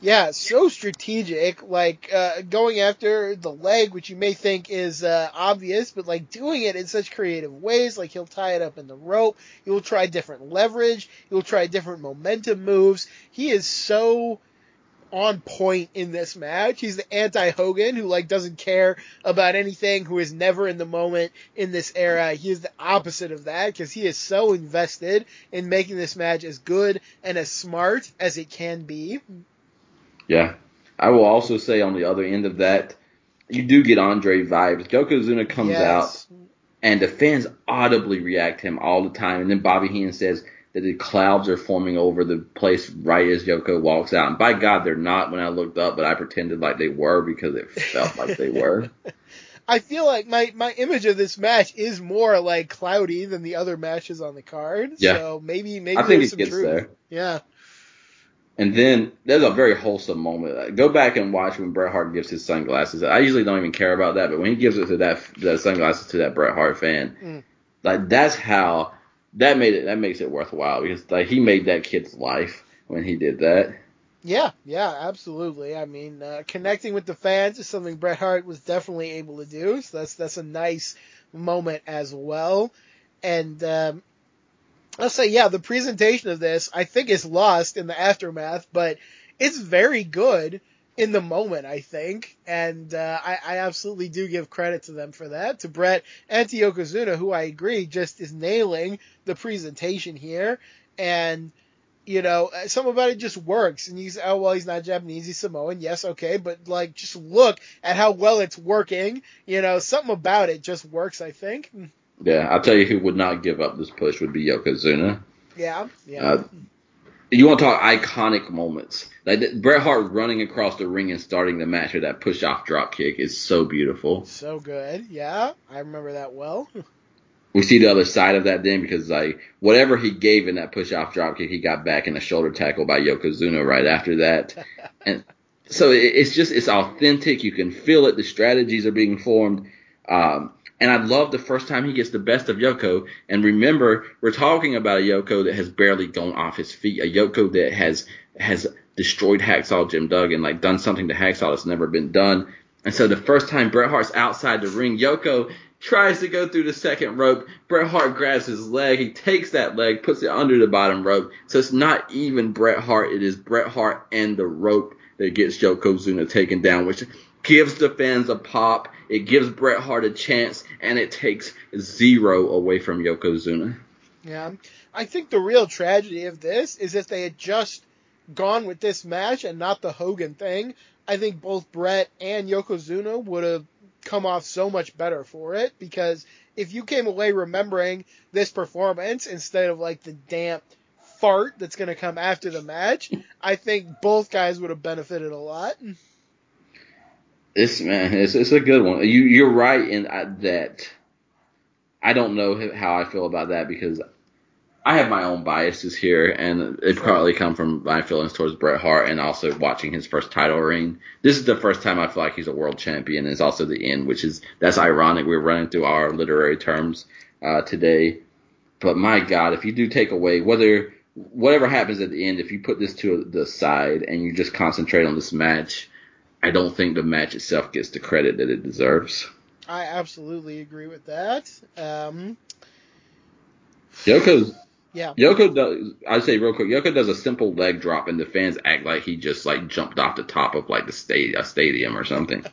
Speaker 2: Yeah, so strategic, like uh, going after the leg, which you may think is uh, obvious, but like doing it in such creative ways. Like he'll tie it up in the rope. He'll try different leverage. He'll try different momentum moves. He is so on point in this match. He's the anti Hogan who like doesn't care about anything, who is never in the moment in this era. He is the opposite of that because he is so invested in making this match as good and as smart as it can be.
Speaker 1: Yeah. I will also say on the other end of that, you do get Andre vibes. Yokozuna comes yes. out and the fans audibly react to him all the time. And then Bobby Heenan says, that the clouds are forming over the place right as Yoko walks out. And by God, they're not when I looked up, but I pretended like they were because it felt like they were.
Speaker 2: I feel like my, my image of this match is more like cloudy than the other matches on the card. Yeah. So maybe maybe
Speaker 1: I think
Speaker 2: it
Speaker 1: some gets
Speaker 2: truth.
Speaker 1: there.
Speaker 2: Yeah.
Speaker 1: And then there's a very wholesome moment. Go back and watch when Bret Hart gives his sunglasses. I usually don't even care about that, but when he gives it to that the sunglasses to that Bret Hart fan, mm. like that's how that made it that makes it worthwhile because like he made that kid's life when he did that.
Speaker 2: Yeah, yeah, absolutely. I mean, uh, connecting with the fans is something Bret Hart was definitely able to do. So that's that's a nice moment as well. And um, I'll say, yeah, the presentation of this I think is lost in the aftermath, but it's very good in the moment, I think, and uh, I, I, absolutely do give credit to them for that. To Bret and to Yokozuna, who I agree just is nailing the presentation here, and you know, some about it just works. And you say, oh well, he's not Japanese, he's Samoan. Yes, okay, but like, just look at how well it's working. You know, something about it just works. I think.
Speaker 1: Yeah, I'll tell you who would not give up this push would be Yokozuna.
Speaker 2: Yeah, yeah.
Speaker 1: Uh, you want to talk iconic moments? Like Bret Hart running across the ring and starting the match with that push off drop kick is so beautiful.
Speaker 2: So good, yeah, I remember that well.
Speaker 1: we see the other side of that then because like whatever he gave in that push off drop kick, he got back in a shoulder tackle by Yokozuna right after that, and so it's just it's authentic. You can feel it. The strategies are being formed. Um, and I love the first time he gets the best of Yoko. And remember, we're talking about a Yoko that has barely gone off his feet, a Yoko that has has destroyed Hacksaw Jim Duggan, like done something to Hacksaw that's never been done. And so the first time Bret Hart's outside the ring, Yoko tries to go through the second rope. Bret Hart grabs his leg. He takes that leg, puts it under the bottom rope. So it's not even Bret Hart. It is Bret Hart and the rope that gets Yokozuna taken down, which gives the fans a pop. It gives Bret Hart a chance, and it takes zero away from Yokozuna.
Speaker 2: Yeah, I think the real tragedy of this is if they had just gone with this match and not the Hogan thing. I think both Bret and Yokozuna would have come off so much better for it because if you came away remembering this performance instead of like the damp fart that's going to come after the match, I think both guys would have benefited a lot.
Speaker 1: This man, it's, it's a good one. You you're right in uh, that. I don't know how I feel about that because I have my own biases here, and it probably come from my feelings towards Bret Hart and also watching his first title reign. This is the first time I feel like he's a world champion, and it's also the end, which is that's ironic. We're running through our literary terms uh, today, but my God, if you do take away whether whatever happens at the end, if you put this to the side and you just concentrate on this match, I don't think the match itself gets the credit that it deserves.
Speaker 2: I absolutely agree with that. Um,
Speaker 1: Yoko's
Speaker 2: yeah.
Speaker 1: Yoko does. I say real quick. Yoko does a simple leg drop, and the fans act like he just like jumped off the top of like the state a stadium or something.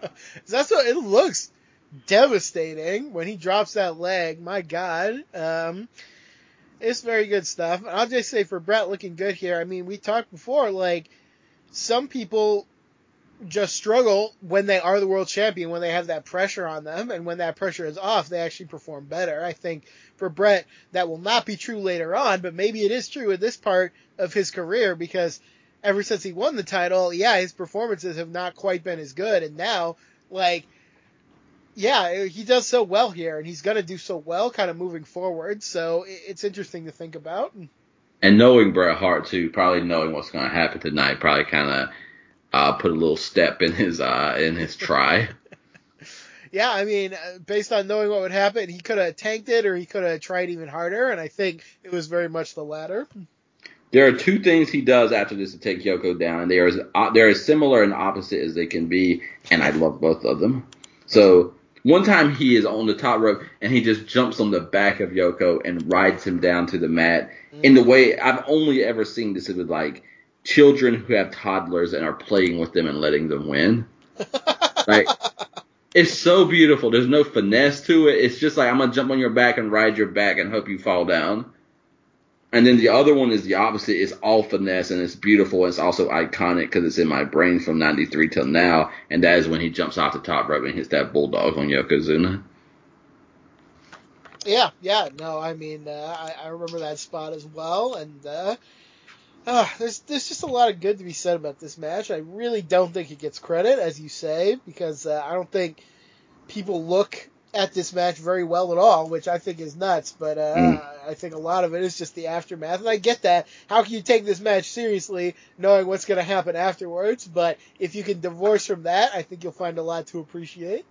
Speaker 2: That's what it looks devastating when he drops that leg. My God. Um, it's very good stuff. And I'll just say for Bret looking good here. I mean, we talked before, like some people just struggle when they are the world champion, when they have that pressure on them, and when that pressure is off, they actually perform better. I think for Bret, that will not be true later on, but maybe it is true in this part of his career because ever since he won the title, yeah, his performances have not quite been as good, and now, like, yeah, he does so well here, and he's going to do so well kind of moving forward, so it's interesting to think about.
Speaker 1: And knowing Bret Hart, too, probably knowing what's going to happen tonight, probably kind of uh, put a little step in his uh, in his try.
Speaker 2: yeah, I mean, uh, based on knowing what would happen, he could have tanked it or he could have tried even harder, and I think it was very much the latter.
Speaker 1: There are two things he does after this to take Yoko down, and they are uh, they're as similar and opposite as they can be, and I love both of them. So one time he is on the top rope and he just jumps on the back of Yoko and rides him down to the mat mm-hmm. in the way I've only ever seen this with like children who have toddlers and are playing with them and letting them win. like it's so beautiful. There's no finesse to it. It's just like I'm gonna jump on your back and ride your back and hope you fall down. And then the other one is the opposite. It's all finesse and it's beautiful. It's also iconic because it's in my brain from '93 till now. And that is when he jumps off the top rope and hits that bulldog on Yokozuna.
Speaker 2: Yeah, yeah, no, I mean, uh, I, I remember that spot as well, and uh, uh, there's there's just a lot of good to be said about this match. I really don't think it gets credit, as you say, because uh, I don't think people look at this match very well at all, which I think is nuts. But uh, mm. I think a lot of it is just the aftermath, and I get that. How can you take this match seriously, knowing what's going to happen afterwards? But if you can divorce from that, I think you'll find a lot to appreciate.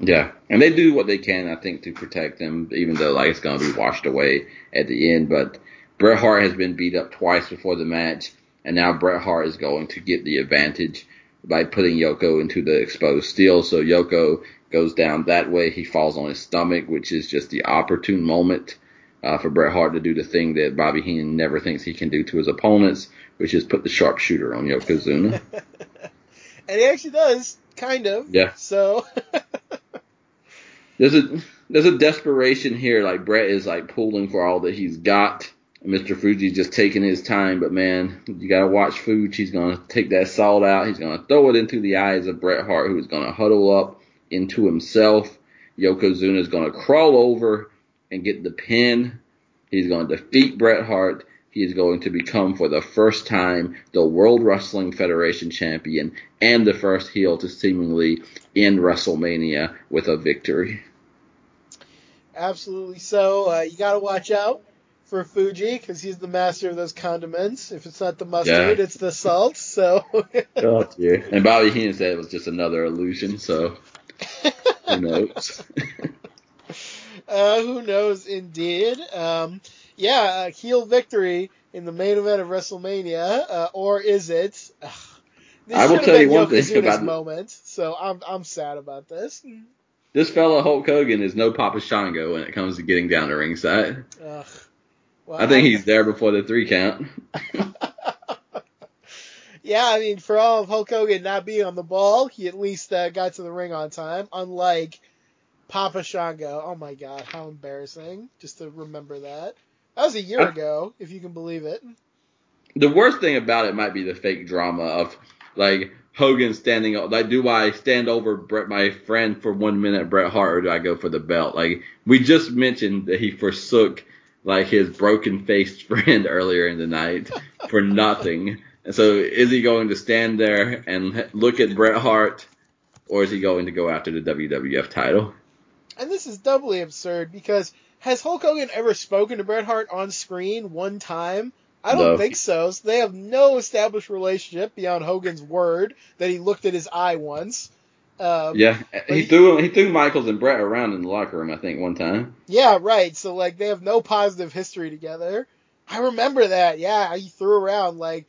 Speaker 1: Yeah, and they do what they can, I think, to protect them, even though like it's going to be washed away at the end. But Bret Hart has been beat up twice before the match, and now Bret Hart is going to get the advantage by putting Yoko into the exposed steel. So Yoko goes down that way. He falls on his stomach, which is just the opportune moment uh, for Bret Hart to do the thing that Bobby Heenan never thinks he can do to his opponents, which is put the sharpshooter on Yokozuna.
Speaker 2: and he actually does, kind of.
Speaker 1: Yeah.
Speaker 2: So.
Speaker 1: there's a there's a desperation here. Like Bret is like pulling for all that he's got. Mr. Fuji's just taking his time, but man, you gotta watch Fuji. He's gonna take that salt out. He's gonna throw it into the eyes of Bret Hart, who is gonna huddle up into himself. Yokozuna is gonna crawl over and get the pin. He's gonna defeat Bret Hart. He is going to become, for the first time, the World Wrestling Federation champion and the first heel to seemingly end WrestleMania with a victory.
Speaker 2: Absolutely so. Uh, you got to watch out for Fuji because he's the master of those condiments. If it's not the mustard, yeah. it's the salt. So.
Speaker 1: oh, dear. And Bobby Heenan said it was just another illusion. So who knows?
Speaker 2: uh, who knows, indeed. Um, yeah, uh, heel victory in the main event of WrestleMania, uh, or is it? Ugh,
Speaker 1: I will tell you one thing about this
Speaker 2: moment. So I'm I'm sad about this.
Speaker 1: This fella Hulk Hogan is no Papa Shango when it comes to getting down to ringside.
Speaker 2: Ugh.
Speaker 1: Well, I think he's there before the three count.
Speaker 2: yeah, I mean, for all of Hulk Hogan not being on the ball, he at least uh, got to the ring on time. Unlike Papa Shango. Oh my God, how embarrassing! Just to remember that. That was a year I, ago, if you can believe it.
Speaker 1: The worst thing about it might be the fake drama of like Hogan standing up. Like, do I stand over Bret, my friend, for one minute, Bret Hart, or do I go for the belt? Like, we just mentioned that he forsook like his broken faced friend earlier in the night for nothing. And so is he going to stand there and look at Bret Hart or is he going to go after the WWF title?
Speaker 2: And this is doubly absurd because has Hulk Hogan ever spoken to Bret Hart on screen one time? I don't
Speaker 1: No.
Speaker 2: think so. so. They have no established relationship beyond Hogan's word that he looked at his eye once. Um,
Speaker 1: Yeah, he
Speaker 2: he-
Speaker 1: threw he threw Michaels and Bret around in the locker room. I think one time.
Speaker 2: Yeah, right. So like they have no positive history together. I remember that. Yeah, he threw around like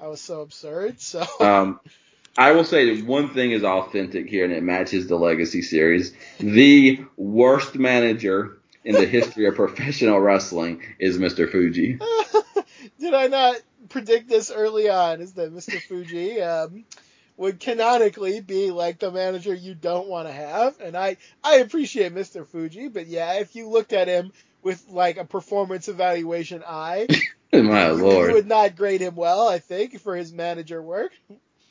Speaker 2: I was so absurd. So
Speaker 1: Um, I will say that one thing is authentic here, and it matches the Legacy series. The worst manager in the history of professional wrestling is Mr. Fuji.
Speaker 2: did I not predict this early on? Is that Mr. Fuji um, would canonically be like the manager you don't want to have? And I I appreciate Mr. Fuji, but yeah, if you looked at him with like a performance evaluation eye,
Speaker 1: My
Speaker 2: you, you
Speaker 1: lord.
Speaker 2: would not grade him well. I think for his manager work.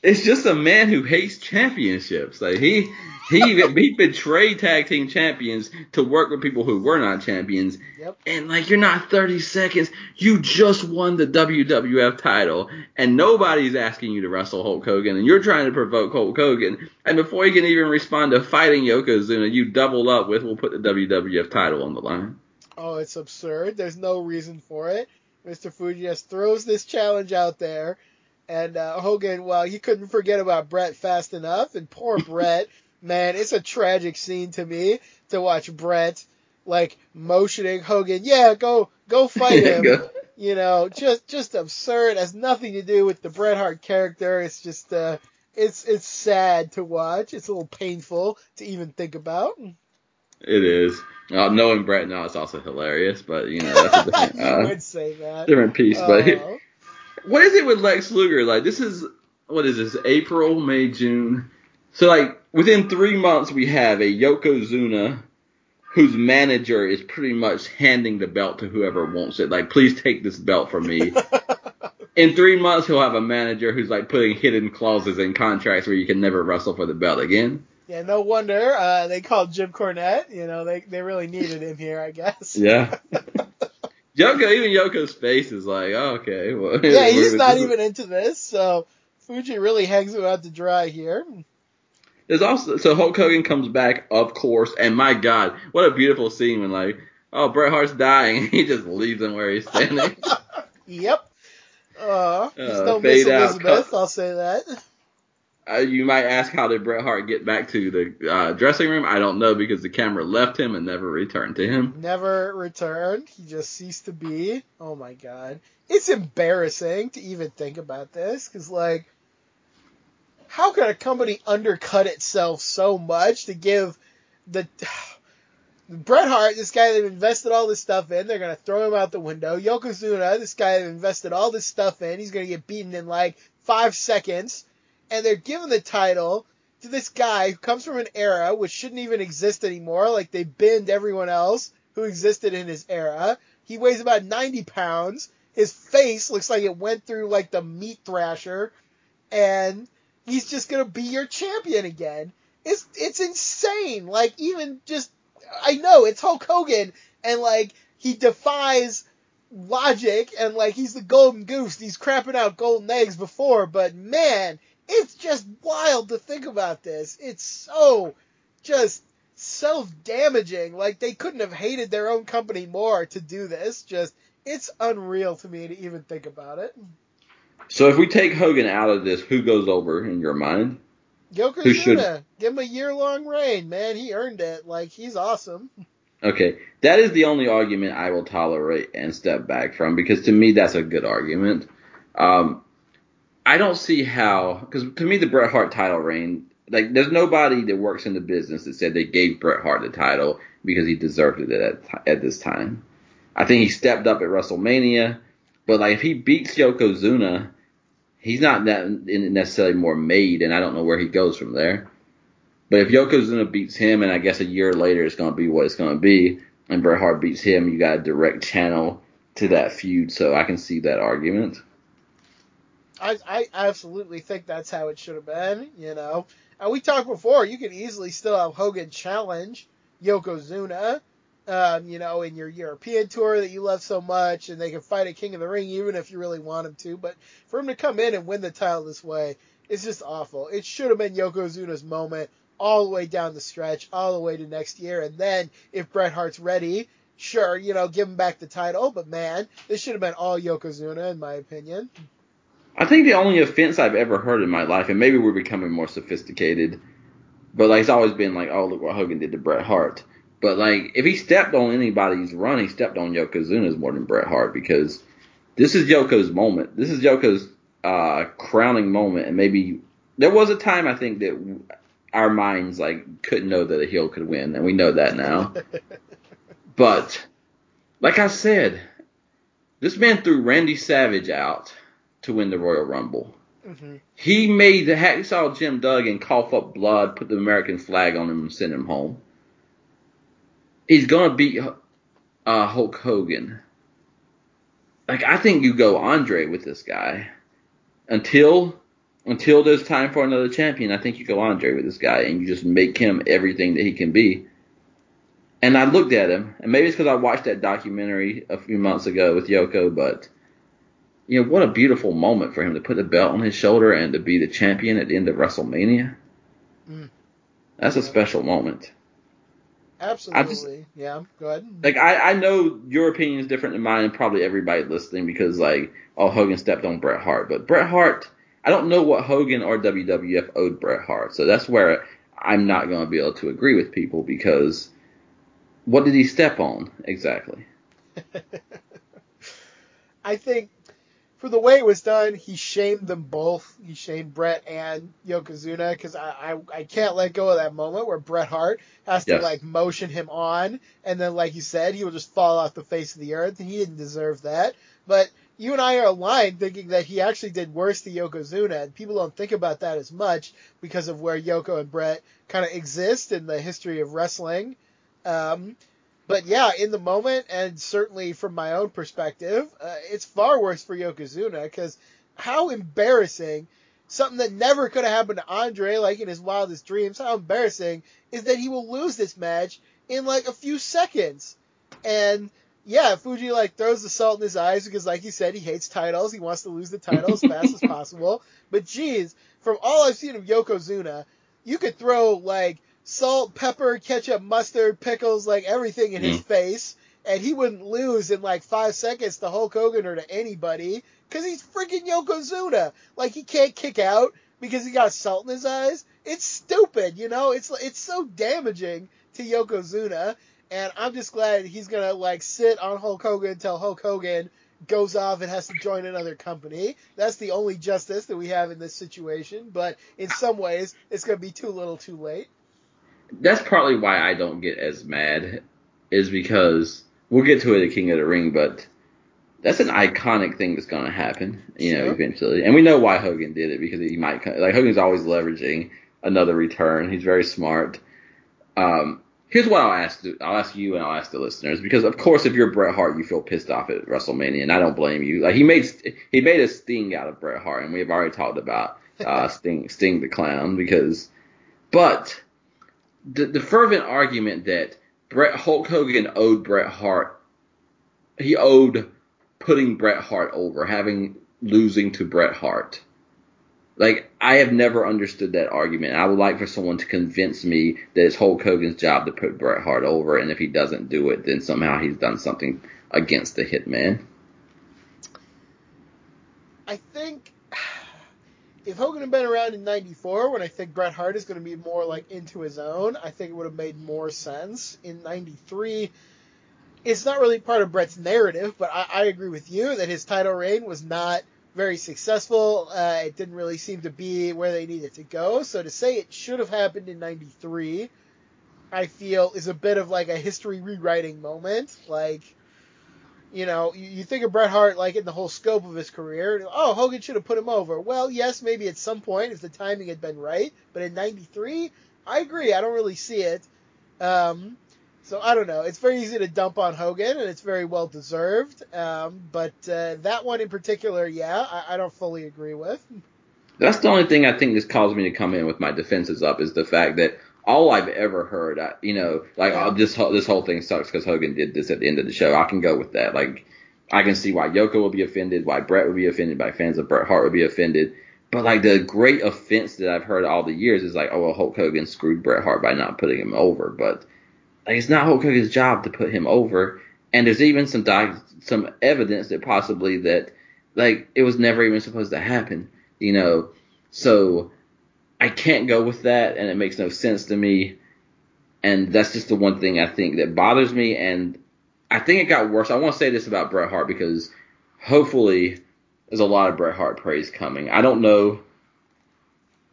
Speaker 1: It's just a man who hates championships. Like he he he betrayed tag team champions to work with people who were not champions.
Speaker 2: Yep.
Speaker 1: And like you're not 30 seconds. You just won the WWF title, and nobody's asking you to wrestle Hulk Hogan, and you're trying to provoke Hulk Hogan. And before you can even respond to fighting Yokozuna, you double up with "We'll put the WWF title on the line."
Speaker 2: Oh, it's absurd. There's no reason for it. Mr. Fuji just throws this challenge out there, and uh, Hogan, well, he couldn't forget about Bret fast enough, and poor Bret, man, it's a tragic scene to me to watch Bret like motioning Hogan, yeah, go go fight him.
Speaker 1: Go.
Speaker 2: you know, just just absurd. Has nothing to do with the Bret Hart character. It's just uh, it's it's sad to watch. It's a little painful to even think about.
Speaker 1: It is. Uh, knowing Bret now, it's also hilarious, but you know that's a different,
Speaker 2: you
Speaker 1: uh,
Speaker 2: would say that.
Speaker 1: different piece. But
Speaker 2: Oh.
Speaker 1: What is it with Lex Luger? Like this is what is this? April, May, June. So like within three months we have a Yokozuna whose manager is pretty much handing the belt to whoever wants it. Like, please take this belt from me. In three months he'll have a manager who's like putting hidden clauses in contracts where you can never wrestle for the belt again.
Speaker 2: Yeah, no wonder uh, they called Jim Cornette. You know, they they really needed him here, I guess.
Speaker 1: Yeah. Yoko, even Yoko's face is like, oh, okay. Well,
Speaker 2: Yeah, he's not even into this, so Fuji really hangs him out to dry here.
Speaker 1: There's also so Hulk Hogan comes back, of course, and my God, what a beautiful scene when like, oh, Bret Hart's dying, he just leaves him where he's standing.
Speaker 2: Yep. Uh,
Speaker 1: Uh,
Speaker 2: no Miss Elizabeth,
Speaker 1: cut.
Speaker 2: I'll say that.
Speaker 1: Uh, you might ask, how did Bret Hart get back to the uh, dressing room? I don't know because the camera left him and never returned to him.
Speaker 2: Never returned. He just ceased to be. Oh my god. It's embarrassing to even think about this, because, like, how could a company undercut itself so much to give the. Bret Hart, this guy they've invested all this stuff in, they're gonna throw him out the window. Yokozuna, this guy they've invested all this stuff in, he's gonna get beaten in like five seconds, and they're giving the title to this guy who comes from an era which shouldn't even exist anymore. Like they binned everyone else who existed in his era. He weighs about 90 pounds. His face looks like it went through like the meat thrasher, and he's just gonna be your champion again. It's it's insane. Like even just I know it's Hulk Hogan, and like he defies logic, and like he's the golden goose. He's crapping out golden eggs before, but man, it's just wild to think about this. It's so just self-damaging. Like they couldn't have hated their own company more to do this. Just it's unreal to me to even think about it.
Speaker 1: So if we take Hogan out of this, who goes over in your mind? Who should-
Speaker 2: Yokozuna, give him a year-long reign, man. He earned it. Like he's awesome.
Speaker 1: Okay, that is the only argument I will tolerate and step back from because to me that's a good argument. Um, I don't see how because to me the Bret Hart title reign like there's nobody that works in the business that said they gave Bret Hart the title because he deserved it at at this time. I think he stepped up at WrestleMania, but like if he beats Yokozuna, he's not that necessarily more made, and I don't know where he goes from there. But if Yokozuna beats him, and I guess a year later it's going to be what it's going to be, and Bret Hart beats him, you got a direct channel to that feud, so I can see that argument.
Speaker 2: I, I absolutely think that's how it should have been, you know. And we talked before, you could easily still have Hogan challenge Yokozuna, um, you know, in your European tour that you love so much, and they can fight at King of the Ring even if you really want him to. But for him to come in and win the title this way, It's just awful. It should have been Yokozuna's moment all the way down the stretch, all the way to next year, and then if Bret Hart's ready, sure, you know, give him back the title. But man, this should have been all Yokozuna, in my opinion.
Speaker 1: I think the only offense I've ever heard in my life, and maybe we're becoming more sophisticated, but like it's always been like, oh look what Hogan did to Bret Hart. But like if he stepped on anybody's run, he stepped on Yokozuna's more than Bret Hart because this is Yoko's moment. This is Yoko's uh, crowning moment, and maybe there was a time I think that our minds like couldn't know that a heel could win, and we know that now. but like I said, this man threw Randy Savage out to win the Royal Rumble.
Speaker 2: Mm-hmm.
Speaker 1: He made the hacksaw Jim Duggan cough up blood, put the American flag on him, and send him home. He's gonna beat uh, Hulk Hogan. Like I think you go Andre with this guy until until there's time for another champion. I think you go Andre with this guy and you just make him everything that he can be. And I looked at him, and maybe it's because I watched that documentary a few months ago with Yoko, but you know, what a beautiful moment for him to put the belt on his shoulder and to be the champion at the end of WrestleMania.
Speaker 2: Mm.
Speaker 1: That's a special moment.
Speaker 2: Absolutely.
Speaker 1: Just,
Speaker 2: yeah, go ahead.
Speaker 1: Like I, I know your opinion is different than mine and probably everybody listening because like, oh Hogan stepped on Bret Hart. But Bret Hart I don't know what Hogan or WWF owed Bret Hart. So that's where I'm not gonna be able to agree with people because what did he step on exactly?
Speaker 2: I think for the way it was done, he shamed them both. He shamed Bret and Yokozuna because I, I I can't let go of that moment where Bret Hart has to
Speaker 1: Yes.
Speaker 2: like motion him on, and then like you said, he will just fall off the face of the earth, and he didn't deserve that. But you and I are aligned thinking that he actually did worse to Yokozuna, and people don't think about that as much because of where Yoko and Bret kind of exist in the history of wrestling. Um, but yeah, in the moment, and certainly from my own perspective, uh, it's far worse for Yokozuna because how embarrassing something that never could have happened to Andre, like in his wildest dreams, how embarrassing is that he will lose this match in like a few seconds. And yeah, Fuji like throws the salt in his eyes because, like he said, he hates titles. He wants to lose the title as fast as possible. But geez, from all I've seen of Yokozuna, you could throw like salt, pepper, ketchup, mustard, pickles, like everything in his mm. face, and he wouldn't lose in like five seconds to Hulk Hogan or to anybody because he's freaking Yokozuna. Like he can't kick out because he got salt in his eyes. It's stupid, you know. It's it's so damaging to Yokozuna, and I'm just glad he's gonna like sit on Hulk Hogan until Hulk Hogan goes off and has to join another company. That's the only justice that we have in this situation. But in some ways, it's gonna be too little, too late.
Speaker 1: That's partly why I don't get as mad, is because we'll get to it at King of the Ring, but that's an iconic thing that's going to happen, you know, eventually. And we know why Hogan did it because he might, like, Hogan's always leveraging another return. He's very smart. Um, here's what I'll ask, I'll ask you and I'll ask the listeners because, of course, if you're Bret Hart, you feel pissed off at WrestleMania, and I don't blame you. Like, he made, he made a sting out of Bret Hart, and we've already talked about, uh, Sting, Sting the Clown because, but, the, the fervent argument that Bret Hulk Hogan owed Bret Hart, he owed putting Bret Hart over, having losing to Bret Hart. Like I have never understood that argument. I would like for someone to convince me that it's Hulk Hogan's job to put Bret Hart over, and if he doesn't do it, then somehow he's done something against the Hitman.
Speaker 2: I think if Hogan had been around in '94, when I think Bret Hart is going to be more like into his own, I think it would have made more sense. In '93, it's not really part of Bret's narrative, but I, I agree with you that his title reign was not very successful. Uh, it didn't really seem to be where they needed to go. So to say it should have happened in '93, I feel is a bit of like a history rewriting moment. Like you know, you, think of Bret Hart like in the whole scope of his career. Oh, Hogan should have put him over. Well, yes, maybe at some point if the timing had been right, but in '93, I agree. I don't really see it. Um, so I don't know. It's very easy to dump on Hogan, and it's very well deserved. Um, but uh, that one in particular, yeah, I, I don't fully agree with.
Speaker 1: That's the only thing I think that's caused me to come in with my defenses up is the fact that all I've ever heard, I, you know, like
Speaker 2: Yeah.
Speaker 1: oh, this whole this whole thing sucks because Hogan did this at the end of the show. I can go with that. Like I can see why Yoko would be offended, why Bret would be offended, why fans of Bret Hart would be offended. But like the great offense that I've heard all the years is like, oh well, Hulk Hogan screwed Bret Hart by not putting him over. But like it's not Hulk Hogan's job to put him over. And there's even some doc- some evidence that possibly that like it was never even supposed to happen. You know, so I can't go with that, and it makes no sense to me. And that's just the one thing I think that bothers me. And I think it got worse. I want to say this about Bret Hart because hopefully there's a lot of Bret Hart praise coming. I don't know.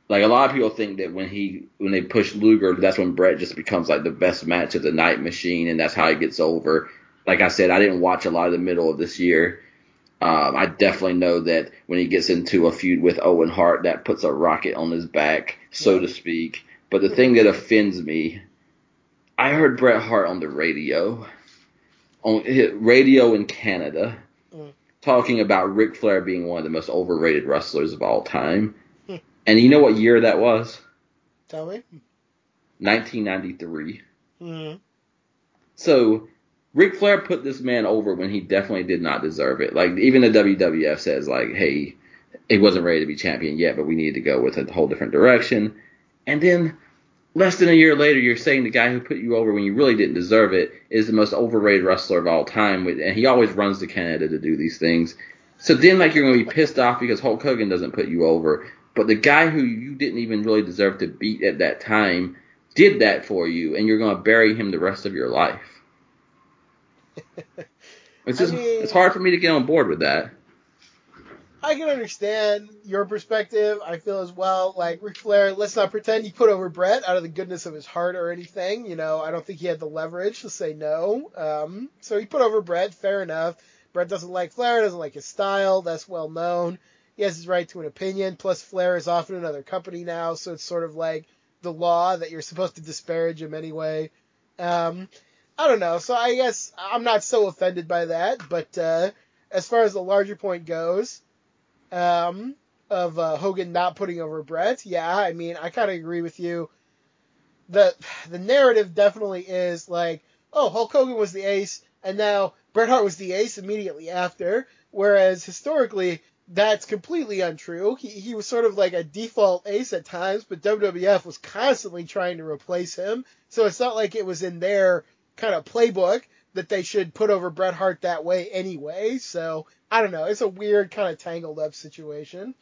Speaker 1: Like a lot of people think that when he when they push Luger, that's when Bret just becomes like the best match of the night machine, and that's how he gets over. Like I said, I didn't watch a lot of the middle of this year. Um, I definitely know that when he gets into a feud with Owen Hart, that puts a rocket on his back, so to speak. But the thing that offends me, I heard Bret Hart on the radio, on radio in Canada,
Speaker 2: Mm.
Speaker 1: talking about Ric Flair being one of the most overrated wrestlers of all time. and you know what year that was?
Speaker 2: Tell me.
Speaker 1: 1993.
Speaker 2: Mm.
Speaker 1: So Ric Flair put this man over when he definitely did not deserve it. Like even the WWF says, like, hey, he wasn't ready to be champion yet, but we needed to go with a whole different direction. And then less than a year later, you're saying the guy who put you over when you really didn't deserve it is the most overrated wrestler of all time, and he always runs to Canada to do these things. So then, like, you're gonna be pissed off because Hulk Hogan doesn't put you over, but the guy who you didn't even really deserve to beat at that time did that for you, and you're gonna bury him the rest of your life. It's
Speaker 2: I
Speaker 1: just
Speaker 2: mean-
Speaker 1: it's hard for me to get on board with that.
Speaker 2: I can understand your perspective. I feel as well. Like Ric Flair, let's not pretend he put over Bret out of the goodness of his heart or anything. You know, I don't think he had the leverage to say no. Um, so he put over Bret. Fair enough. Bret doesn't like Flair, doesn't like his style. That's well known. He has his right to an opinion. Plus, Flair is off in another company now, so it's sort of like the law that you're supposed to disparage him anyway. Um, I don't know. So I guess I'm not so offended by that. But uh, as far as the larger point goes, um, of uh, Hogan not putting over Bret. Yeah, I mean, I kind of agree with you. The the narrative definitely is like, oh, Hulk Hogan was the ace, and now Bret Hart was the ace immediately after. Whereas historically, that's completely untrue. He he was sort of like a default ace at times, but WWF was constantly trying to replace him. So it's not like it was in their kind of playbook that they should put over Bret Hart that way anyway. So I don't know. It's a weird kind of tangled up situation.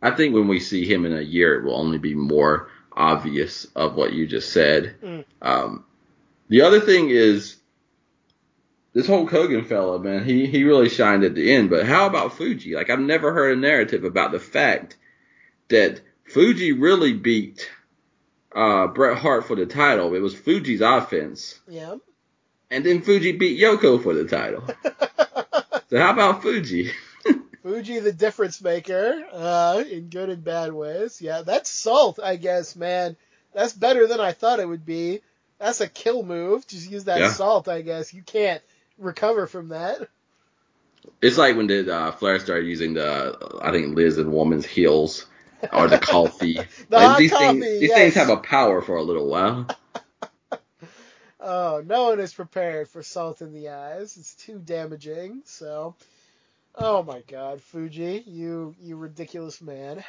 Speaker 1: I think when we see him in a year, it will only be more obvious of what you just said.
Speaker 2: Mm.
Speaker 1: Um, the other thing is this whole Hogan fella, man. He he really shined at the end. But how about Fuji? Like I've never heard a narrative about the fact that Fuji really beat uh, Bret Hart for the title. It was Fuji's offense,
Speaker 2: Yeah.
Speaker 1: and then Fuji beat Yoko for the title. so how about Fuji?
Speaker 2: Fuji the difference maker, uh, in good and bad ways. Yeah, that's salt, I guess, man. That's better than I thought it would be. That's a kill move. Just use that
Speaker 1: Yeah.
Speaker 2: salt, I guess. You can't recover from that.
Speaker 1: It's like when did uh, Flair started using the I think Liz and Woman's heels or the coffee.
Speaker 2: The
Speaker 1: Like, these
Speaker 2: coffee,
Speaker 1: things, these
Speaker 2: yes.
Speaker 1: things have a power for a little while.
Speaker 2: Oh, no one is prepared for salt in the eyes. It's too damaging. So, oh my God, Fuji, you you ridiculous man.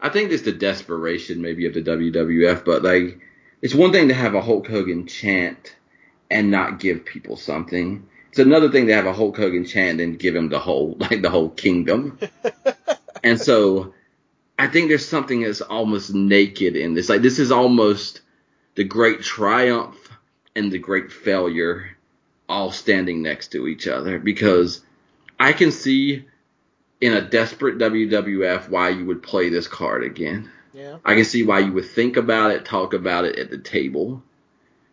Speaker 1: I think it's the desperation maybe of the WWF, but like it's one thing to have a Hulk Hogan chant and not give people something. It's another thing to have a Hulk Hogan chant and give him the whole like the whole kingdom. and so I think there's something that's almost naked in this. Like this is almost the great triumph and the great failure all standing next to each other because I can see in a desperate WWF why you would play this card again.
Speaker 2: Yeah.
Speaker 1: I can see why you would think about it, talk about it at the table.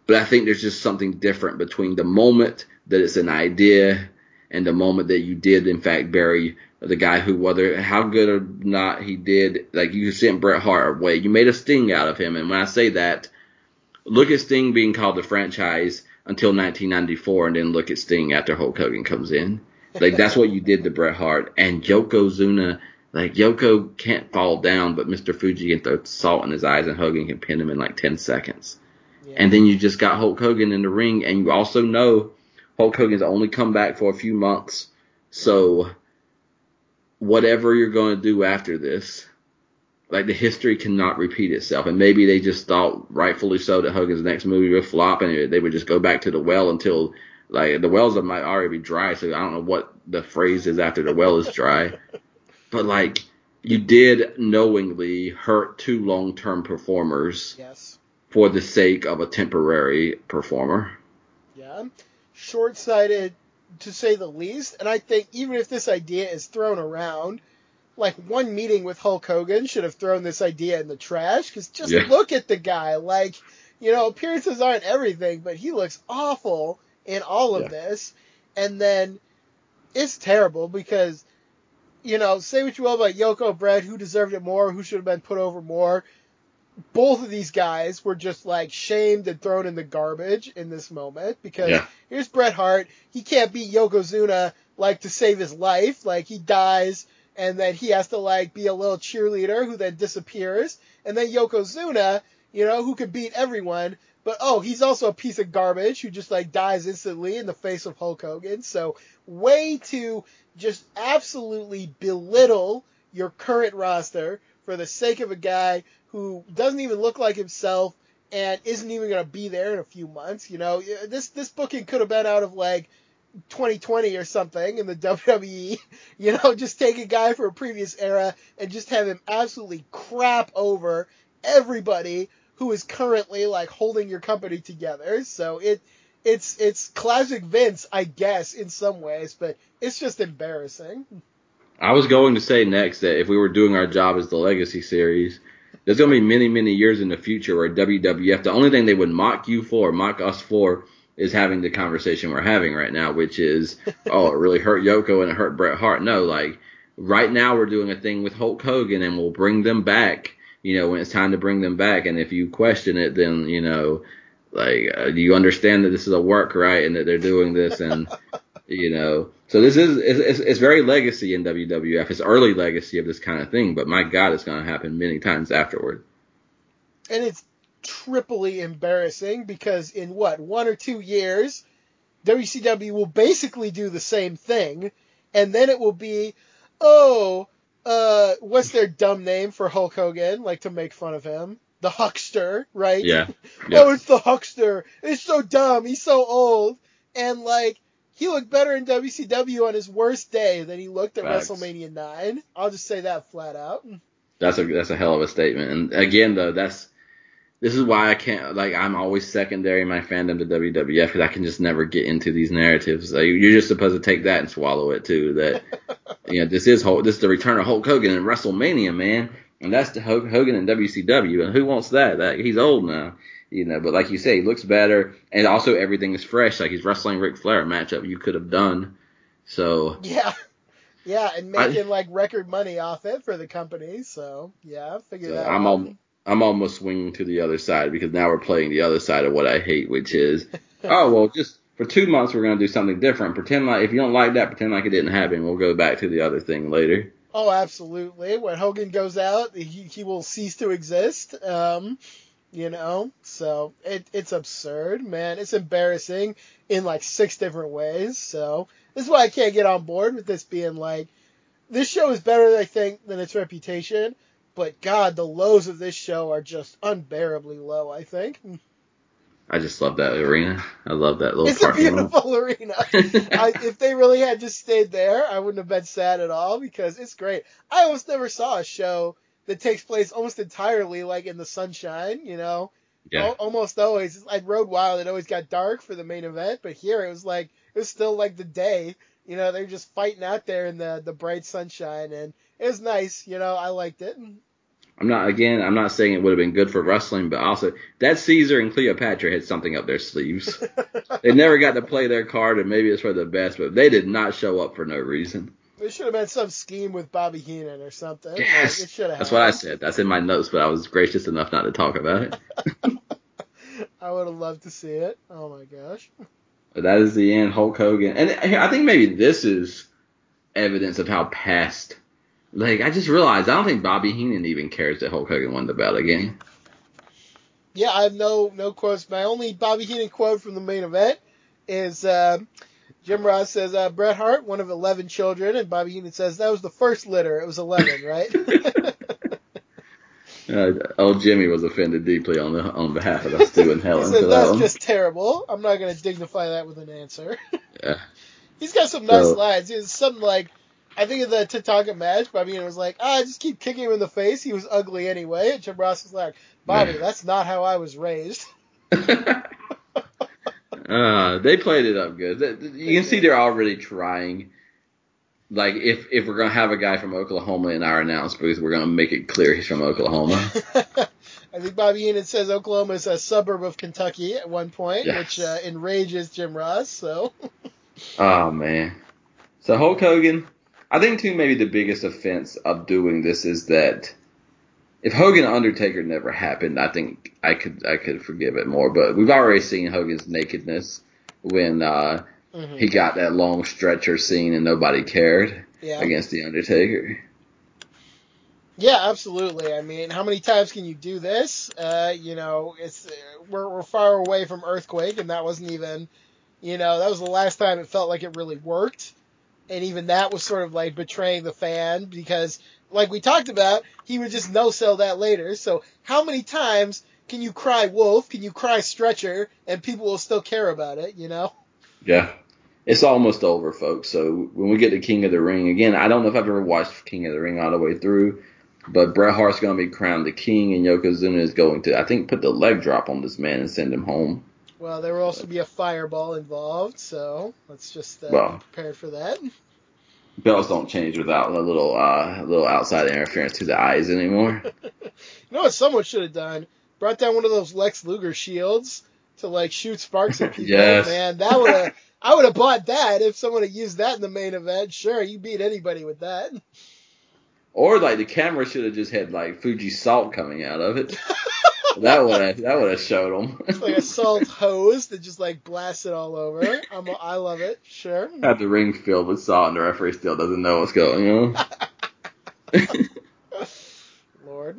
Speaker 1: But I think there's just something different between the moment that it's an idea and the moment that you did in fact bury the guy who whether how good or not he did, like you sent Bret Hart away. You made a sting out of him. And when I say that, look at Sting being called the franchise until 1994 and then look at Sting after Hulk Hogan comes in. Like that's what you did to Bret Hart and Yokozuna. Like Yoko can't fall down, but Mr. Fuji can throw salt in his eyes and Hogan can pin him in like 10 seconds.
Speaker 2: yeah.
Speaker 1: And then you just got Hulk Hogan in the ring, and you also know Hulk Hogan's only come back for a few months. So whatever you're going to do after this, like the history cannot repeat itself. And maybe they just thought, rightfully so, that Hogan's next movie would flop and they would just go back to the well until like the wells might already be dry. So I don't know what the phrase is after the well is dry, but like you did knowingly hurt two long-term performers.
Speaker 2: Yes.
Speaker 1: For the sake of a temporary performer.
Speaker 2: Yeah. Short-sighted to say the least. And I think even if this idea is thrown around, like one meeting with Hulk Hogan should have thrown this idea in the trash because just yeah. look at the guy. Like, you know, appearances aren't everything, but he looks awful in all of yeah. this. And then it's terrible because, you know, say what you will about Yoko Bret, who deserved it more, who should have been put over more. Both of these guys were just like shamed and thrown in the garbage in this moment because yeah. here's Bret Hart. He can't beat Yokozuna like to save his life. Like he dies and then he has to like be a little cheerleader who then disappears. And then Yokozuna, you know, who can beat everyone, but oh, he's also a piece of garbage who just like dies instantly in the face of Hulk Hogan. So way to just absolutely belittle your current roster for the sake of a guy who doesn't even look like himself and isn't even going to be there in a few months. You know, this this booking could have been out of like 2020 or something in the WWE. You know, just take a guy from a previous era and just have him absolutely crap over everybody who is currently like holding your company together. So it it's it's classic Vince, I guess, in some ways, but it's just embarrassing.
Speaker 1: I was going to say next that if we were doing our job as the Legacy series, there's going to be many, many years in the future where WWF, the only thing they would mock you for, mock us for, is having the conversation we're having right now, which is, oh, it really hurt Yoko and it hurt Bret Hart. No, like right now we're doing a thing with Hulk Hogan and we'll bring them back, you know, when it's time to bring them back. And if you question it, then, you know, like, uh, do you understand that this is a work, right? And that they're doing this and, you know, so this is it's, it's very legacy in WWF. It's early legacy of this kind of thing, but my God, it's going to happen many times afterward.
Speaker 2: And it's triply embarrassing because in what one or two years, WCW will basically do the same thing, and then it will be, oh, uh, what's their dumb name for Hulk Hogan? Like to make fun of him, the Huckster, right?
Speaker 1: Yeah.
Speaker 2: Yep. oh, it's the Huckster. It's so dumb. He's so old, and like he looked better in WCW on his worst day than he looked at Facts. WrestleMania nine. I'll just say that flat out.
Speaker 1: That's a that's a hell of a statement. And again, though, that's this is why I can't like I'm always secondary in my fandom to WWF because I can just never get into these narratives. Like, you're just supposed to take that and swallow it too. That you know this is Hulk, this is the return of Hulk Hogan in WrestleMania, man, and that's the Hulk Hogan in WCW, and who wants that? That he's old now, you know. But like you say, he looks better, and also everything is fresh. Like he's wrestling Ric Flair, a matchup you could have done. So
Speaker 2: yeah. Yeah, and making I, like record money off it for the company. So yeah, figure that
Speaker 1: I'm. All, I'm almost swinging to the other side because now we're playing the other side of what I hate, which is, oh well, just for two months we're gonna do something different. Pretend like if you don't like that, pretend like it didn't happen. We'll go back to the other thing later.
Speaker 2: Oh, absolutely. When Hogan goes out, he he will cease to exist. Um, you know, so it it's absurd, man. It's embarrassing in like six different ways. So this is why I can't get on board with this being like this show is better, I think, than its reputation but God, the lows of this show are just unbearably low. I think.
Speaker 1: I just love that arena. I love that little.
Speaker 2: It's a beautiful arena. I, if they really had just stayed there, I wouldn't have been sad at all because it's great. I almost never saw a show that takes place almost entirely like in the sunshine. You know,
Speaker 1: yeah.
Speaker 2: almost always. Like Road Wild, it always got dark for the main event, but here it was like it was still like the day. You know, they're just fighting out there in the the bright sunshine, and it was nice. You know, I liked it.
Speaker 1: I'm not again. I'm not saying it would have been good for wrestling, but also that Caesar and Cleopatra had something up their sleeves. they never got to play their card, and maybe it's for the best, but they did not show up for no reason.
Speaker 2: There should have been some scheme with Bobby Heenan or something.
Speaker 1: Yes, like, That's happened. what I said. That's in my notes, but I was gracious enough not to talk about it.
Speaker 2: I would have loved to see it. Oh my gosh.
Speaker 1: But that is the end. Hulk Hogan, and I think maybe this is evidence of how past like I just realized I don't think Bobby Heenan even cares that Hulk Hogan won the belt again.
Speaker 2: Yeah, I have no no quotes. My only Bobby Heenan quote from the main event is uh, Jim Ross says uh, Bret Hart, one of 11 children, and Bobby Heenan says that was the first litter. It was 11, right?
Speaker 1: Uh, old Jimmy was offended deeply on the, on behalf of us two and
Speaker 2: he
Speaker 1: Helen.
Speaker 2: said
Speaker 1: for that
Speaker 2: that's
Speaker 1: one.
Speaker 2: just terrible. I'm not going to dignify that with an answer.
Speaker 1: Yeah.
Speaker 2: He's got some nice
Speaker 1: So-
Speaker 2: lines. It's something like, I think in the Tatanka match, Bobby Heenan was like, ah, just keep kicking him in the face. He was ugly anyway. And Jim Ross was like, Bobby,
Speaker 1: Yeah.
Speaker 2: that's not how I was raised.
Speaker 1: Uh, they played it up good. You can see they're already trying. Like if if we're gonna have a guy from Oklahoma in our announce booth, we're gonna make it clear he's from Oklahoma.
Speaker 2: I think Bobby Heenan says Oklahoma is a suburb of Kentucky at one point,
Speaker 1: Yes.
Speaker 2: which uh, enrages Jim Ross. So
Speaker 1: oh man. So Hulk Hogan, I think too maybe the biggest offense of doing this is that if Hogan Undertaker never happened, I think I could I could forgive it more. But we've already seen Hogan's nakedness when uh,
Speaker 2: mhm.
Speaker 1: he got that long stretcher scene and nobody cared
Speaker 2: yeah,
Speaker 1: against the Undertaker.
Speaker 2: yeah, absolutely. I mean, how many times can you do this? Uh, you know, it's we're we're far away from Earthquake, and that wasn't even, you know, that was the last time it felt like it really worked. And even that was sort of like betraying the fan because, like we talked about, he would just no sell that later. So how many times can you cry wolf? Can you cry stretcher? And people will still care about it, you know?
Speaker 1: Yeah. It's almost over, folks. So when we get to King of the Ring, again, I don't know if I've ever watched King of the Ring all the way through, but Bret Hart's going to be crowned the king, and Yokozuna is going to, I think, put the leg drop on this man and send him home.
Speaker 2: Well, there will also be a fireball involved, so let's just uh,
Speaker 1: Well.
Speaker 2: be prepared for that.
Speaker 1: Belts don't change without a little, uh, little outside interference to the eyes anymore.
Speaker 2: You know what someone should have done? Brought down one of those Lex Luger shields to like shoot sparks at people.
Speaker 1: Yes.
Speaker 2: Man, that would have I would have bought that if someone had used that in the main event. Sure, you beat anybody with that.
Speaker 1: or like the camera should have just had like Fuji salt coming out of it. That would have, that would have showed them.
Speaker 2: It's like a salt hose that just like blasts it all over. I'm, I love it. Sure.
Speaker 1: Have the ring filled with salt, and the referee still doesn't know what's going on.
Speaker 2: Lord.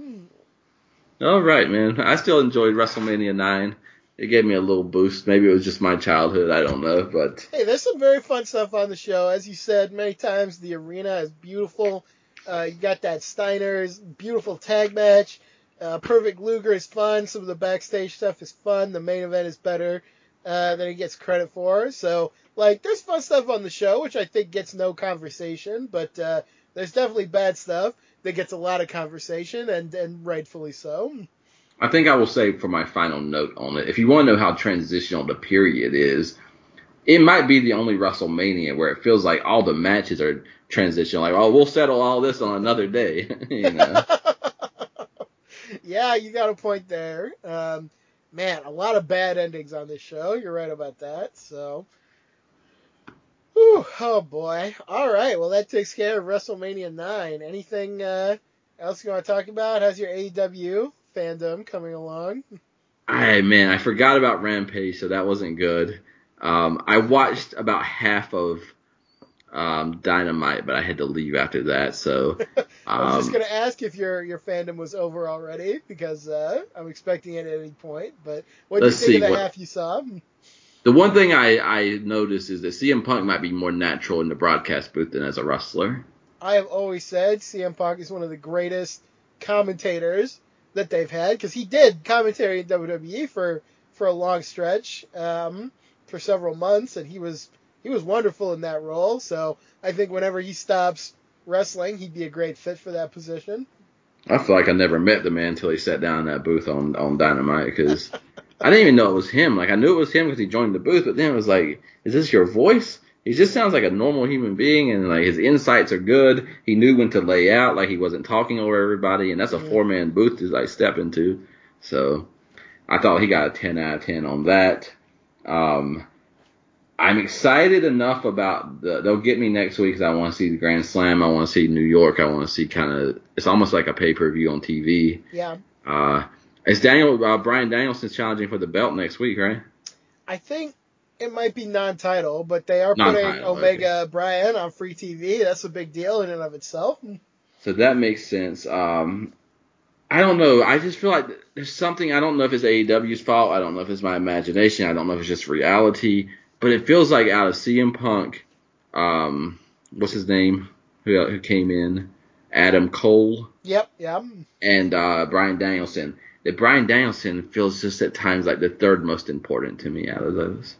Speaker 1: All right, man. I still enjoyed WrestleMania 9. It gave me a little boost. Maybe it was just my childhood. I don't know, but
Speaker 2: Hey, there's some very fun stuff on the show. As you said many times, the arena is beautiful. Uh, you got that Steiner's beautiful tag match. Uh, Perfect Luger is fun. Some of the backstage stuff is fun. The main event is better uh, than it gets credit for. So, like, there's fun stuff on the show, which I think gets no conversation, but uh, there's definitely bad stuff that gets a lot of conversation, and, and rightfully so.
Speaker 1: I think I will say for my final note on it. If you want to know how transitional the period is, it might be the only WrestleMania where it feels like all the matches are transitional. Like, oh, we'll settle all this on another day. you know.
Speaker 2: yeah, you got a point there. Um, man, a lot of bad endings on this show. You're right about that. So, Whew, oh boy. All right. Well, that takes care of WrestleMania nine. Anything uh, else you want to talk about? How's your AEW fandom coming along?
Speaker 1: I man, I forgot about Rampage, so that wasn't good. Um, I watched about half of um, Dynamite, but I had to leave after that. So
Speaker 2: I was just
Speaker 1: um,
Speaker 2: gonna ask if your your fandom was over already because uh, I'm expecting it at any point. But what do you think of the
Speaker 1: what-
Speaker 2: half you saw?
Speaker 1: the one thing I, I noticed is that CM Punk might be more natural in the broadcast booth than as a wrestler.
Speaker 2: I have always said CM Punk is one of the greatest commentators that they've had because he did commentary in WWE for for a long stretch, um, for several months, and he was he was wonderful in that role. So I think whenever he stops wrestling, he'd be a great fit for that position.
Speaker 1: I feel like I never met the man until he sat down in that booth on on Dynamite because I didn't even know it was him. Like I knew it was him because he joined the booth, but then it was like, is this your voice? He just sounds like a normal human being, and like his insights are good. He knew when to lay out, like he wasn't talking over everybody, and that's a
Speaker 2: Mhm.
Speaker 1: four man booth to like step into. So I thought he got a ten out of ten on that. Um, I'm excited enough about the. They'll get me next week because I want to see the Grand Slam. I want to see New York. I want to see kind of. It's almost like a pay per view on TV.
Speaker 2: Yeah,
Speaker 1: Uh, is Daniel uh, Brian Danielson challenging for the belt next week, right?
Speaker 2: I think it might be non-title, but they are putting
Speaker 1: Non-title,
Speaker 2: Omega Brian on free TV. That's a big deal in and of itself.
Speaker 1: So that makes sense. Um, I don't know. I just feel like there's something. I don't know if it's AEW's fault. I don't know if it's my imagination. I don't know if it's just reality. But it feels like out of CM Punk, um, what's his name, who who came in, Adam Cole,
Speaker 2: Yep, yep.
Speaker 1: and uh, Brian Danielson. That Brian Danielson feels just at times like the third most important to me out of those.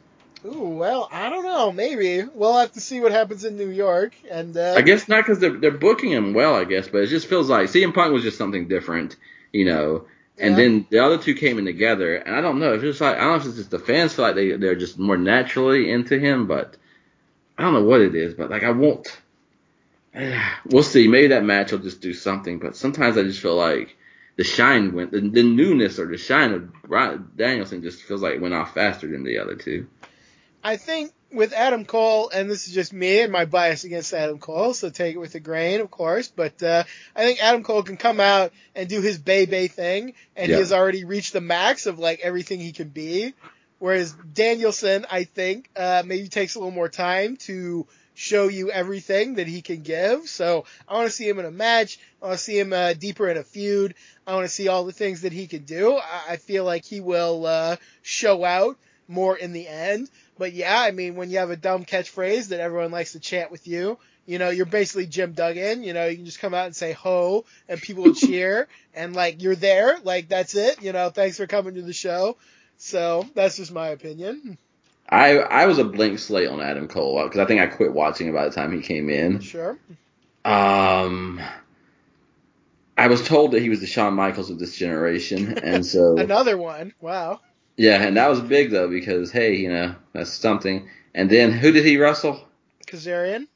Speaker 2: Ooh, well, I don't know. Maybe we'll have to see what happens in New York. And uh,
Speaker 1: I guess not because they're they're booking him well, I guess, but it just feels like CM Punk was just something different, you know. And
Speaker 2: Yeah.
Speaker 1: then the other two came in together, and I don't know. If it's just like I don't know if it's just the fans feel like they they're just more naturally into him, but I don't know what it is. But like I won't. We'll see. Maybe that match will just do something. But sometimes I just feel like the shine went, the, the newness or the shine of Brian Danielson just feels like it went off faster than the other two.
Speaker 2: I think with Adam Cole, and this is just me and my bias against Adam Cole, so take it with a grain, of course. But uh, I think Adam Cole can come out and do his Bay Bay thing, and
Speaker 1: Yeah.
Speaker 2: he has already reached the max of like everything he can be. Whereas Danielson, I think, uh, maybe takes a little more time to show you everything that he can give. So I want to see him in a match. I want to see him uh, deeper in a feud. I want to see all the things that he can do. I, I feel like he will uh, show out more in the end. But yeah, I mean, when you have a dumb catchphrase that everyone likes to chant with you, you know, you're basically Jim Duggan. You know, you can just come out and say ho, and people will cheer, and like you're there, like that's it. You know, thanks for coming to the show. So that's just my opinion.
Speaker 1: I I was a blank slate on Adam Cole because I think I quit watching by the time he came in.
Speaker 2: Sure.
Speaker 1: Um, I was told that he was the Shawn Michaels of this generation, and so
Speaker 2: Another one. Wow.
Speaker 1: Yeah, and that was big though because hey, you know that's something. And then who did he wrestle?
Speaker 2: Kazarian.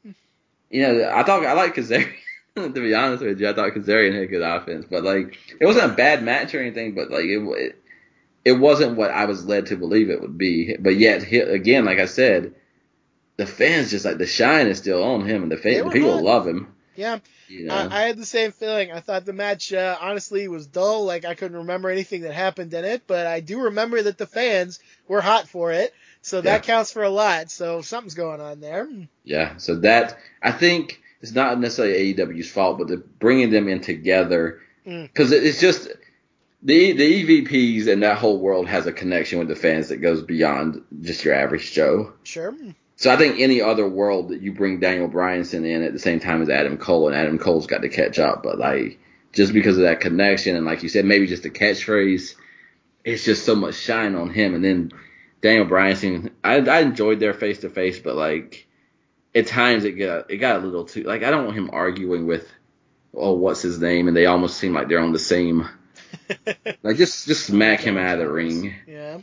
Speaker 1: You know, I thought I like Kazarian. to be honest with you, I thought Kazarian had good offense, but like it wasn't a bad match or anything, but like it it, it wasn't what I was led to believe it would be. But yet, he, again, like I said, the fans just like the shine is still on him, and the,
Speaker 2: They
Speaker 1: fan,
Speaker 2: were
Speaker 1: the people
Speaker 2: hot.
Speaker 1: love him.
Speaker 2: Yeah,
Speaker 1: know,
Speaker 2: I, I had the same feeling. I thought the match uh, honestly was dull. Like I couldn't remember anything that happened in it, but I do remember that the fans were hot for it. So that counts for a lot. So something's going on there.
Speaker 1: Yeah, so that I think it's not necessarily AEW's fault, but the bringing them in together
Speaker 2: Mm.
Speaker 1: because it's just the the EVPs and that whole world has a connection with the fans that goes beyond just your average Joe.
Speaker 2: Sure.
Speaker 1: So I think any other world that you bring Daniel Bryanson in at the same time as Adam Cole, and Adam Cole's got to catch up, but like just because of that connection and like you said, maybe just a catchphrase, it's just so much shine on him. And then Daniel Bryanson, I, I enjoyed their face to face, but like at times it got it got a little too like I don't want him arguing with oh what's his name, and they almost seem like they're on the same like just just smack him out of the ring
Speaker 2: Yeah.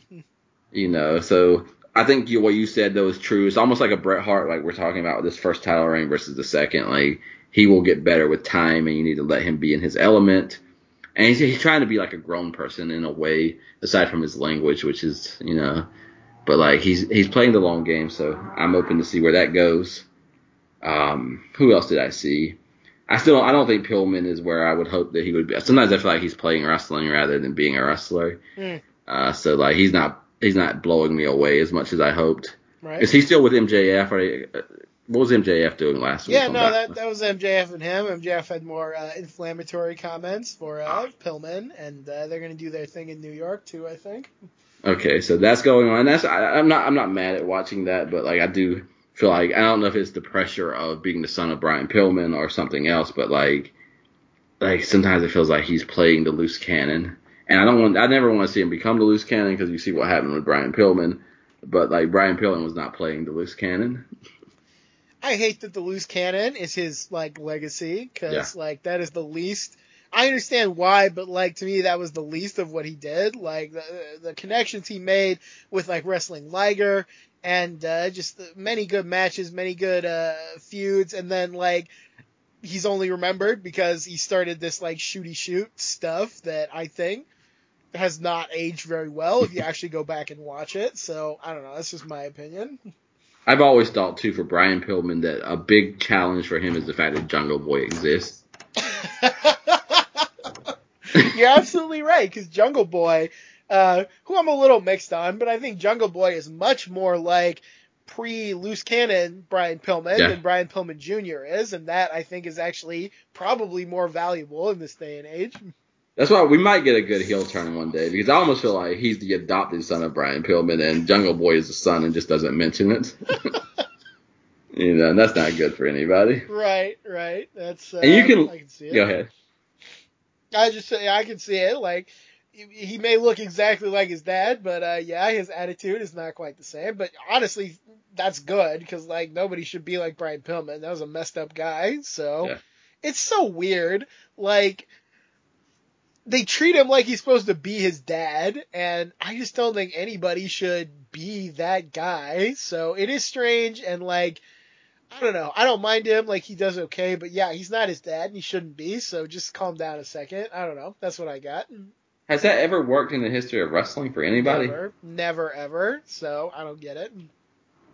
Speaker 1: you know. So I think you, what you said though is true. It's almost like a Bret Hart, like we're talking about this first title reign versus the second. Like he will get better with time, and you need to let him be in his element. And he's, he's trying to be like a grown person in a way, aside from his language, which is you know. But like he's he's playing the long game, so I'm open to see where that goes. Um, who else did I see? I still don't, I don't think Pillman is where I would hope that he would be. Sometimes I feel like he's playing wrestling rather than being a wrestler.
Speaker 2: Mm.
Speaker 1: Uh, so like he's not he's not blowing me away as much as I hoped.
Speaker 2: Right.
Speaker 1: Is he still with MJF? Or uh, what was MJF doing last week?
Speaker 2: yeah, no, that that was MJF and him. MJF had more uh, inflammatory comments for uh, Pillman, and uh, they're going to do their thing in New York too. I think.
Speaker 1: Okay, so that's going on. That's I, I'm not I'm not mad at watching that, but like I do feel like I don't know if it's the pressure of being the son of Brian Pillman or something else, but like like sometimes it feels like he's playing the loose cannon, and I don't want I never want to see him become the loose cannon because you see what happened with Brian Pillman, but like Brian Pillman was not playing the loose cannon.
Speaker 2: I hate that the loose cannon is his like legacy because like that is the least. I understand why, but like to me that was the least of what he did. Like the the connections he made with like wrestling Liger and uh, just the many good matches, many good uh, feuds, and then like he's only remembered because he started this like shooty shoot stuff that I think has not aged very well if you actually go back and watch it. So I don't know. That's just my opinion.
Speaker 1: I've always thought too for Brian Pillman that a big challenge for him is the fact that Jungle Boy exists.
Speaker 2: You're absolutely right, because Jungle Boy, uh, who I'm a little mixed on, but I think Jungle Boy is much more like pre loose cannon Brian Pillman
Speaker 1: Yeah.
Speaker 2: than Brian Pillman Jr. is, and that I think is actually probably more valuable in this day and age.
Speaker 1: That's why we might get a good heel turn one day because I almost feel like he's the adopted son of Brian Pillman and Jungle Boy is the son and just doesn't mention it. you know, and that's not good for anybody.
Speaker 2: Right, right. That's uh,
Speaker 1: And you can-
Speaker 2: I can see it.
Speaker 1: Go ahead.
Speaker 2: I just say I can see it. Like he- may look exactly like his dad, but uh, yeah, his attitude is not quite the same. But honestly, that's good because like nobody should be like Brian Pillman. That was a messed up guy. So
Speaker 1: Yeah.
Speaker 2: it's so weird. Like they treat him like he's supposed to be his dad, and I just don't think anybody should be that guy. So it is strange and like. I don't know. I don't mind him. Like he does okay, but yeah, he's not his dad, and he shouldn't be. So just calm down a second. I don't know. That's what I got.
Speaker 1: Has that ever worked in the history of wrestling for anybody?
Speaker 2: Never, never, ever. So I don't get it.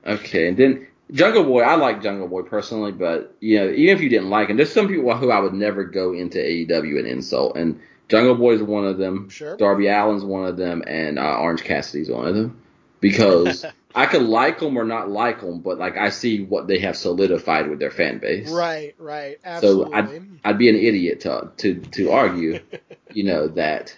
Speaker 1: Okay, and then Jungle Boy, I like Jungle Boy personally, but you know, even if you didn't like him, there's some people who I would never go into AEW and insult, and Jungle Boy is one of them.
Speaker 2: Sure.
Speaker 1: Darby Allin's one of them, and uh, Orange Cassidy's one of them, because I could like them or not like them, but like I see what they have solidified with their fan base.
Speaker 2: Right, right. absolutely.
Speaker 1: So I'd, I'd be an idiot to to to argue, you know that.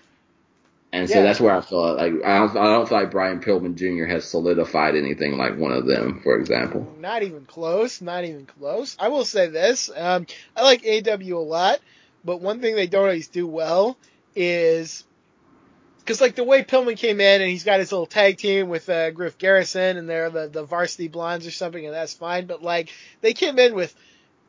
Speaker 1: And so
Speaker 2: Yeah.
Speaker 1: that's where I feel like I don't, I don't feel like Brian Pillman Jr. has solidified anything like one of them, for example.
Speaker 2: Not even close. Not even close. I will say this. Um, I like AW a lot, but one thing they don't always do well is because like the way Pillman came in and he's got his little tag team with uh, Griff Garrison and they're the the Varsity Blondes or something, and that's fine. But like they came in with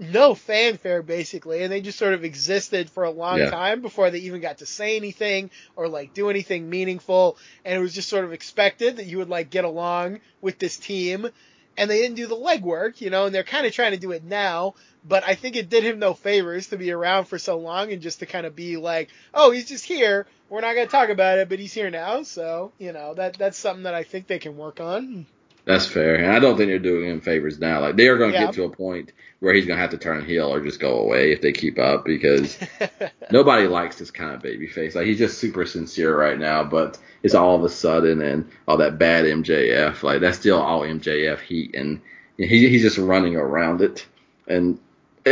Speaker 2: no fanfare basically, and they just sort of existed for a long
Speaker 1: Yeah.
Speaker 2: time before they even got to say anything or like do anything meaningful. And it was just sort of expected that you would like get along with this team and they didn't do the legwork, you know, and they're kind of trying to do it now. But I think it did him no favors to be around for so long and just to kind of be like, oh, he's just here. We're not going to talk about it, but he's here now. So, you know, that that's something that I think they can work on.
Speaker 1: That's fair, and I don't think they're doing him favors now. Like they are going to
Speaker 2: Yeah.
Speaker 1: get to a point where he's going to have to turn heel or just go away if they keep up because nobody likes this kind of baby face. Like he's just super sincere right now, but it's all of a sudden and all that bad MJF. Like that's still all MJF heat, and he, he's just running around it. And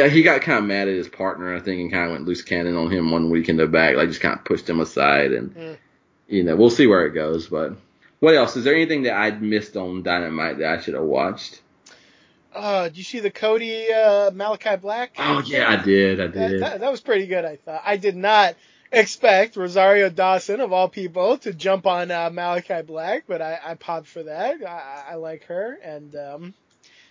Speaker 1: he got kind of mad at his partner, I think, and kind of went loose cannon on him one week in the back. Like just kind of pushed him aside, and
Speaker 2: Mm.
Speaker 1: you know we'll see where it goes. But what else? Is there anything that I missed on Dynamite that I should have watched?
Speaker 2: uh, did you see the Cody uh, Malachi Black?
Speaker 1: Oh yeah, I did. I
Speaker 2: That,
Speaker 1: did.
Speaker 2: that, that was pretty good, I thought. I did not expect Rosario Dawson, of all people, to jump on uh, Malachi Black, but I, I popped for that. I- I like her, and um,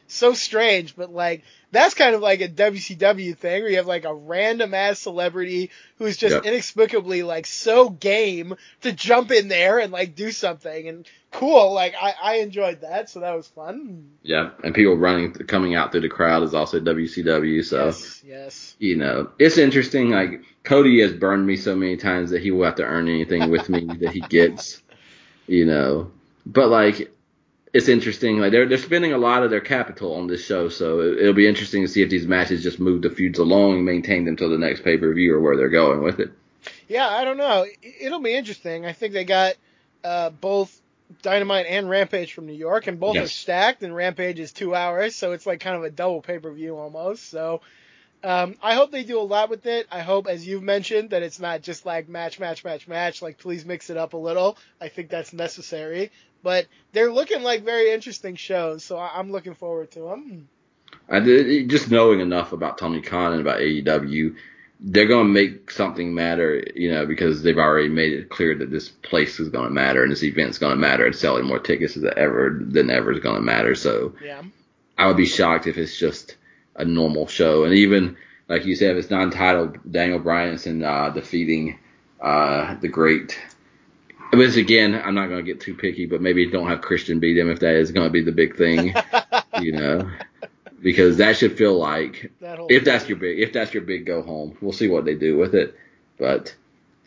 Speaker 2: so strange, but like that's kind of like a WCW thing where you have like a random ass celebrity who's just
Speaker 1: Yep.
Speaker 2: inexplicably like so game to jump in there and like do something and cool. Like I, I enjoyed that, so that was fun.
Speaker 1: Yeah, and people running, coming out through the crowd is also WCW. So
Speaker 2: Yes, yes.
Speaker 1: you know, it's interesting. Like Cody has burned me so many times that he will have to earn anything with me that he gets. You know, but like it's interesting. Like they're they're spending a lot of their capital on this show, so it, it'll be interesting to see if these matches just move the feuds along and maintain them till the next pay per view or where they're going with it.
Speaker 2: Yeah, I don't know. It- It'll be interesting. I think they got uh, both Dynamite and Rampage from New York, and both are stacked. And Rampage is two hours, so it's like kind of a double pay per view almost. So um, I hope they do a lot with it. I hope, as you've mentioned, that it's not just like match, match, match, match. Like, please mix it up a little. I think that's necessary. But they're looking like very interesting shows, so I- I'm looking forward to them.
Speaker 1: I did, just knowing enough about Tony Khan and about AEW, they're going to make something matter, you know, because they've already made it clear that this place is going to matter and this event's going to matter and selling more tickets than ever than ever is going to matter. So
Speaker 2: Yeah.
Speaker 1: I would be shocked if it's just a normal show. And even like you said, if it's non-titled, Daniel Bryanson uh, defeating uh, the great. But again, I'm not going to get too picky, but maybe don't have Christian beat him if that is going to be the big thing, you know, because that should feel like
Speaker 2: That
Speaker 1: if that's
Speaker 2: thing.
Speaker 1: your big if that's your big go home. We'll see what they do with it, but.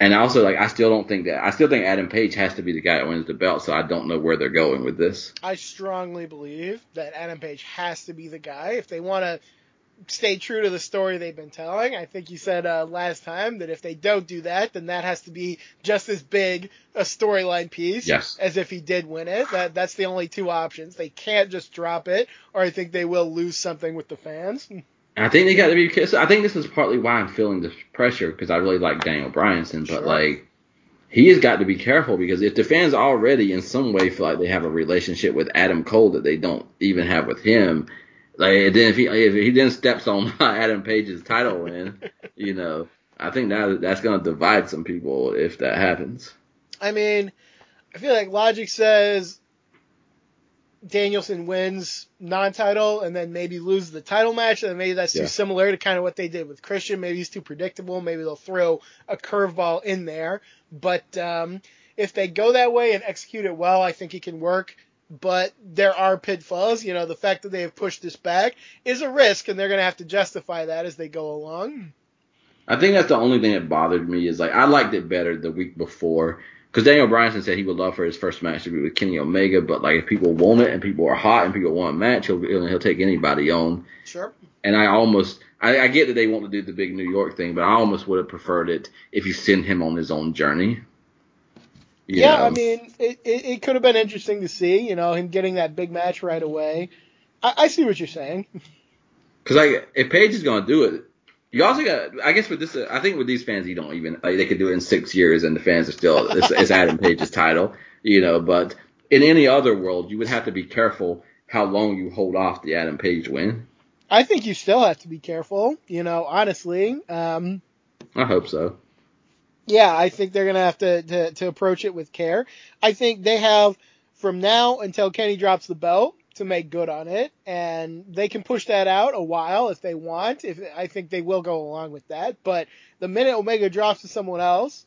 Speaker 1: And also, like, I still don't think that. I still think Adam Page has to be the guy that wins the belt. So I don't know where they're going with this.
Speaker 2: I strongly believe that Adam Page has to be the guy if they want to stay true to the story they've been telling. I think you said uh, last time that if they don't do that, then that has to be just as big a storyline piece
Speaker 1: Yes.
Speaker 2: as if he did win it. That that's the only two options. They can't just drop it, or I think they will lose something with the fans.
Speaker 1: I think they got to be. I think this is partly why I'm feeling this pressure because I really like Daniel Bryanson, but
Speaker 2: Sure.
Speaker 1: like he has got to be careful because if the fans already in some way feel like they have a relationship with Adam Cole that they don't even have with him, like then if he if he then steps on Adam Page's title win, you know, I think that that's gonna divide some people if that happens.
Speaker 2: I mean, I feel like logic says Danielson wins non-title and then maybe loses the title match, and maybe that's
Speaker 1: Yeah.
Speaker 2: too similar to kind of what they did with Christian. Maybe he's too predictable. Maybe they'll throw a curveball in there. But um, if they go that way and execute it well, I think it can work. But there are pitfalls. You know, the fact that they have pushed this back is a risk, and they're going to have to justify that as they go along.
Speaker 1: I think that's the only thing that bothered me is like I liked it better the week before because Daniel Bryanson said he would love for his first match to be with Kenny Omega, but like if people want it and people are hot and people want a match, he'll he'll he'll take anybody on.
Speaker 2: Sure.
Speaker 1: And I almost I, I get that they want to do the big New York thing, but I almost would have preferred it if you send him on his own journey.
Speaker 2: Yeah,
Speaker 1: know?
Speaker 2: I mean, it, it, it could have been interesting to see, you know, him getting that big match right away. I, I see what you're saying.
Speaker 1: Because like if Page is gonna do it, you also got. I guess with this, I think with these fans, you don't even like they could do it in six years, and the fans are still it's, it's Adam Page's title, you know. But in any other world, you would have to be careful how long you hold off the Adam Page win.
Speaker 2: I think you still have to be careful, you know, honestly. Um,
Speaker 1: I hope so.
Speaker 2: Yeah, I think they're going to have to, to, to approach it with care. I think they have from now until Kenny drops the belt to make good on it, and they can push that out a while if they want. If I think they will go along with that, but the minute Omega drops to someone else,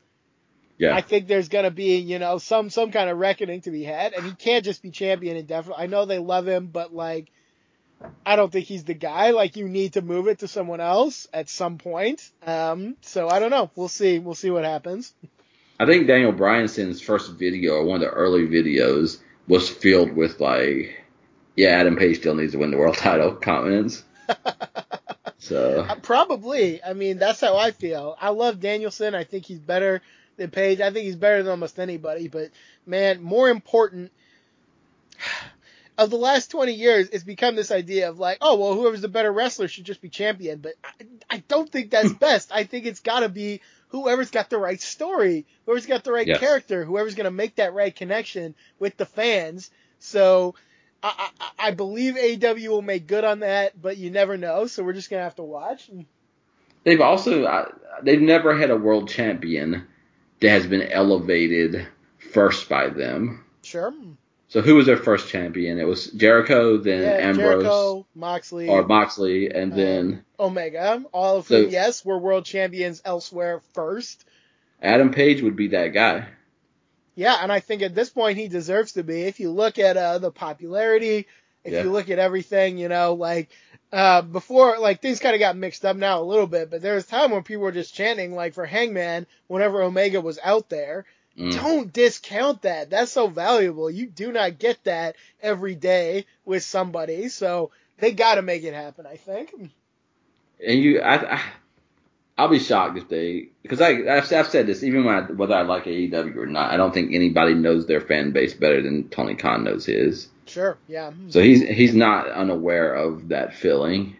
Speaker 1: Yeah,
Speaker 2: I think there's gonna be, you know, some some kind of reckoning to be had, and he can't just be champion indefinitely. I know they love him, but like, I don't think he's the guy. Like, you need to move it to someone else at some point. Um, so I don't know. We'll see. We'll see what happens.
Speaker 1: I think Daniel Bryanson's first video, or one of the early videos, was filled with like, yeah, Adam Page still needs to win the world title comments. So
Speaker 2: Uh, Probably. I mean, that's how I feel. I love Danielson. I think he's better than Page. I think he's better than almost anybody. But man, more important of the last 20 years, it's become this idea of like, oh, well, whoever's the better wrestler should just be champion. But I, I don't think that's best. I think it's got to be whoever's got the right story, whoever's got the right
Speaker 1: Yes.
Speaker 2: character, whoever's going to make that right connection with the fans. So I, I, I believe AEW will make good on that, but you never know. So we're just going to have to watch.
Speaker 1: they've also uh, they've never had a world champion that has been elevated first by them.
Speaker 2: Sure.
Speaker 1: So who was their first champion? It was Jericho, then
Speaker 2: Yeah,
Speaker 1: Ambrose
Speaker 2: Jericho, Moxley,
Speaker 1: or Moxley, and
Speaker 2: um,
Speaker 1: then
Speaker 2: Omega, all of
Speaker 1: So-
Speaker 2: whom, yes, were world champions elsewhere first.
Speaker 1: Adam Page would be that guy.
Speaker 2: Yeah, and I think at this point he deserves to be. If you look at uh, the popularity, if
Speaker 1: Yeah.
Speaker 2: you look at everything, you know, like uh, before, like things kind of got mixed up now a little bit, but there was time when people were just chanting like for Hangman whenever Omega was out there.
Speaker 1: Mm.
Speaker 2: Don't discount that. That's so valuable. You do not get that every day with somebody, so they got to make it happen. I think.
Speaker 1: And you, I, I, I'll be shocked if they, because I, I've, I've said this, even when I, whether I like AEW or not, I don't think anybody knows their fan base better than Tony Khan knows his.
Speaker 2: Sure. Yeah.
Speaker 1: So he's he's not unaware of that feeling.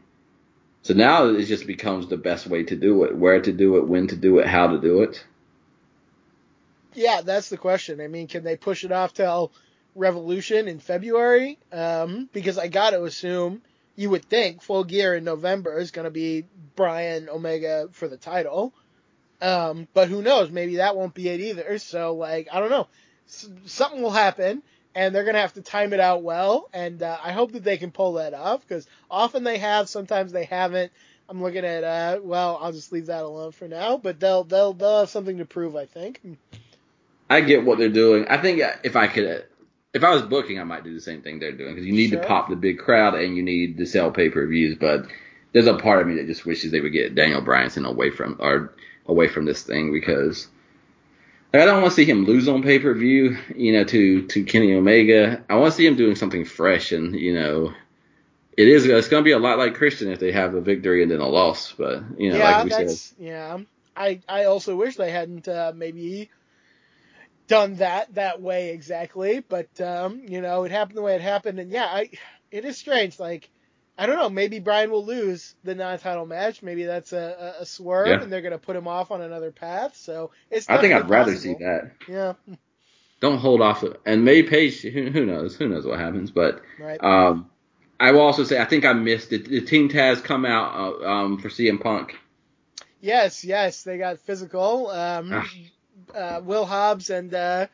Speaker 1: So now it just becomes the best way to do it, where to do it, when to do it, how to do it.
Speaker 2: Yeah, that's the question. I mean, can they push it off till Revolution in February? Um, because I got to assume you would think Full Gear in November is going to be Bryan Omega for the title. Um, but who knows? Maybe that won't be it either. So, like, I don't know. S- something will happen, and they're going to have to time it out well. And uh, I hope that they can pull that off because often they have, sometimes they haven't. I'm looking at, uh, well, I'll just leave that alone for now. But they'll they'll they'll have something to prove, I think.
Speaker 1: I get what they're doing. I think if I could, if I was booking, I might do the same thing they're doing because you need
Speaker 2: Sure.
Speaker 1: to pop the big crowd and you need to sell pay per views. But there's a part of me that just wishes they would get Daniel Bryanson away from or away from this thing because like, I don't want to see him lose on pay per view, you know, to to Kenny Omega. I want to see him doing something fresh and you know. It is. It's going to be a lot like Christian if they have a victory and then a loss, but you know,
Speaker 2: yeah,
Speaker 1: like we said,
Speaker 2: yeah. I I also wish they hadn't uh, maybe done that that way exactly, but um, you know, it happened the way it happened, and yeah, I it is strange. Like I don't know. Maybe Bryan will lose the non-title match. Maybe that's a, a, a swerve,
Speaker 1: Yeah.
Speaker 2: and they're gonna put him off on another path. So it's.
Speaker 1: I think I'd
Speaker 2: definitely
Speaker 1: rather see that.
Speaker 2: Yeah.
Speaker 1: Don't hold off. And maybe Page, who, who knows? Who knows what happens? But
Speaker 2: Right.
Speaker 1: um, I will also say I think I missed it. The Team Taz come out uh, um, for CM Punk.
Speaker 2: Yes, yes, they got physical. Um,
Speaker 1: Ah.
Speaker 2: Uh, Will Hobbs and uh,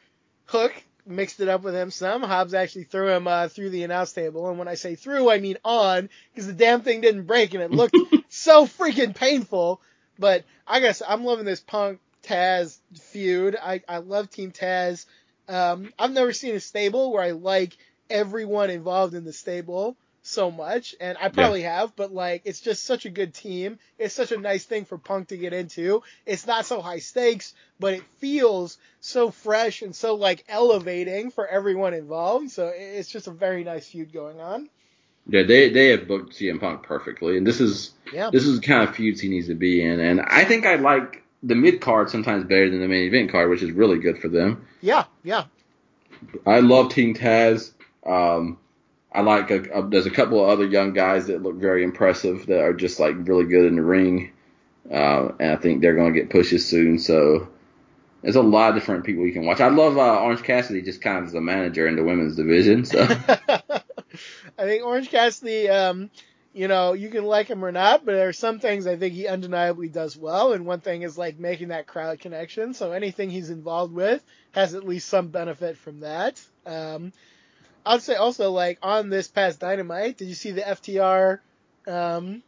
Speaker 2: Hook mixed it up with him some. Hobbs actually threw him uh, through the announce table, and when I say through, I mean on, because the damn thing didn't break, and it looked so freaking painful. But I guess I'm loving this Punk Taz feud. I, I love Team Taz. Um, I've never seen a stable where I like everyone involved in the stable so much, and I probably have, but like it's just such a good team. It's such a nice thing for Punk to get into. It's not so high stakes, but it feels so fresh and so like elevating for everyone involved. So it's just a very nice feud going on.
Speaker 1: Yeah, they they have booked CM Punk perfectly, and this is
Speaker 2: Yeah.
Speaker 1: this is the kind of feuds he needs to be in. And I think I like the mid card sometimes better than the main event card, which is really good for them.
Speaker 2: Yeah, yeah.
Speaker 1: I love Team Taz. Um, I like a, a, there's a couple of other young guys that look very impressive that are just like really good in the ring, uh, and I think they're going to get pushes soon. So there's a lot of different people you can watch. I love uh, Orange Cassidy just kind of as a manager in the women's division. So
Speaker 2: I think Orange Cassidy, um, you know, you can like him or not, but there are some things I think he undeniably does well, and one thing is like making that crowd connection. So anything he's involved with has at least some benefit from that. Um, I'd say also like on this past Dynamite, did you see the FTR um,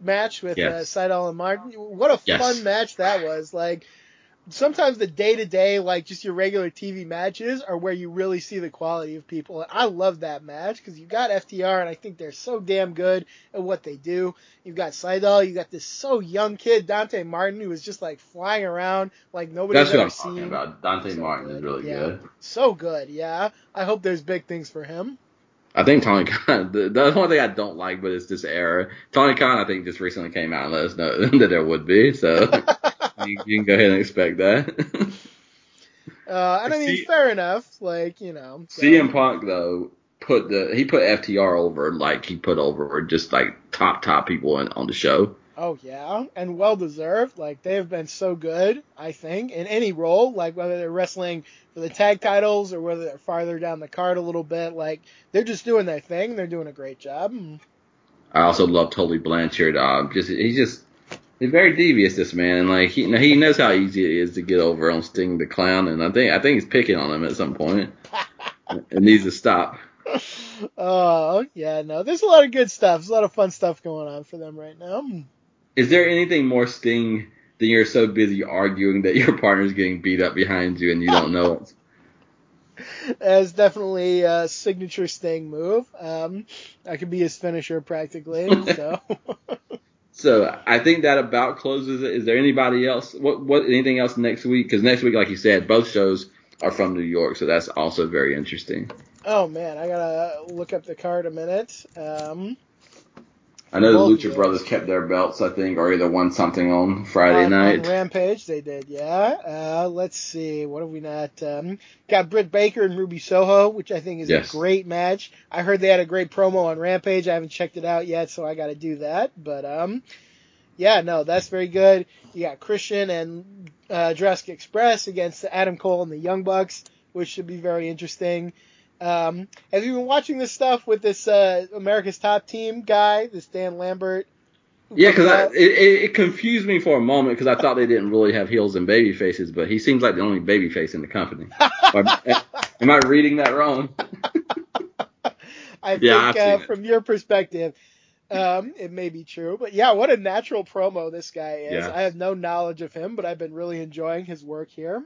Speaker 2: match with
Speaker 1: Yes.
Speaker 2: uh, Sydal and Martin? What a
Speaker 1: Yes.
Speaker 2: fun match that was! Like sometimes the day to day, like just your regular TV matches, are where you really see the quality of people. And I love that match because you got FTR, and I think they're so damn good at what they do. You've got Sydal, you got this so young kid Dante Martin who is just like flying around like nobody's
Speaker 1: that's what
Speaker 2: ever
Speaker 1: I'm talking
Speaker 2: seen.
Speaker 1: about. Dante
Speaker 2: So
Speaker 1: Martin
Speaker 2: good.
Speaker 1: is really
Speaker 2: Yeah.
Speaker 1: good.
Speaker 2: So good, yeah. I hope there's big things for him.
Speaker 1: I think Tony Khan. The, the one thing I don't like, but it's this era. Tony Khan, I think, just recently came out and let us know that there would be. So you, you can go ahead and expect that.
Speaker 2: Uh, and I mean,
Speaker 1: See-
Speaker 2: fair enough. Like you know, so-
Speaker 1: CM Punk though put the he put FTR over like he put over just like top top people in, on the show.
Speaker 2: Oh yeah, and well deserved. Like they have been so good, I think, in any role, like whether they're wrestling for the tag titles or whether they're farther down the card a little bit. Like they're just doing their thing. They're doing a great job. Mm.
Speaker 1: I also love Tully Blanchard. Uh, just he's just he's very devious this man, and like he you know, he knows how easy it is to get over on Sting the Clown, and I think I think he's picking on him at some point. it needs to stop.
Speaker 2: Oh yeah, no, there's a lot of good stuff. There's a lot of fun stuff going on for them right now.
Speaker 1: Is there anything more Sting than you're so busy arguing that your partner's getting beat up behind you and you don't know it?
Speaker 2: That's definitely a signature Sting move. Um, that could be his finisher practically. So.
Speaker 1: So I think that about closes it. Is there anybody else? What what anything else next week? Because next week, like you said, both shows are from New York, so that's also very interesting.
Speaker 2: Oh man, I gotta look up the card a minute. Um,
Speaker 1: I know the Lucha. Brothers kept their belts, I think, or either won something on Friday
Speaker 2: on,
Speaker 1: night.
Speaker 2: on Rampage, they did, yeah. Uh, let's see, what have we not? Um, got Britt Baker and Ruby Soho, which I think is
Speaker 1: Yes.
Speaker 2: a great match. I heard they had a great promo on Rampage. I haven't checked it out yet, so I got to do that. But um, yeah, no, that's very good. You got Christian and uh, Jurassic Express against Adam Cole and the Young Bucks, which should be very interesting. Um, have you been watching this stuff with this uh, America's Top Team guy, this Dan Lambert?
Speaker 1: Yeah, because it, it, confused me for a moment because I thought they didn't really have heels and baby faces, but he seems like the only baby face in the company. Or- am I reading that wrong?
Speaker 2: I
Speaker 1: Yeah,
Speaker 2: think uh, from your perspective, um, it may be true. But yeah, what a natural promo this guy is.
Speaker 1: Yes.
Speaker 2: I have no knowledge of him, but I've been really enjoying his work here.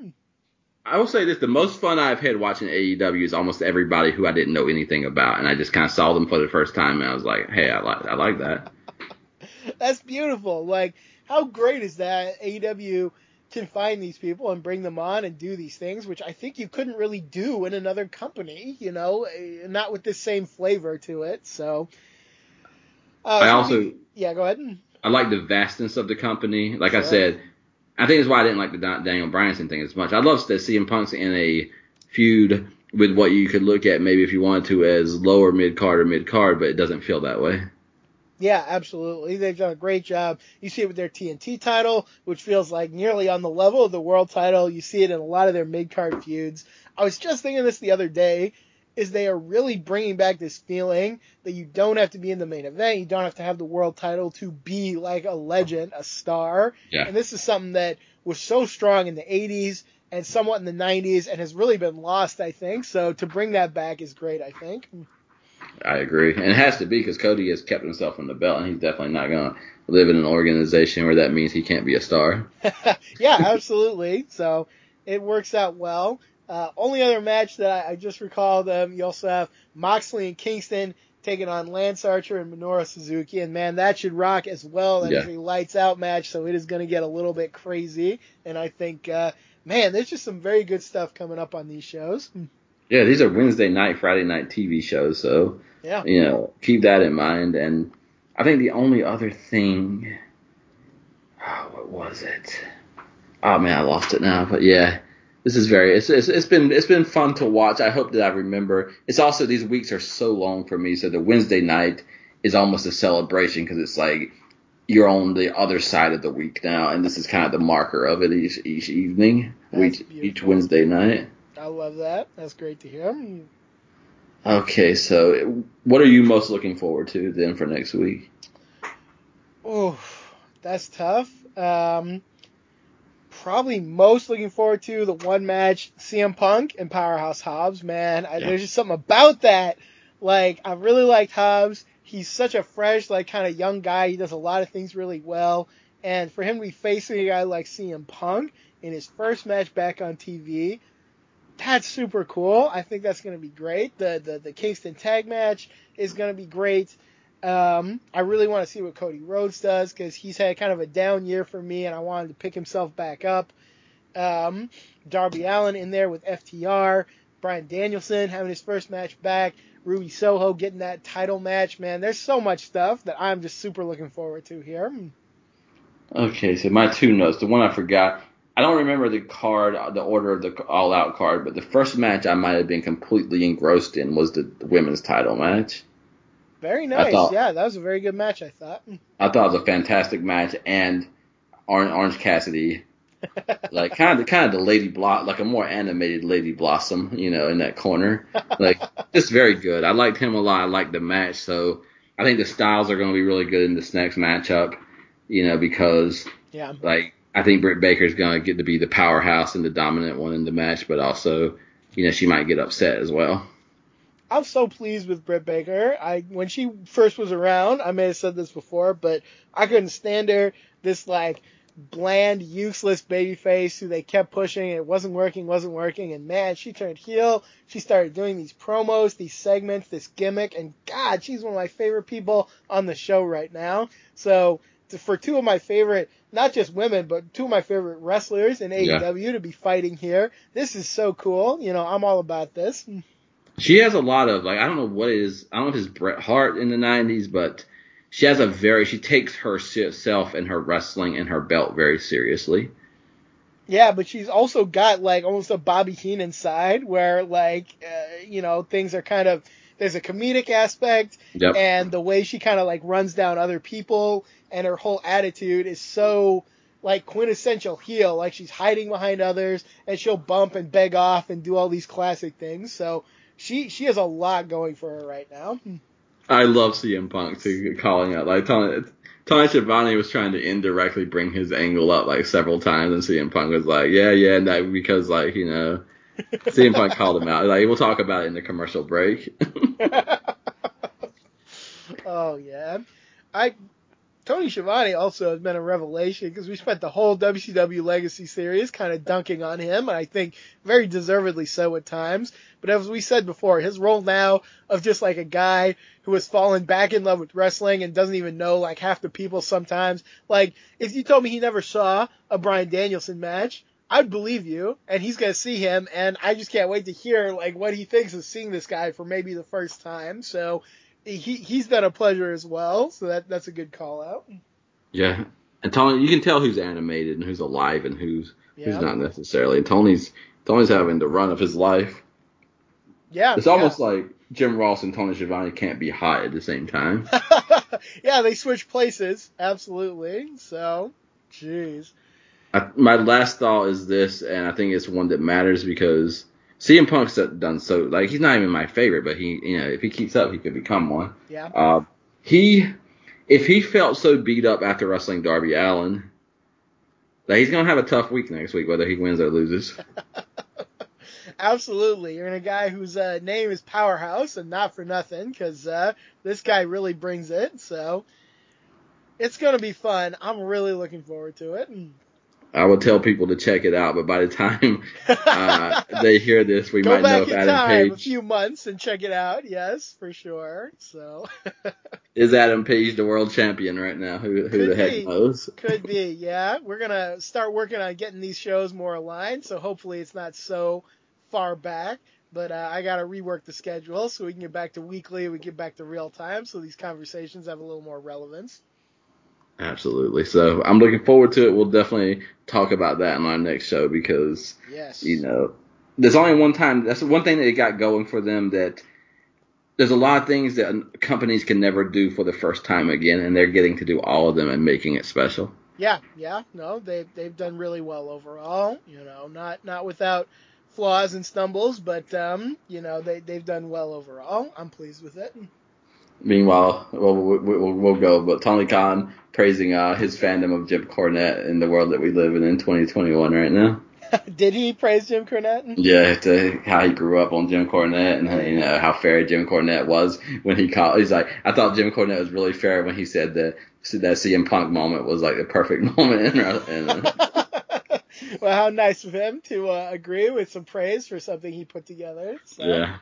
Speaker 1: I will say this: the most fun I've had watching AEW is almost everybody who I didn't know anything about, and I just kind of saw them for the first time, and I was like, "Hey, I like, I like that."
Speaker 2: That's beautiful. Like, how great is that? AEW can find these people and bring them on and do these things, which I think you couldn't really do in another company, you know, eh, not with the same flavor to it. So, uh,
Speaker 1: I
Speaker 2: so
Speaker 1: also
Speaker 2: we- yeah, go ahead.
Speaker 1: I like the vastness of the company. Like I said, I think that's why I didn't like the Dan- Daniel Bryanson thing as much. I'd love to see him Punk's in a feud with what you could look at maybe if you wanted to as lower mid card or mid card, but it doesn't feel that way.
Speaker 2: Yeah, absolutely. They've done a great job. You see it with their TNT title, which feels like nearly on the level of the world title. You see it in a lot of their mid card feuds. I was just thinking this the other day. Is they are really bringing back this feeling that you don't have to be in the main event, you don't have to have the world title to be like a legend, a star.
Speaker 1: Yeah.
Speaker 2: And this is something that was so strong in the 80s and somewhat in the 90s and has really been lost, I think. So to bring that back is great, I think.
Speaker 1: I agree, and it has to be because Cody has kept himself on the belt, and he's definitely not going to live in an organization where that means he can't be a star.
Speaker 2: yeah, absolutely. So it works out well. Uh, only other match that I, I just recalled, um, you also have Moxley and Kingston taking on Lance Archer and Minoru Suzuki, and man, that should rock as well. That
Speaker 1: Yeah.
Speaker 2: is a lights out match, so it is going to get a little bit crazy. And I think, uh, man, there's just some very good stuff coming up on these shows.
Speaker 1: Yeah, these are Wednesday night, Friday night TV shows, so
Speaker 2: Yeah.
Speaker 1: you know keep that in mind. And I think the only other thing, oh, what was it? Oh man, I lost it now. But yeah, this is very. It's, it's it's been it's been fun to watch. I hope that I remember. It's also these weeks are so long for me, so the Wednesday night is almost a celebration because it's like you're on the other side of the week now, and this is kind of the marker of it each each evening,
Speaker 2: That's
Speaker 1: each each. Wednesday night.
Speaker 2: I love that. That's great to hear.
Speaker 1: Okay, so what are you most looking forward to then for next week?
Speaker 2: Oh, that's tough. Um, probably most looking forward to the one match CM Punk and Powerhouse Hobbs. Man, I,
Speaker 1: Yeah.
Speaker 2: there's just something about that. Like, I really liked Hobbs. He's such a fresh, like, kind of young guy. He does a lot of things really well. And for him to be facing a guy like CM Punk in his first match back on TV, that's super cool. I think that's going to be great. The, the the Kingston tag match is going to be great. Um, I really want to see what Cody Rhodes does because he's had kind of a down year for me, and I wanted to pick himself back up. Um, Darby Allin in there with FTR, Bryan Danielson having his first match back, Ruby Soho getting that title match. Man, there's so much stuff that I'm just super looking forward to here.
Speaker 1: Okay, so my two notes. The one I forgot. I don't remember the card, the order of the All Out card, but the first match I might have been completely engrossed in was the women's title match.
Speaker 2: Very nice.
Speaker 1: thought-
Speaker 2: yeah, that was a very good match. I thought.
Speaker 1: I thought it was a fantastic match, and Orange, Orange Cassidy, like kind of kind of the Lady Blossom, like a more animated Lady Blossom, you know, in that corner, like just very good. I liked him a lot. I liked the match, so I think the styles are going to be really good in this next matchup, you know, because
Speaker 2: yeah.
Speaker 1: like I think Britt Baker's gonna get to be the powerhouse and the dominant one in the match, but also, you know, she might get upset as well.
Speaker 2: I'm so pleased with Britt Baker. I when she first was around, I may have said this before, but I couldn't stand her. This like bland, useless baby face who they kept pushing. It wasn't working, wasn't working, and man, she turned heel. She started doing these promos, these segments, this gimmick, and God, she's one of my favorite people on the show right now. So to, for two of my favorite, not just women, but two of my favorite wrestlers in
Speaker 1: Yeah.
Speaker 2: AEW to be fighting here, this is so cool. You know, I'm all about this.
Speaker 1: She has a lot of like I don't know what it is. I don't know if it's Bret Hart in the '90s, but she has a very she takes herself and her wrestling and her belt very seriously.
Speaker 2: Yeah, but she's also got like almost a Bobby Heenan side where like uh, you know things are kind of there's a comedic aspect
Speaker 1: Yep.
Speaker 2: and the way she kind of like runs down other people and her whole attitude is so like quintessential heel like she's hiding behind others and she'll bump and beg off and do all these classic things so she she has a lot going for her right now
Speaker 1: I love CM Punk too, calling out like Tony, Tony Schiavone was trying to indirectly bring his angle up like several times, and CM Punk was like, yeah, yeah, and that because like you know, CM Punk called him out. Like we'll talk about it in the commercial break.
Speaker 2: oh yeah, I Tony Schiavone also has been a revelation because we spent the whole WCW Legacy series kind of dunking on him, and I think very deservedly so at times. But as we said before, his role now of just like a guy who has fallen back in love with wrestling and doesn't even know like half the people sometimes. Like if you told me he never saw a Bryan Danielson match. I'd believe you, and he's gonna see him, and I just can't wait to hear like what he thinks of seeing this guy for maybe the first time. So he he's been a pleasure as well. So that that's a good call out.
Speaker 1: yeah, and Tony, you can tell who's animated and who's alive and who's who's not necessarily. And Tony's Tony's having the run of his life.
Speaker 2: Yeah,
Speaker 1: It's almost like Jim Ross and Tony Schiavone can't be hot at the same time.
Speaker 2: yeah, they switch places, absolutely. So, jeez.
Speaker 1: My last thought is this, and I think it's one that matters because CM Punk's done so. Like he's not even my favorite, but he, you know, if he keeps up, he could become one.
Speaker 2: Yeah.
Speaker 1: Uh, he, if he felt so beat up after wrestling Darby Allin, that he's gonna have a tough week next week, whether he wins or loses.
Speaker 2: Absolutely. You're in a guy whose uh, name is Powerhouse, and not for nothing, because uh, this guy really brings it. So it's going to be fun. I'm really looking forward to it.
Speaker 1: I would tell people to check it out, but by the time uh, they hear this, we might know
Speaker 2: back
Speaker 1: if
Speaker 2: in
Speaker 1: Adam
Speaker 2: time a few months and check it out. Yes, for sure. So
Speaker 1: is Adam Page the world champion right now. Who who the heck
Speaker 2: be.
Speaker 1: knows?
Speaker 2: could be. Yeah, we're gonna start working on getting these shows more aligned. So hopefully it's not so far back. But uh, I gotta rework the schedule so we can get back to weekly. We get back to real time, so these conversations have a little more relevance.
Speaker 1: Absolutely. So I'm looking forward to it. We'll definitely talk about that in our next show because
Speaker 2: Yes.
Speaker 1: you know there's only one time. That's one thing that they got going for them that. There's a lot of things that companies can never do for the first time again, and they're getting to do all of them and making it special.
Speaker 2: Yeah, yeah, no, they've they've done really well overall. You know, not not without flaws and stumbles, but um, you know, they they've done well overall. I'm pleased with it.
Speaker 1: Meanwhile, well, we- we- we'll, we'll go, but Tony Khan praising uh, his fandom of Jim Cornette in the world that we live in in 2021 right now.
Speaker 2: Did he praise Jim Cornette?
Speaker 1: Yeah, to how he grew up on Jim Cornette and how, you know how fair Jim Cornette was when he called. He's like, I thought Jim Cornette was really fair when he said that that CM Punk moment was like the perfect moment.
Speaker 2: Well, how nice of him to uh, agree with some praise for something he put together. So.
Speaker 1: yeah,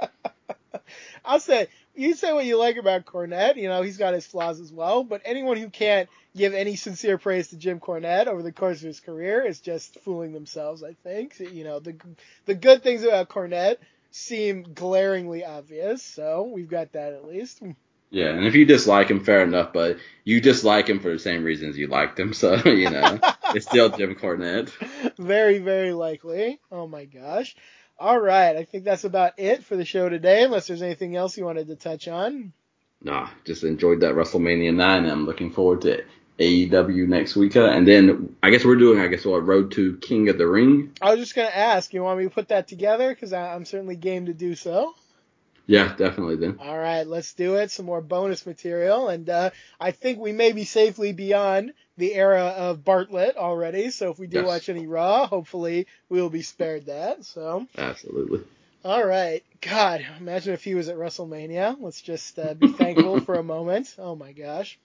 Speaker 2: I'll say you say what you like about Cornette. You know he's got his flaws as well, but anyone who can't give any sincere praise to Jim Cornette over the course of his career is just fooling themselves. I think you know the the good things about Cornette seem glaringly obvious, so we've got that at least.
Speaker 1: yeah. And if you dislike him, fair enough, but you dislike him for the same reasons you liked him, so you know it's still Jim Cornette.
Speaker 2: very, very likely. Oh my gosh. All right, I think that's about it for the show today. Unless there's anything else you wanted to touch on.
Speaker 1: Nah, just enjoyed that WrestleMania nine. And I'm looking forward to AEW next week, uh, and then I guess we're doing I guess what Road to King of the Ring.
Speaker 2: I was just gonna ask, you want me to put that together? Because I'm certainly game to do so.
Speaker 1: Yeah, definitely. Then
Speaker 2: All right, let's do it. Some more bonus material, and uh, I think we may be safely beyond the era of Bartlett already. So if we do
Speaker 1: Yes.
Speaker 2: watch any Raw, hopefully we will be spared that. So,
Speaker 1: absolutely.
Speaker 2: all right, God, imagine if he was at WrestleMania. Let's just uh, be thankful for a moment. Oh my gosh.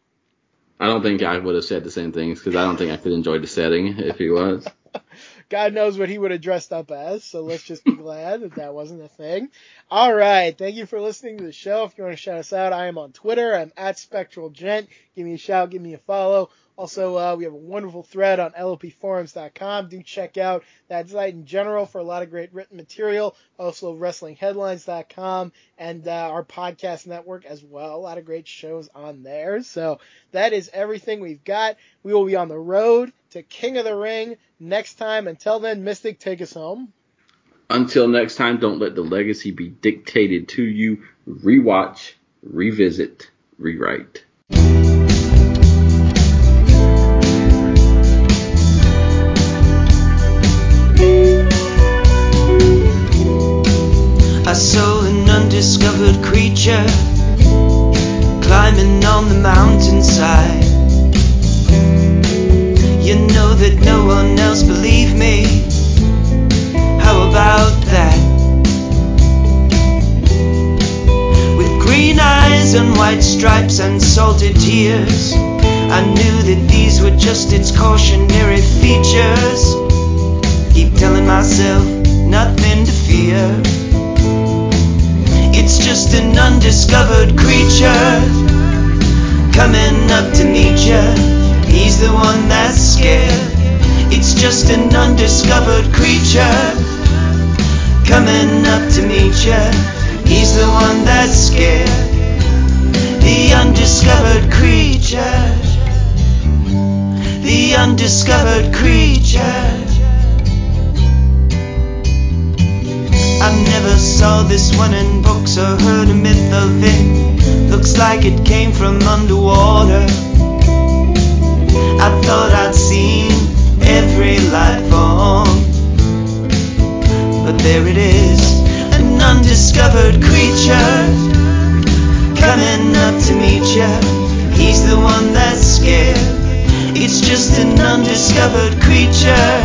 Speaker 1: I don't think I would have said the same things because I don't think I could enjoy the setting if he was.
Speaker 2: God knows what he would have dressed up as, so let's just be glad that that wasn't a thing. All right, thank you for listening to the show. If you want to shout us out, I am on Twitter. I'm at Spectral Gent. Give me a shout, give me a follow. Also, uh, we have a wonderful thread on lopforums.com. Do check out that site in general for a lot of great written material. Also, wrestlingheadlines.com and uh, our podcast network as well. A lot of great shows on there. So that is everything we've got. We will be on the road to King of the Ring next time. Until then, Mystic, take us home.
Speaker 1: Until next time, don't let the legacy be dictated to you. Rewatch, revisit, rewrite.
Speaker 3: Mountainside. You know that no one else believed me. How about that? With green eyes and white stripes and salted tears, I knew that these were just its cautionary features. Keep telling myself nothing to fear. It's just an undiscovered creature coming up to meet you. He's the one that's scared. It's just an undiscovered creature coming up to meet you. He's the one that's scared. The undiscovered creature. The undiscovered creature. I've never saw this one in books or heard a myth of it. Looks like it came from underwater. I thought I'd seen every life form. But there it is, an undiscovered creature coming up to meet ya. He's the one that's scared. It's just an undiscovered creature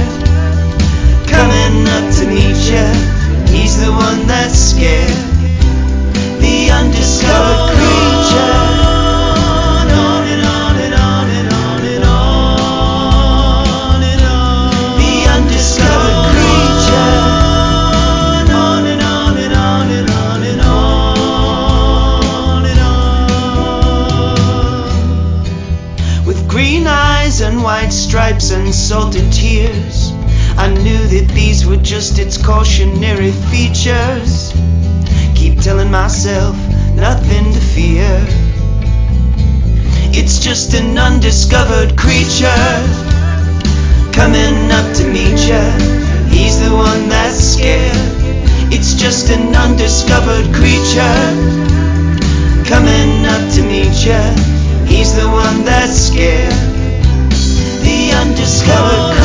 Speaker 3: coming up to meet ya. He's the one that's scared. The undiscovered creature. Green eyes and white stripes and salted tears. I knew that these were just its cautionary features. Keep telling myself nothing to fear. It's just an undiscovered creature coming up to meet ya. He's the one that's scared. It's just an undiscovered creature coming up to meet ya. He's the one that's scared. The undiscovered